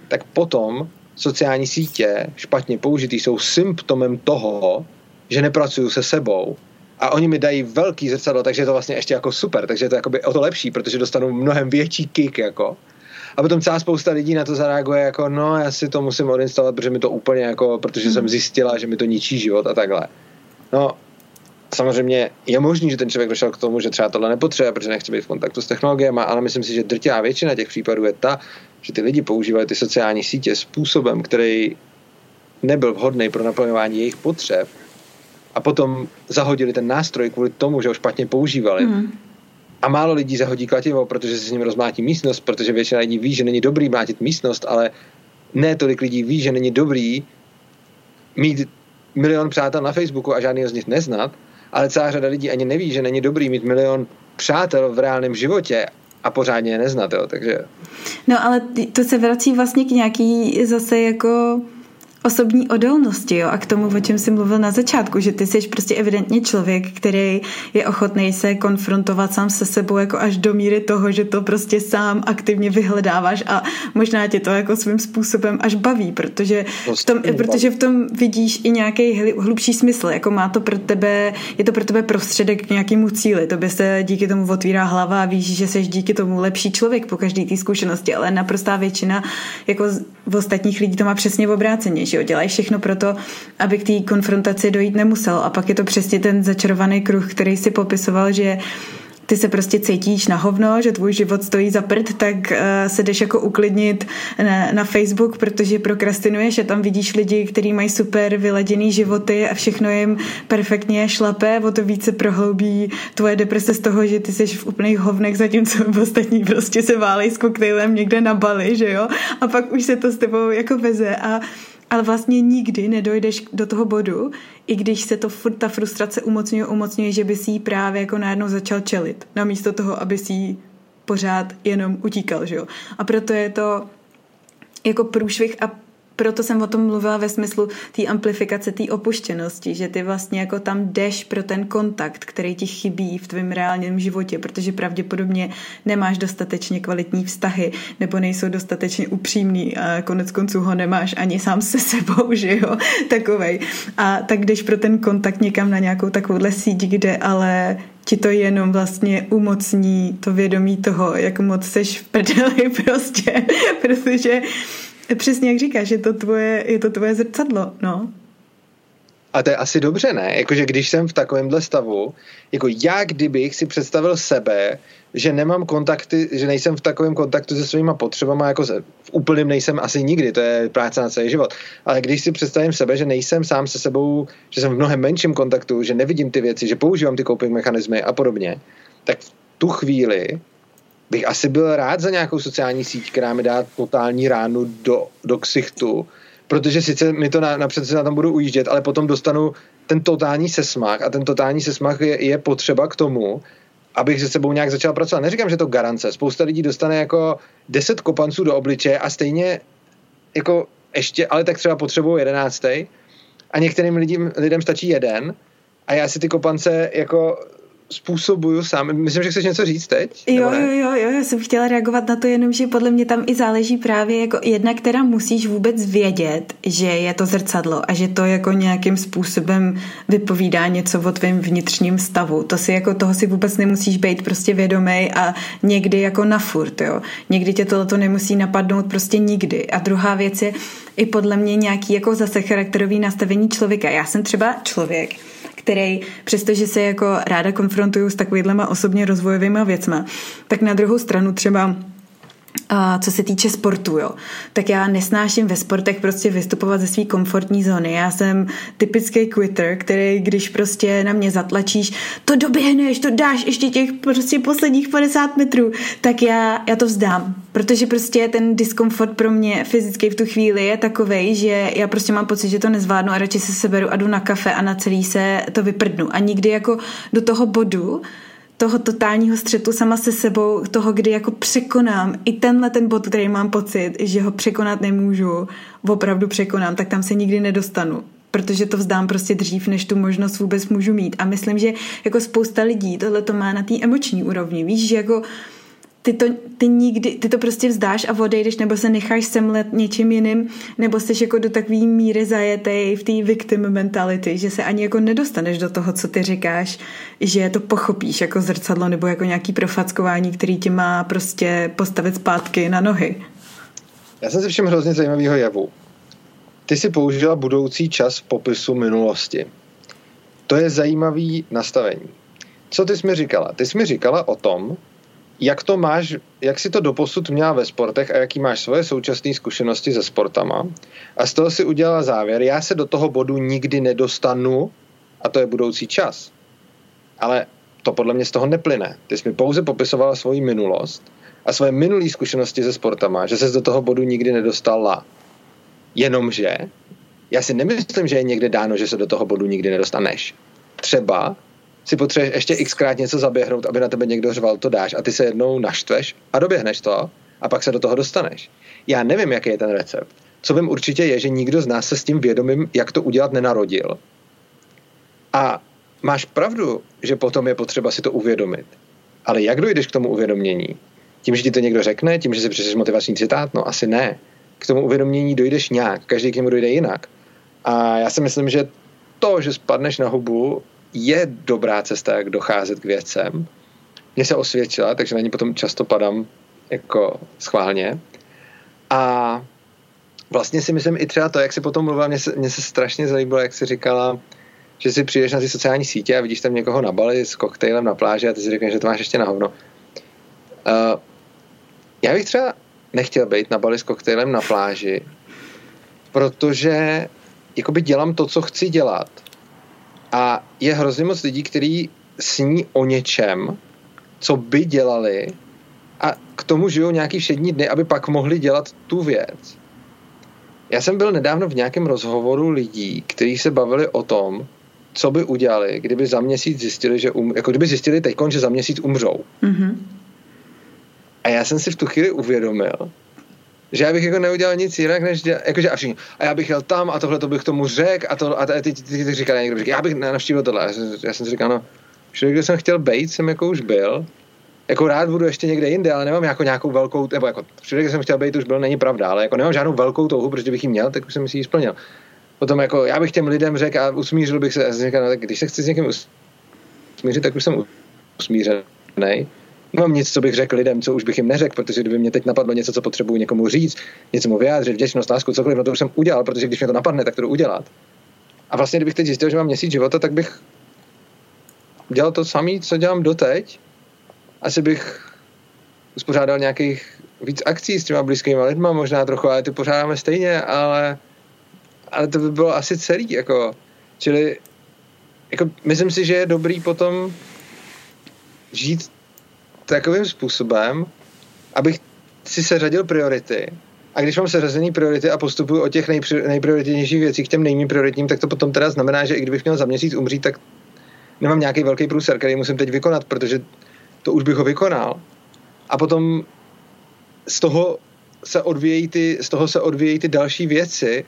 tak potom sociální sítě špatně použitý jsou symptomem toho, že nepracuju se sebou a oni mi dají velký zrcadlo, takže je to vlastně ještě jako super, takže je to jakoby o to lepší, protože dostanu mnohem větší kick jako. A potom celá spousta lidí na to zareaguje jako, no já si to musím odinstalovat, protože mi to úplně jako, protože jsem mhm. zjistila, že mi to ničí život a takhle. No, samozřejmě je možný, že ten člověk došel k tomu, že třeba tohle nepotřebuje, protože nechce být v kontaktu s technologiemi, ale myslím si, že drtivá většina těch případů je ta, že ty lidi používají ty sociální sítě způsobem, který nebyl vhodný pro naplňování jejich potřeb a potom zahodili ten nástroj kvůli tomu, že ho špatně používali. Mm. A málo lidí zahodí kladivo, protože se s ním rozmátí místnost, protože většina lidí ví, že není dobrý mlátit místnost, ale ne tolik lidí ví, že není dobrý mít milion přátel na Facebooku a žádný z nich neznat, ale celá řada lidí ani neví, že není dobrý mít milion přátel v reálném životě a pořádně je neznat, jo, takže... No ale to se vrací vlastně k nějaký zase jako osobní odolnosti jo? a k tomu, o čem jsi mluvil na začátku, že ty jsi prostě evidentně člověk, který je ochotný se konfrontovat sám se sebou jako až do míry toho, že to prostě sám aktivně vyhledáváš a možná tě to jako svým způsobem až baví, protože v tom, protože v tom vidíš i nějaký hlubší smysl, jako má to pro tebe, je to pro tebe prostředek k nějakému cíli, to by se díky tomu otvírá hlava a víš, že jsi díky tomu lepší člověk po každé té zkušenosti, ale naprostá většina jako v ostatních lidí to má přesně obráceně, že jo, dělají všechno pro to, aby k té konfrontaci dojít nemusel. A pak je to přesně ten začarovaný kruh, který si popisoval, že ty se prostě cítíš na hovno, že tvůj život stojí za prd, tak uh, se jdeš jako uklidnit na, na Facebook, protože prokrastinuješ a tam vidíš lidi, kteří mají super vyladěný životy a všechno jim perfektně šlape, o to více prohloubí tvoje deprese z toho, že ty jsi v úplných hovnech, zatímco ostatní prostě se válej s koktejlem někde na Bali, že jo? A pak už se to s tebou jako veze a ale vlastně nikdy nedojdeš do toho bodu, i když se to furt ta frustrace umocňuje, umocňuje, že by si jí právě jako najednou začal čelit, namísto toho, aby si jí pořád jenom utíkal, že jo. A proto je to jako průšvih a proto jsem o tom mluvila ve smyslu té amplifikace, té opuštěnosti, že ty vlastně jako tam jdeš pro ten kontakt, který ti chybí v tvém reálném životě, protože pravděpodobně nemáš dostatečně kvalitní vztahy nebo nejsou dostatečně upřímný a konec konců ho nemáš ani sám se sebou, že jo, takovej. A tak jdeš pro ten kontakt někam na nějakou takovouhle síť, kde ale ti to jenom vlastně umocní to vědomí toho, jak moc seš v prdeli prostě, protože Přesně jak říkáš, je to tvoje, je to tvoje zrcadlo, no. A to je asi dobře, ne? Jakože když jsem v takovémhle stavu, jako já kdybych si představil sebe, že nemám kontakty, že nejsem v takovém kontaktu se svýma potřebama, jako se, v úplným nejsem asi nikdy, to je práce na celý život. Ale když si představím sebe, že nejsem sám se sebou, že jsem v mnohem menším kontaktu, že nevidím ty věci, že používám ty coping mechanismy a podobně, tak v tu chvíli bych asi byl rád za nějakou sociální síť, která mi dá totální ránu do, do ksichtu, protože sice mi to na, napřed se na tom budu ujíždět, ale potom dostanu ten totální sesmach a ten totální sesmach je, je potřeba k tomu, abych se sebou nějak začal pracovat. Neříkám, že to garance. Spousta lidí dostane jako 10 kopanců do obličeje a stejně jako ještě, ale tak třeba potřebují jedenáctý a některým lidem, lidem stačí jeden a já si ty kopance jako způsobuju sám. Myslím, že chceš něco říct teď? Jo, jo, jo, jo, já jsem chtěla reagovat na to jenom, že podle mě tam i záleží právě jako jedna, která musíš vůbec vědět, že je to zrcadlo a že to jako nějakým způsobem vypovídá něco o tvém vnitřním stavu. To si jako toho si vůbec nemusíš být prostě vědomý a někdy jako na furt, jo. Někdy tě tohle nemusí napadnout prostě nikdy. A druhá věc je i podle mě nějaký jako zase charakterový nastavení člověka. Já jsem třeba člověk, který, přestože se jako ráda konfrontuju s takovýhlema osobně rozvojovými věcma, tak na druhou stranu třeba a co se týče sportu, jo, tak já nesnáším ve sportech prostě vystupovat ze své komfortní zóny. Já jsem typický quitter, který když prostě na mě zatlačíš, to doběhneš, to dáš ještě těch prostě posledních 50 metrů, tak já, já to vzdám. Protože prostě ten diskomfort pro mě fyzicky v tu chvíli je takovej, že já prostě mám pocit, že to nezvládnu a radši se seberu a jdu na kafe a na celý se to vyprdnu. A nikdy jako do toho bodu, toho totálního střetu sama se sebou, toho, kdy jako překonám i tenhle ten bod, který mám pocit, že ho překonat nemůžu, opravdu překonám, tak tam se nikdy nedostanu protože to vzdám prostě dřív, než tu možnost vůbec můžu mít. A myslím, že jako spousta lidí tohle to má na té emoční úrovni. Víš, že jako ty to, ty nikdy, ty to prostě vzdáš a odejdeš, nebo se necháš semlet něčím jiným, nebo jsi jako do takové míry zajetej v té victim mentality, že se ani jako nedostaneš do toho, co ty říkáš, že to pochopíš jako zrcadlo nebo jako nějaký profackování, který ti má prostě postavit zpátky na nohy. Já jsem si všem hrozně zajímavého jevu. Ty si použila budoucí čas v popisu minulosti. To je zajímavý nastavení. Co ty jsi mi říkala? Ty jsi mi říkala o tom, jak to máš, jak si to doposud měla ve sportech a jaký máš svoje současné zkušenosti se sportama. A z toho si udělala závěr, já se do toho bodu nikdy nedostanu a to je budoucí čas. Ale to podle mě z toho neplyne. Ty jsi mi pouze popisovala svoji minulost a svoje minulé zkušenosti se sportama, že se do toho bodu nikdy nedostala. Jenomže já si nemyslím, že je někde dáno, že se do toho bodu nikdy nedostaneš. Třeba si potřebuješ ještě xkrát něco zaběhnout, aby na tebe někdo řval, to dáš a ty se jednou naštveš a doběhneš to a pak se do toho dostaneš. Já nevím, jaký je ten recept. Co vím určitě je, že nikdo z nás se s tím vědomím, jak to udělat, nenarodil. A máš pravdu, že potom je potřeba si to uvědomit. Ale jak dojdeš k tomu uvědomění? Tím, že ti to někdo řekne, tím, že si přečteš motivační citát? No asi ne. K tomu uvědomění dojdeš nějak, každý k němu dojde jinak. A já si myslím, že to, že spadneš na hubu, je dobrá cesta, jak docházet k věcem. Mně se osvědčila, takže na ní potom často padám jako schválně. A vlastně si myslím i třeba to, jak si potom mluvila, mně se, mně se strašně zalíbilo, jak si říkala, že si přijdeš na ty sociální sítě a vidíš tam někoho na bali s koktejlem na pláži a ty si řekneš, že to máš ještě na hovno. Uh, já bych třeba nechtěl být na bali s koktejlem na pláži, protože jakoby dělám to, co chci dělat a je hrozně moc lidí, kteří sní o něčem, co by dělali a k tomu žijou nějaký všední dny, aby pak mohli dělat tu věc. Já jsem byl nedávno v nějakém rozhovoru lidí, kteří se bavili o tom, co by udělali, kdyby za měsíc zjistili, že um, jako kdyby zjistili teď, že za měsíc umřou. Mm-hmm. A já jsem si v tu chvíli uvědomil, že já bych jako neudělal nic jinak, než dělat, jakože a všichni, a já bych jel tam a tohle to bych tomu řekl a, to, a ty, ty, ty, ty říkali někdo, já bych navštívil tohle. Já jsem, já jsem si říkal, no, všude, kde jsem chtěl být, jsem jako už byl. Jako rád budu ještě někde jinde, ale nemám jako nějakou velkou, nebo jako všude, kde jsem chtěl být, už byl, není pravda, ale jako nemám žádnou velkou touhu, protože bych ji měl, tak už jsem si ji splnil. Potom jako já bych těm lidem řekl a usmířil bych se, a říkal, no, tak když se chci s někým usmířit, tak už jsem usmířený. Nemám nic, co bych řekl lidem, co už bych jim neřekl, protože kdyby mě teď napadlo něco, co potřebuji někomu říct, něco mu vyjádřit, vděčnost, lásku, cokoliv, no to už jsem udělal, protože když mě to napadne, tak to jdu udělat. A vlastně, kdybych teď zjistil, že mám měsíc života, tak bych dělal to samý, co dělám doteď. Asi bych uspořádal nějakých víc akcí s těma blízkými lidma, možná trochu, ale ty pořádáme stejně, ale, ale to by bylo asi celý, jako, čili jako, myslím si, že je dobrý potom žít takovým způsobem, abych si seřadil priority a když mám seřazený priority a postupuju od těch nejpri, nejprioritnějších věcí k těm nejméně prioritním, tak to potom teda znamená, že i kdybych měl za měsíc umřít, tak nemám nějaký velký průser, který musím teď vykonat, protože to už bych ho vykonal. A potom z toho se odvíjejí ty, z toho se odvíjejí ty další věci,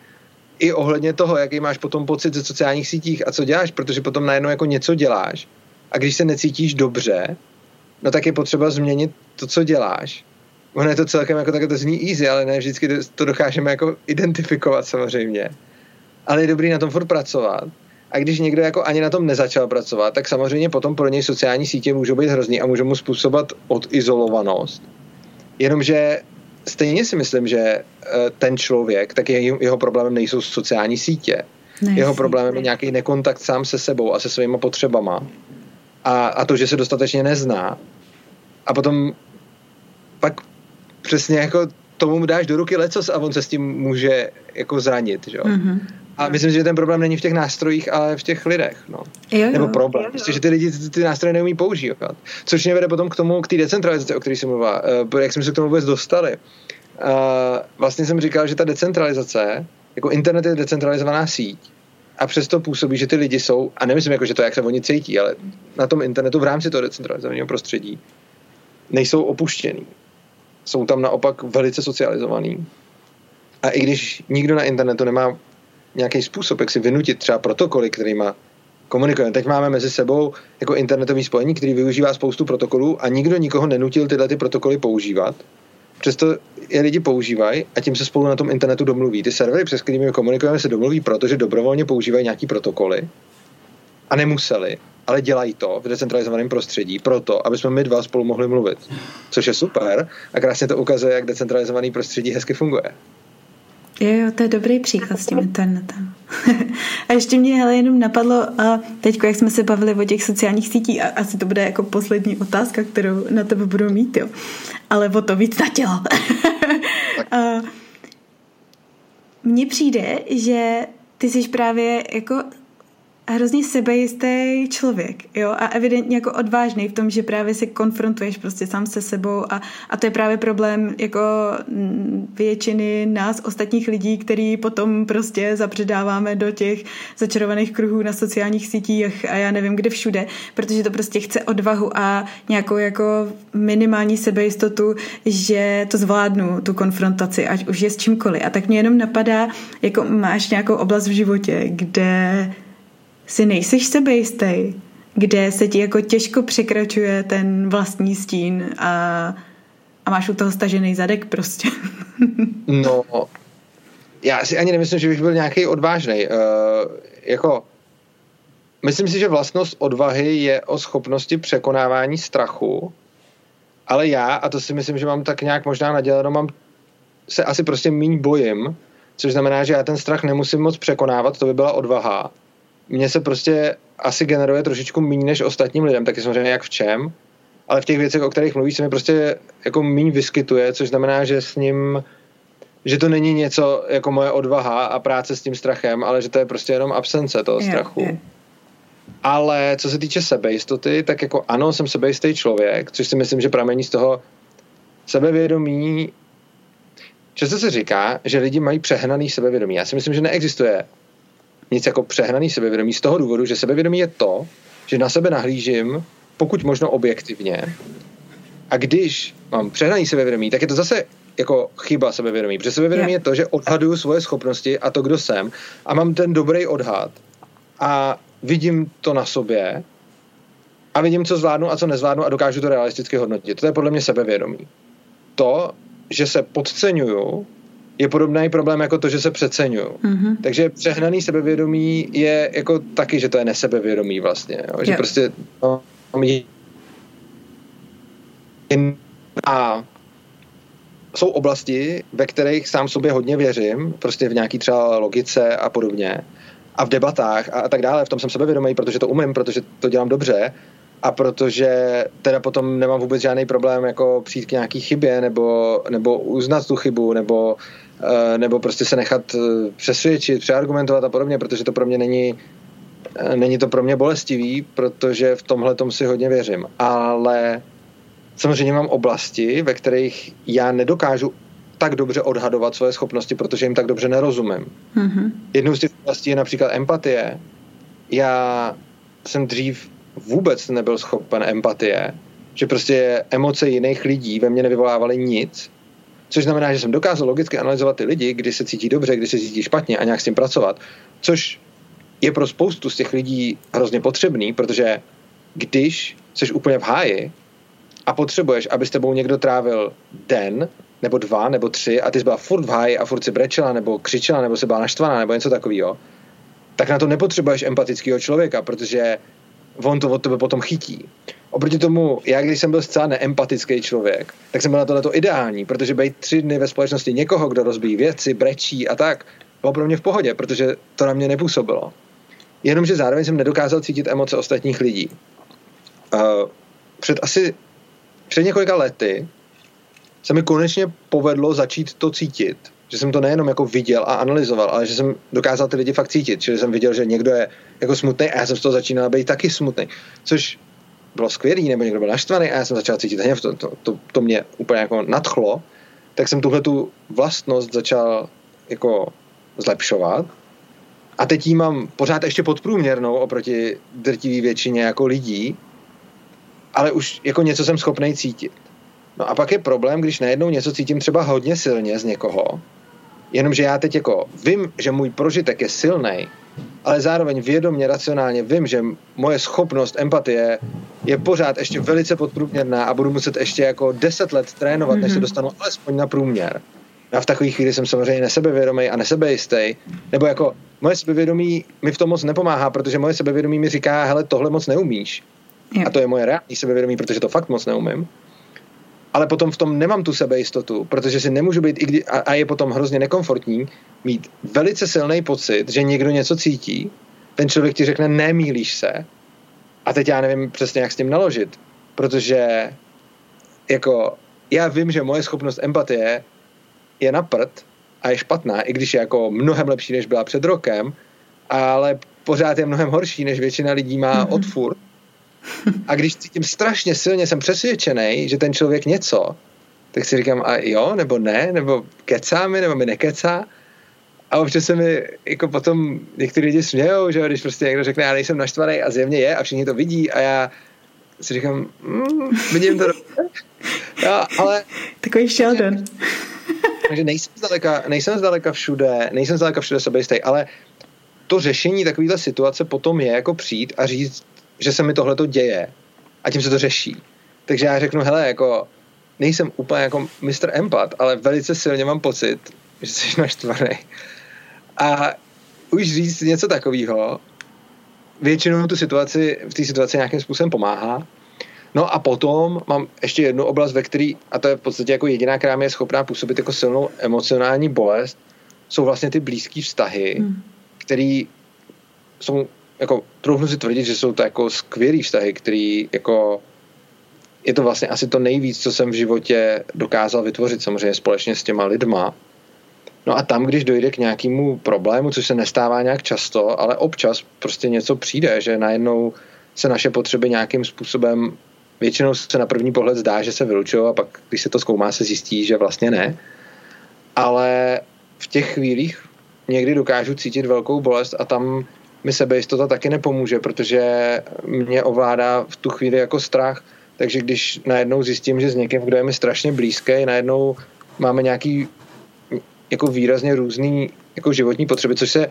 i ohledně toho, jaký máš potom pocit ze sociálních sítích a co děláš, protože potom najednou jako něco děláš a když se necítíš dobře, no tak je potřeba změnit to, co děláš. Ono je to celkem jako takhle to zní easy, ale ne vždycky to dokážeme jako identifikovat samozřejmě. Ale je dobrý na tom furt pracovat. A když někdo jako ani na tom nezačal pracovat, tak samozřejmě potom pro něj sociální sítě můžou být hrozný a můžou mu způsobovat odizolovanost. Jenomže stejně si myslím, že eh, ten člověk, tak jeho problémem nejsou sociální sítě. Ne, jeho problémem je nějaký nekontakt sám se sebou a se svýma potřebama. A, a to, že se dostatečně nezná. A potom pak přesně jako tomu dáš do ruky lecos a on se s tím může jako zranit, že? Mm-hmm. A myslím, že ten problém není v těch nástrojích, ale v těch lidech. No. Jo, jo, Nebo problém, jo, jo. že ty lidi ty, ty nástroje neumí používat. Což mě vede potom k tomu, k té decentralizaci, o které jsem mluvila. Uh, jak jsme se k tomu vůbec dostali. Uh, vlastně jsem říkal, že ta decentralizace, jako internet je decentralizovaná síť, a přesto působí, že ty lidi jsou, a nemyslím jako, že to jak se oni cítí, ale na tom internetu v rámci toho decentralizovaného prostředí nejsou opuštěný. Jsou tam naopak velice socializovaný. A i když nikdo na internetu nemá nějaký způsob, jak si vynutit třeba protokoly, kterými komunikujeme. Teď máme mezi sebou jako internetový spojení, který využívá spoustu protokolů a nikdo nikoho nenutil tyhle ty protokoly používat. Přesto je lidi používají a tím se spolu na tom internetu domluví. Ty servery, přes kterými komunikujeme, se domluví, protože dobrovolně používají nějaký protokoly a nemuseli, ale dělají to v decentralizovaném prostředí proto, aby jsme my dva spolu mohli mluvit. Což je super a krásně to ukazuje, jak decentralizovaný prostředí hezky funguje. Jo, jo, to je dobrý příklad s tím internetem. a ještě mě hele jenom napadlo, a teď, jak jsme se bavili o těch sociálních sítích, a asi to bude jako poslední otázka, kterou na tebe budu mít, jo. Ale o to víc na tělo. Mně přijde, že ty jsi právě jako hrozně sebejistý člověk, jo, a evidentně jako odvážný v tom, že právě se konfrontuješ prostě sám se sebou a, a to je právě problém jako většiny nás ostatních lidí, který potom prostě zapředáváme do těch začarovaných kruhů na sociálních sítích a já nevím kde všude, protože to prostě chce odvahu a nějakou jako minimální sebejistotu, že to zvládnu, tu konfrontaci, ať už je s čímkoliv. A tak mě jenom napadá, jako máš nějakou oblast v životě, kde si nejseš sebejistý, kde se ti jako těžko překračuje ten vlastní stín a, a máš u toho stažený zadek prostě. no, já si ani nemyslím, že bych byl nějaký odvážný. Uh, jako, myslím si, že vlastnost odvahy je o schopnosti překonávání strachu, ale já, a to si myslím, že mám tak nějak možná naděleno, mám se asi prostě míň bojím, což znamená, že já ten strach nemusím moc překonávat, to by byla odvaha mně se prostě asi generuje trošičku méně než ostatním lidem, taky samozřejmě jak v čem, ale v těch věcech, o kterých mluvíš, se mi prostě jako méně vyskytuje, což znamená, že s ním že to není něco jako moje odvaha a práce s tím strachem, ale že to je prostě jenom absence toho strachu. Ale co se týče sebejistoty, tak jako ano, jsem sebejistý člověk, což si myslím, že pramení z toho sebevědomí. Často se říká, že lidi mají přehnaný sebevědomí. Já si myslím, že neexistuje nic jako přehnaný sebevědomí z toho důvodu, že sebevědomí je to, že na sebe nahlížím pokud možno objektivně a když mám přehnaný sebevědomí, tak je to zase jako chyba sebevědomí. Protože sebevědomí je to, že odhaduju svoje schopnosti a to, kdo jsem a mám ten dobrý odhad a vidím to na sobě a vidím, co zvládnu a co nezvládnu a dokážu to realisticky hodnotit. To je podle mě sebevědomí. To, že se podceňuju je podobný problém jako to, že se přeceňují. Mm-hmm. Takže přehnaný sebevědomí je jako taky, že to je nesebevědomí vlastně. Jo? Že prostě no, A jsou oblasti, ve kterých sám sobě hodně věřím, prostě v nějaký třeba logice a podobně, a v debatách a, a tak dále. V tom jsem sebevědomý, protože to umím, protože to dělám dobře a protože teda potom nemám vůbec žádný problém jako přijít k nějaký chybě nebo, nebo uznat tu chybu nebo, nebo prostě se nechat eh, přesvědčit, přeargumentovat a podobně, protože to pro mě není eh, není to pro mě bolestivý, protože v tomhle tom si hodně věřím. Ale samozřejmě mám oblasti, ve kterých já nedokážu tak dobře odhadovat svoje schopnosti, protože jim tak dobře nerozumím. Mm-hmm. Jednou z těch oblastí je například empatie. Já jsem dřív vůbec nebyl schopen empatie, že prostě emoce jiných lidí ve mně nevyvolávaly nic, což znamená, že jsem dokázal logicky analyzovat ty lidi, kdy se cítí dobře, kdy se cítí špatně a nějak s tím pracovat, což je pro spoustu z těch lidí hrozně potřebný, protože když jsi úplně v háji a potřebuješ, aby s tebou někdo trávil den, nebo dva, nebo tři a ty jsi byla furt v háji a furt si brečela, nebo křičela, nebo se byla naštvaná, nebo něco takového, tak na to nepotřebuješ empatického člověka, protože on to od tebe potom chytí. Oproti tomu, já když jsem byl zcela neempatický člověk, tak jsem byl na tohle ideální, protože být tři dny ve společnosti někoho, kdo rozbíjí věci, brečí a tak, bylo pro mě v pohodě, protože to na mě nepůsobilo. Jenomže zároveň jsem nedokázal cítit emoce ostatních lidí. Uh, před asi před několika lety se mi konečně povedlo začít to cítit. Že jsem to nejenom jako viděl a analyzoval, ale že jsem dokázal ty lidi fakt cítit. Čili jsem viděl, že někdo je jako smutný a já jsem z toho začínal být taky smutný. Což bylo skvělý, nebo někdo byl naštvaný a já jsem začal cítit hněv, to, to, to, to mě úplně jako nadchlo, tak jsem tuhle tu vlastnost začal jako zlepšovat a teď jí mám pořád ještě podprůměrnou oproti drtivé většině jako lidí, ale už jako něco jsem schopný cítit. No a pak je problém, když najednou něco cítím třeba hodně silně z někoho, jenomže já teď jako vím, že můj prožitek je silný, ale zároveň vědomě, racionálně vím, že moje schopnost empatie je pořád ještě velice podprůměrná a budu muset ještě jako deset let trénovat, mm-hmm. než se mhm. dostanu alespoň na průměr. A v takové chvíli jsem samozřejmě nesebevědomý a nesebejistý. Nebo jako moje sebevědomí mi v tom moc nepomáhá, protože moje sebevědomí mi říká, hele, tohle moc neumíš. Jo. A to je moje reální sebevědomí, protože to fakt moc neumím ale potom v tom nemám tu sebejistotu, protože si nemůžu být, i kdy, a, a je potom hrozně nekomfortní, mít velice silný pocit, že někdo něco cítí, ten člověk ti řekne, nemýlíš se, a teď já nevím přesně, jak s tím naložit, protože jako já vím, že moje schopnost empatie je na prd a je špatná, i když je jako mnohem lepší, než byla před rokem, ale pořád je mnohem horší, než většina lidí má mm-hmm. od furt a když cítím strašně silně, jsem přesvědčený, že ten člověk něco, tak si říkám, a jo, nebo ne, nebo kecá mi, nebo mi nekecá. A občas se mi jako potom někteří lidi smějou, že když prostě někdo řekne, já nejsem naštvaný a zjevně je a všichni to vidí a já si říkám, mm, vidím to no, ale... Takový Sheldon. Takže nejsem zdaleka, nejsem zdaleka všude, nejsem zdaleka všude sebejistý, ale to řešení takovéhle situace potom je jako přijít a říct, že se mi tohle to děje a tím se to řeší. Takže já řeknu, hele, jako nejsem úplně jako Mr. Empat, ale velice silně mám pocit, že jsi naštvaný. A už říct něco takového, většinou tu situaci, v té situaci nějakým způsobem pomáhá. No a potom mám ještě jednu oblast, ve který, a to je v podstatě jako jediná, která mi je schopná působit jako silnou emocionální bolest, jsou vlastně ty blízké vztahy, hmm. které jsou jako trochu si tvrdit, že jsou to jako skvělý vztahy, který jako je to vlastně asi to nejvíc, co jsem v životě dokázal vytvořit samozřejmě společně s těma lidma. No a tam, když dojde k nějakému problému, což se nestává nějak často, ale občas prostě něco přijde, že najednou se naše potřeby nějakým způsobem, většinou se na první pohled zdá, že se vylučují a pak, když se to zkoumá, se zjistí, že vlastně ne. Ale v těch chvílích někdy dokážu cítit velkou bolest a tam mi sebejistota taky nepomůže, protože mě ovládá v tu chvíli jako strach. Takže když najednou zjistím, že s někým, kdo je mi strašně blízký, najednou máme nějaký jako výrazně různý jako životní potřeby, což se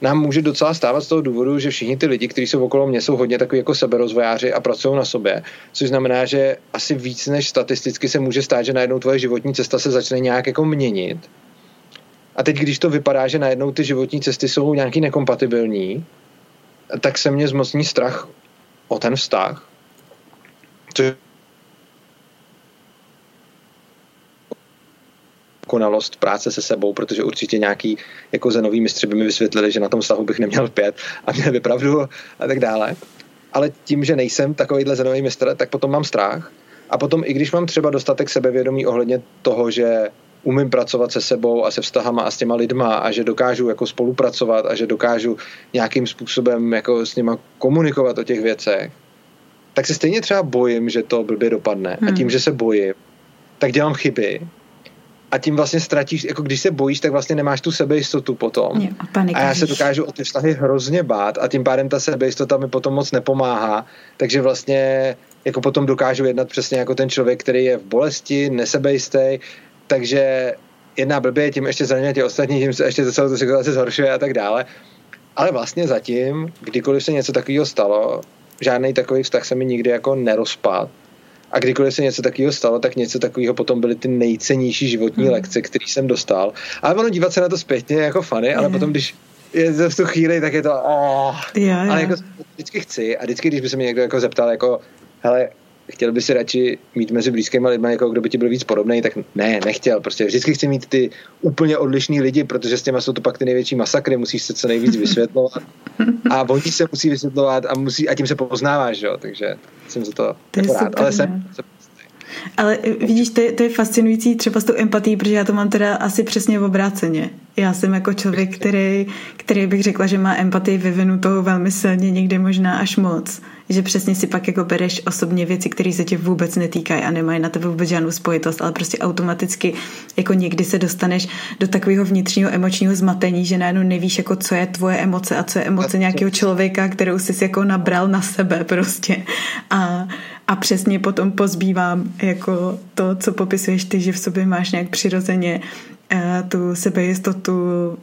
nám může docela stávat z toho důvodu, že všichni ty lidi, kteří jsou okolo mě, jsou hodně takový jako seberozvojáři a pracují na sobě, což znamená, že asi víc než statisticky se může stát, že najednou tvoje životní cesta se začne nějak jako měnit a teď, když to vypadá, že najednou ty životní cesty jsou nějaký nekompatibilní, tak se mě zmocní strach o ten vztah. Což konalost práce se sebou, protože určitě nějaký jako zenový mistři by mi vysvětlili, že na tom vztahu bych neměl pět a měl by pravdu a tak dále. Ale tím, že nejsem takovýhle zenový mistr, tak potom mám strach. A potom, i když mám třeba dostatek sebevědomí ohledně toho, že umím pracovat se sebou a se vztahama a s těma lidma a že dokážu jako spolupracovat a že dokážu nějakým způsobem jako s nima komunikovat o těch věcech, tak se stejně třeba bojím, že to blbě dopadne. Hmm. A tím, že se bojím, tak dělám chyby a tím vlastně ztratíš, jako když se bojíš, tak vlastně nemáš tu sebejistotu potom. Je, a, a já se dokážu o ty vztahy hrozně bát a tím pádem ta sebejistota mi potom moc nepomáhá, takže vlastně jako potom dokážu jednat přesně jako ten člověk, který je v bolesti, nesebejistý, takže jedna blbě, tím ještě zraňuje tě ostatní, tím se ještě celou tu situaci zhoršuje a tak dále. Ale vlastně zatím, kdykoliv se něco takového stalo, žádný takový vztah se mi nikdy jako nerozpad. A kdykoliv se něco takového stalo, tak něco takového potom byly ty nejcennější životní hmm. lekce, které jsem dostal. Ale ono dívat se na to zpětně je jako funny, ale potom, když je to v tu chvíli, tak je to oh. já, já. Ale jako vždycky chci a vždycky, když by se mě někdo jako zeptal, jako hele, chtěl by si radši mít mezi blízkými lidmi, jako kdo by ti byl víc podobný, tak ne, nechtěl. Prostě vždycky chci mít ty úplně odlišní lidi, protože s těma jsou to pak ty největší masakry, musíš se co nejvíc vysvětlovat. A oni se musí vysvětlovat a, musí, a tím se poznáváš, jo. Takže jsem za to, to jako rád. Ale jsem, jsem ale vidíš, to je, to je fascinující třeba s tou empatí, protože já to mám teda asi přesně v obráceně. Já jsem jako člověk, který, který bych řekla, že má empatii vyvinutou velmi silně, někdy možná až moc. Že přesně si pak jako bereš osobně věci, které se tě vůbec netýkají a nemají na tebe vůbec žádnou spojitost, ale prostě automaticky jako někdy se dostaneš do takového vnitřního emočního zmatení, že najednou nevíš, jako co je tvoje emoce a co je emoce nějakého člověka, kterou jsi jako nabral na sebe prostě. A a přesně potom pozbývám jako to, co popisuješ ty, že v sobě máš nějak přirozeně eh, tu sebejistotu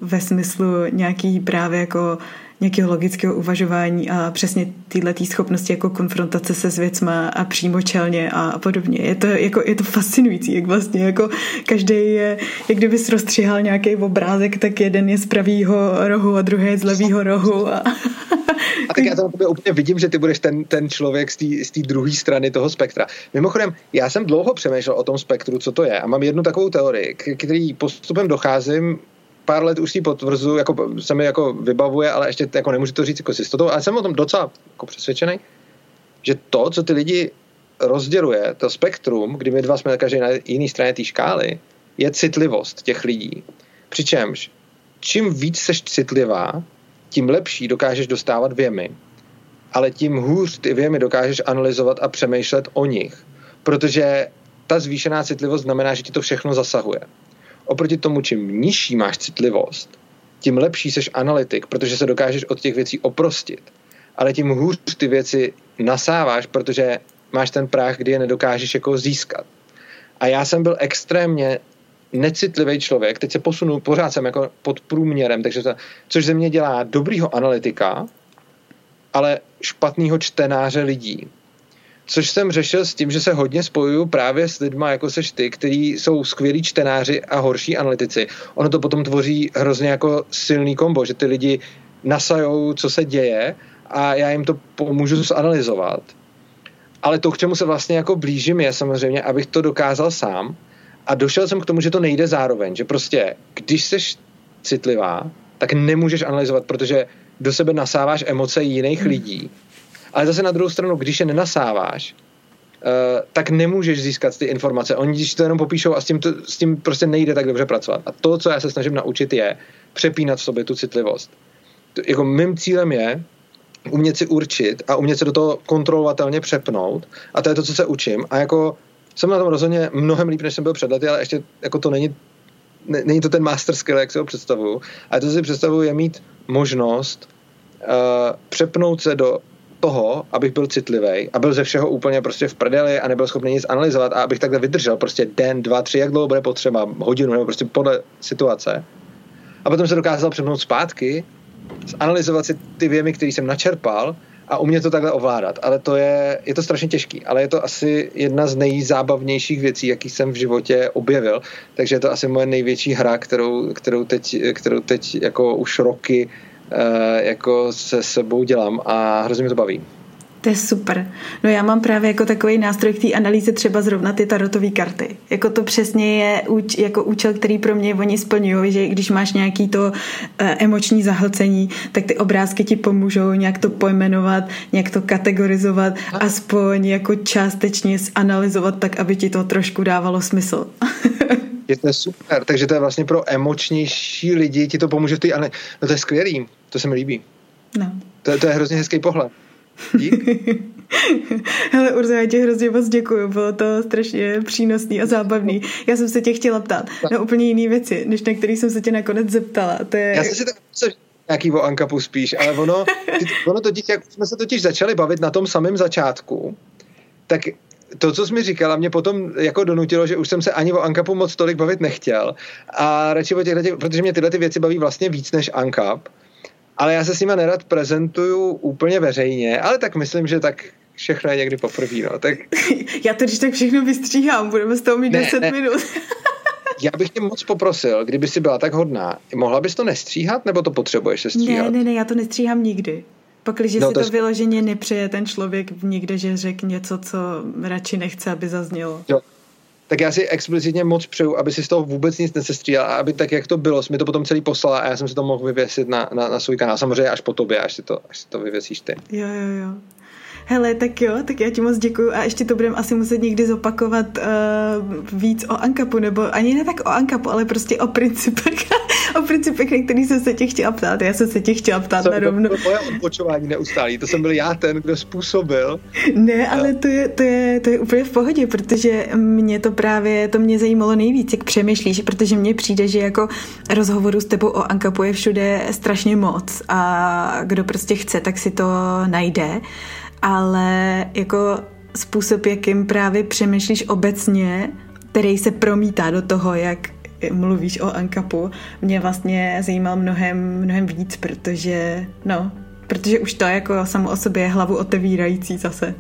ve smyslu nějaký právě jako nějakého logického uvažování a přesně tyhle tý schopnosti jako konfrontace se s věcma a přímo čelně a podobně. Je to, jako, je to fascinující, jak vlastně jako každý je, jak kdyby rozstřihal nějaký obrázek, tak jeden je z pravýho rohu a druhý je z levýho rohu a a tak já to na úplně vidím, že ty budeš ten, ten člověk z té druhé strany toho spektra. Mimochodem, já jsem dlouho přemýšlel o tom spektru, co to je. A mám jednu takovou teorii, k který postupem docházím, pár let už si potvrzu, jako se mi jako vybavuje, ale ještě jako nemůžu to říct jako s jistotou, ale jsem o tom docela jako přesvědčený, že to, co ty lidi rozděluje, to spektrum, kdy my dva jsme každý na jiné straně té škály, je citlivost těch lidí. Přičemž čím víc seš citlivá, tím lepší dokážeš dostávat věmy, ale tím hůř ty věmy dokážeš analyzovat a přemýšlet o nich, protože ta zvýšená citlivost znamená, že ti to všechno zasahuje. Oproti tomu, čím nižší máš citlivost, tím lepší seš analytik, protože se dokážeš od těch věcí oprostit. Ale tím hůř ty věci nasáváš, protože máš ten práh, kdy je nedokážeš jako získat. A já jsem byl extrémně necitlivý člověk, teď se posunu, pořád jsem jako pod průměrem, takže to, což ze mě dělá dobrýho analytika, ale špatného čtenáře lidí. Což jsem řešil s tím, že se hodně spojuju právě s lidma, jako seš ty, kteří jsou skvělí čtenáři a horší analytici. Ono to potom tvoří hrozně jako silný kombo, že ty lidi nasajou, co se děje a já jim to pomůžu zanalizovat. Ale to, k čemu se vlastně jako blížím, je samozřejmě, abych to dokázal sám, a došel jsem k tomu, že to nejde zároveň, že prostě, když jsi citlivá, tak nemůžeš analyzovat, protože do sebe nasáváš emoce jiných hmm. lidí. Ale zase na druhou stranu, když je nenasáváš, uh, tak nemůžeš získat ty informace. Oni když to jenom popíšou a s tím, to, s tím prostě nejde tak dobře pracovat. A to, co já se snažím naučit, je přepínat v sobě tu citlivost. To, jako mým cílem je umět si určit a umět se do toho kontrolovatelně přepnout. A to je to, co se učím. A jako jsem na tom rozhodně mnohem líp, než jsem byl před lety, ale ještě jako to není, ne, není to ten master skill, jak si ho představuju. Ale to si představuju je mít možnost uh, přepnout se do toho, abych byl citlivý a byl ze všeho úplně prostě v prdeli a nebyl schopný nic analyzovat a abych takhle vydržel prostě den, dva, tři, jak dlouho bude potřeba, hodinu nebo prostě podle situace. A potom se dokázal přepnout zpátky, analyzovat si ty věmy, které jsem načerpal a umět to takhle ovládat. Ale to je, je to strašně těžký, ale je to asi jedna z nejzábavnějších věcí, jaký jsem v životě objevil. Takže je to asi moje největší hra, kterou, kterou, teď, kterou teď jako už roky jako se sebou dělám a hrozně mi to baví. To je super. No já mám právě jako takový nástroj k té analýze třeba zrovna ty tarotové karty. Jako to přesně je úč, jako účel, který pro mě oni splňují, že když máš nějaký to e, emoční zahlcení, tak ty obrázky ti pomůžou nějak to pojmenovat, nějak to kategorizovat, aspoň jako částečně zanalizovat tak, aby ti to trošku dávalo smysl. je to super, takže to je vlastně pro emočnější lidi, ti to pomůže v té, ale no to je skvělý, to se mi líbí. No. To, to je hrozně hezký pohled. Dík. Hele, Urza, já ti hrozně moc děkuju, bylo to strašně přínosný a zábavný. Já jsem se tě chtěla ptát na úplně jiné věci, než na který jsem se tě nakonec zeptala. To je... Já jsem si tak nějaký o Ankapu spíš, ale ono, ono totiž, jak jsme se totiž začali bavit na tom samém začátku, tak to, co jsi mi říkala, mě potom jako donutilo, že už jsem se ani o Ankapu moc tolik bavit nechtěl. A radši o těchto, protože mě tyhle ty věci baví vlastně víc než Ankap ale já se s nima nerad prezentuju úplně veřejně, ale tak myslím, že tak všechno je někdy poprvé, no. Tak... Já to když tak všechno vystříhám, budeme z toho mít ne, 10 ne. minut. Já bych tě moc poprosil, kdyby si byla tak hodná, mohla bys to nestříhat, nebo to potřebuješ se stříhat? Ne, ne, ne, já to nestříhám nikdy. Pakliže no, si to, to vyloženě nepřeje ten člověk někde, že řekne něco, co radši nechce, aby zaznělo. Jo, tak já si explicitně moc přeju, aby si z toho vůbec nic nesestřídal a aby tak, jak to bylo, mi to potom celý poslala a já jsem si to mohl vyvěsit na, na, na svůj kanál. Samozřejmě až po tobě, až si to, až si to vyvěsíš ty. Jo, jo, jo. Hele, tak jo, tak já ti moc děkuju a ještě to budeme asi muset někdy zopakovat uh, víc o Ankapu, nebo ani ne tak o Ankapu, ale prostě o principech, o principech, na který jsem se tě chtěla ptát. Já jsem se tě chtěla ptát na rovno. To moje odpočování neustálý, to jsem byl já ten, kdo způsobil. Ne, ale to je, to, je, to je úplně v pohodě, protože mě to právě, to mě zajímalo nejvíc, jak přemýšlíš, protože mně přijde, že jako rozhovoru s tebou o Ankapu je všude strašně moc a kdo prostě chce, tak si to najde ale jako způsob, jakým právě přemýšlíš obecně, který se promítá do toho, jak mluvíš o Ankapu, mě vlastně zajímal mnohem, mnohem víc, protože, no, protože už to jako samo o sobě je hlavu otevírající zase.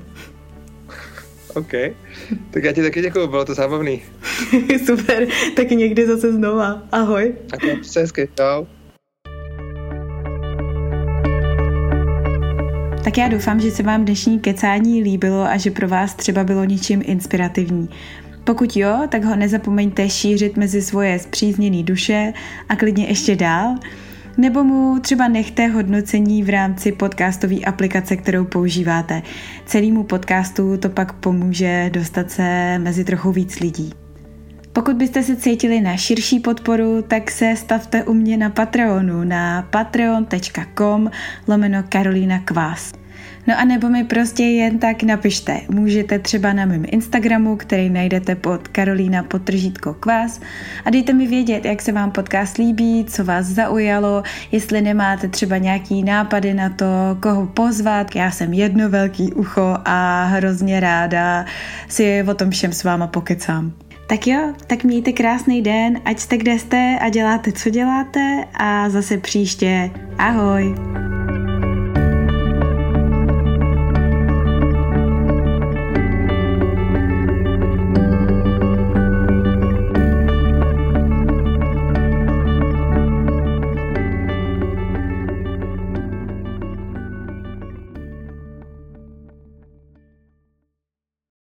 OK. Tak já ti taky děkuju, bylo to zábavný. Super, taky někdy zase znova. Ahoj. Tak se hezky, čau. Tak já doufám, že se vám dnešní kecání líbilo a že pro vás třeba bylo něčím inspirativní. Pokud jo, tak ho nezapomeňte šířit mezi svoje zpřízněné duše a klidně ještě dál. Nebo mu třeba nechte hodnocení v rámci podcastové aplikace, kterou používáte. Celému podcastu to pak pomůže dostat se mezi trochu víc lidí. Pokud byste se cítili na širší podporu, tak se stavte u mě na Patreonu na patreon.com lomeno Karolina Kvás. No a nebo mi prostě jen tak napište. Můžete třeba na mém Instagramu, který najdete pod Karolína potržítko kvás a dejte mi vědět, jak se vám podcast líbí, co vás zaujalo, jestli nemáte třeba nějaký nápady na to, koho pozvat. Já jsem jedno velký ucho a hrozně ráda si o tom všem s váma pokecám. Tak jo, tak mějte krásný den, ať jste kde jste a děláte, co děláte a zase příště. Ahoj!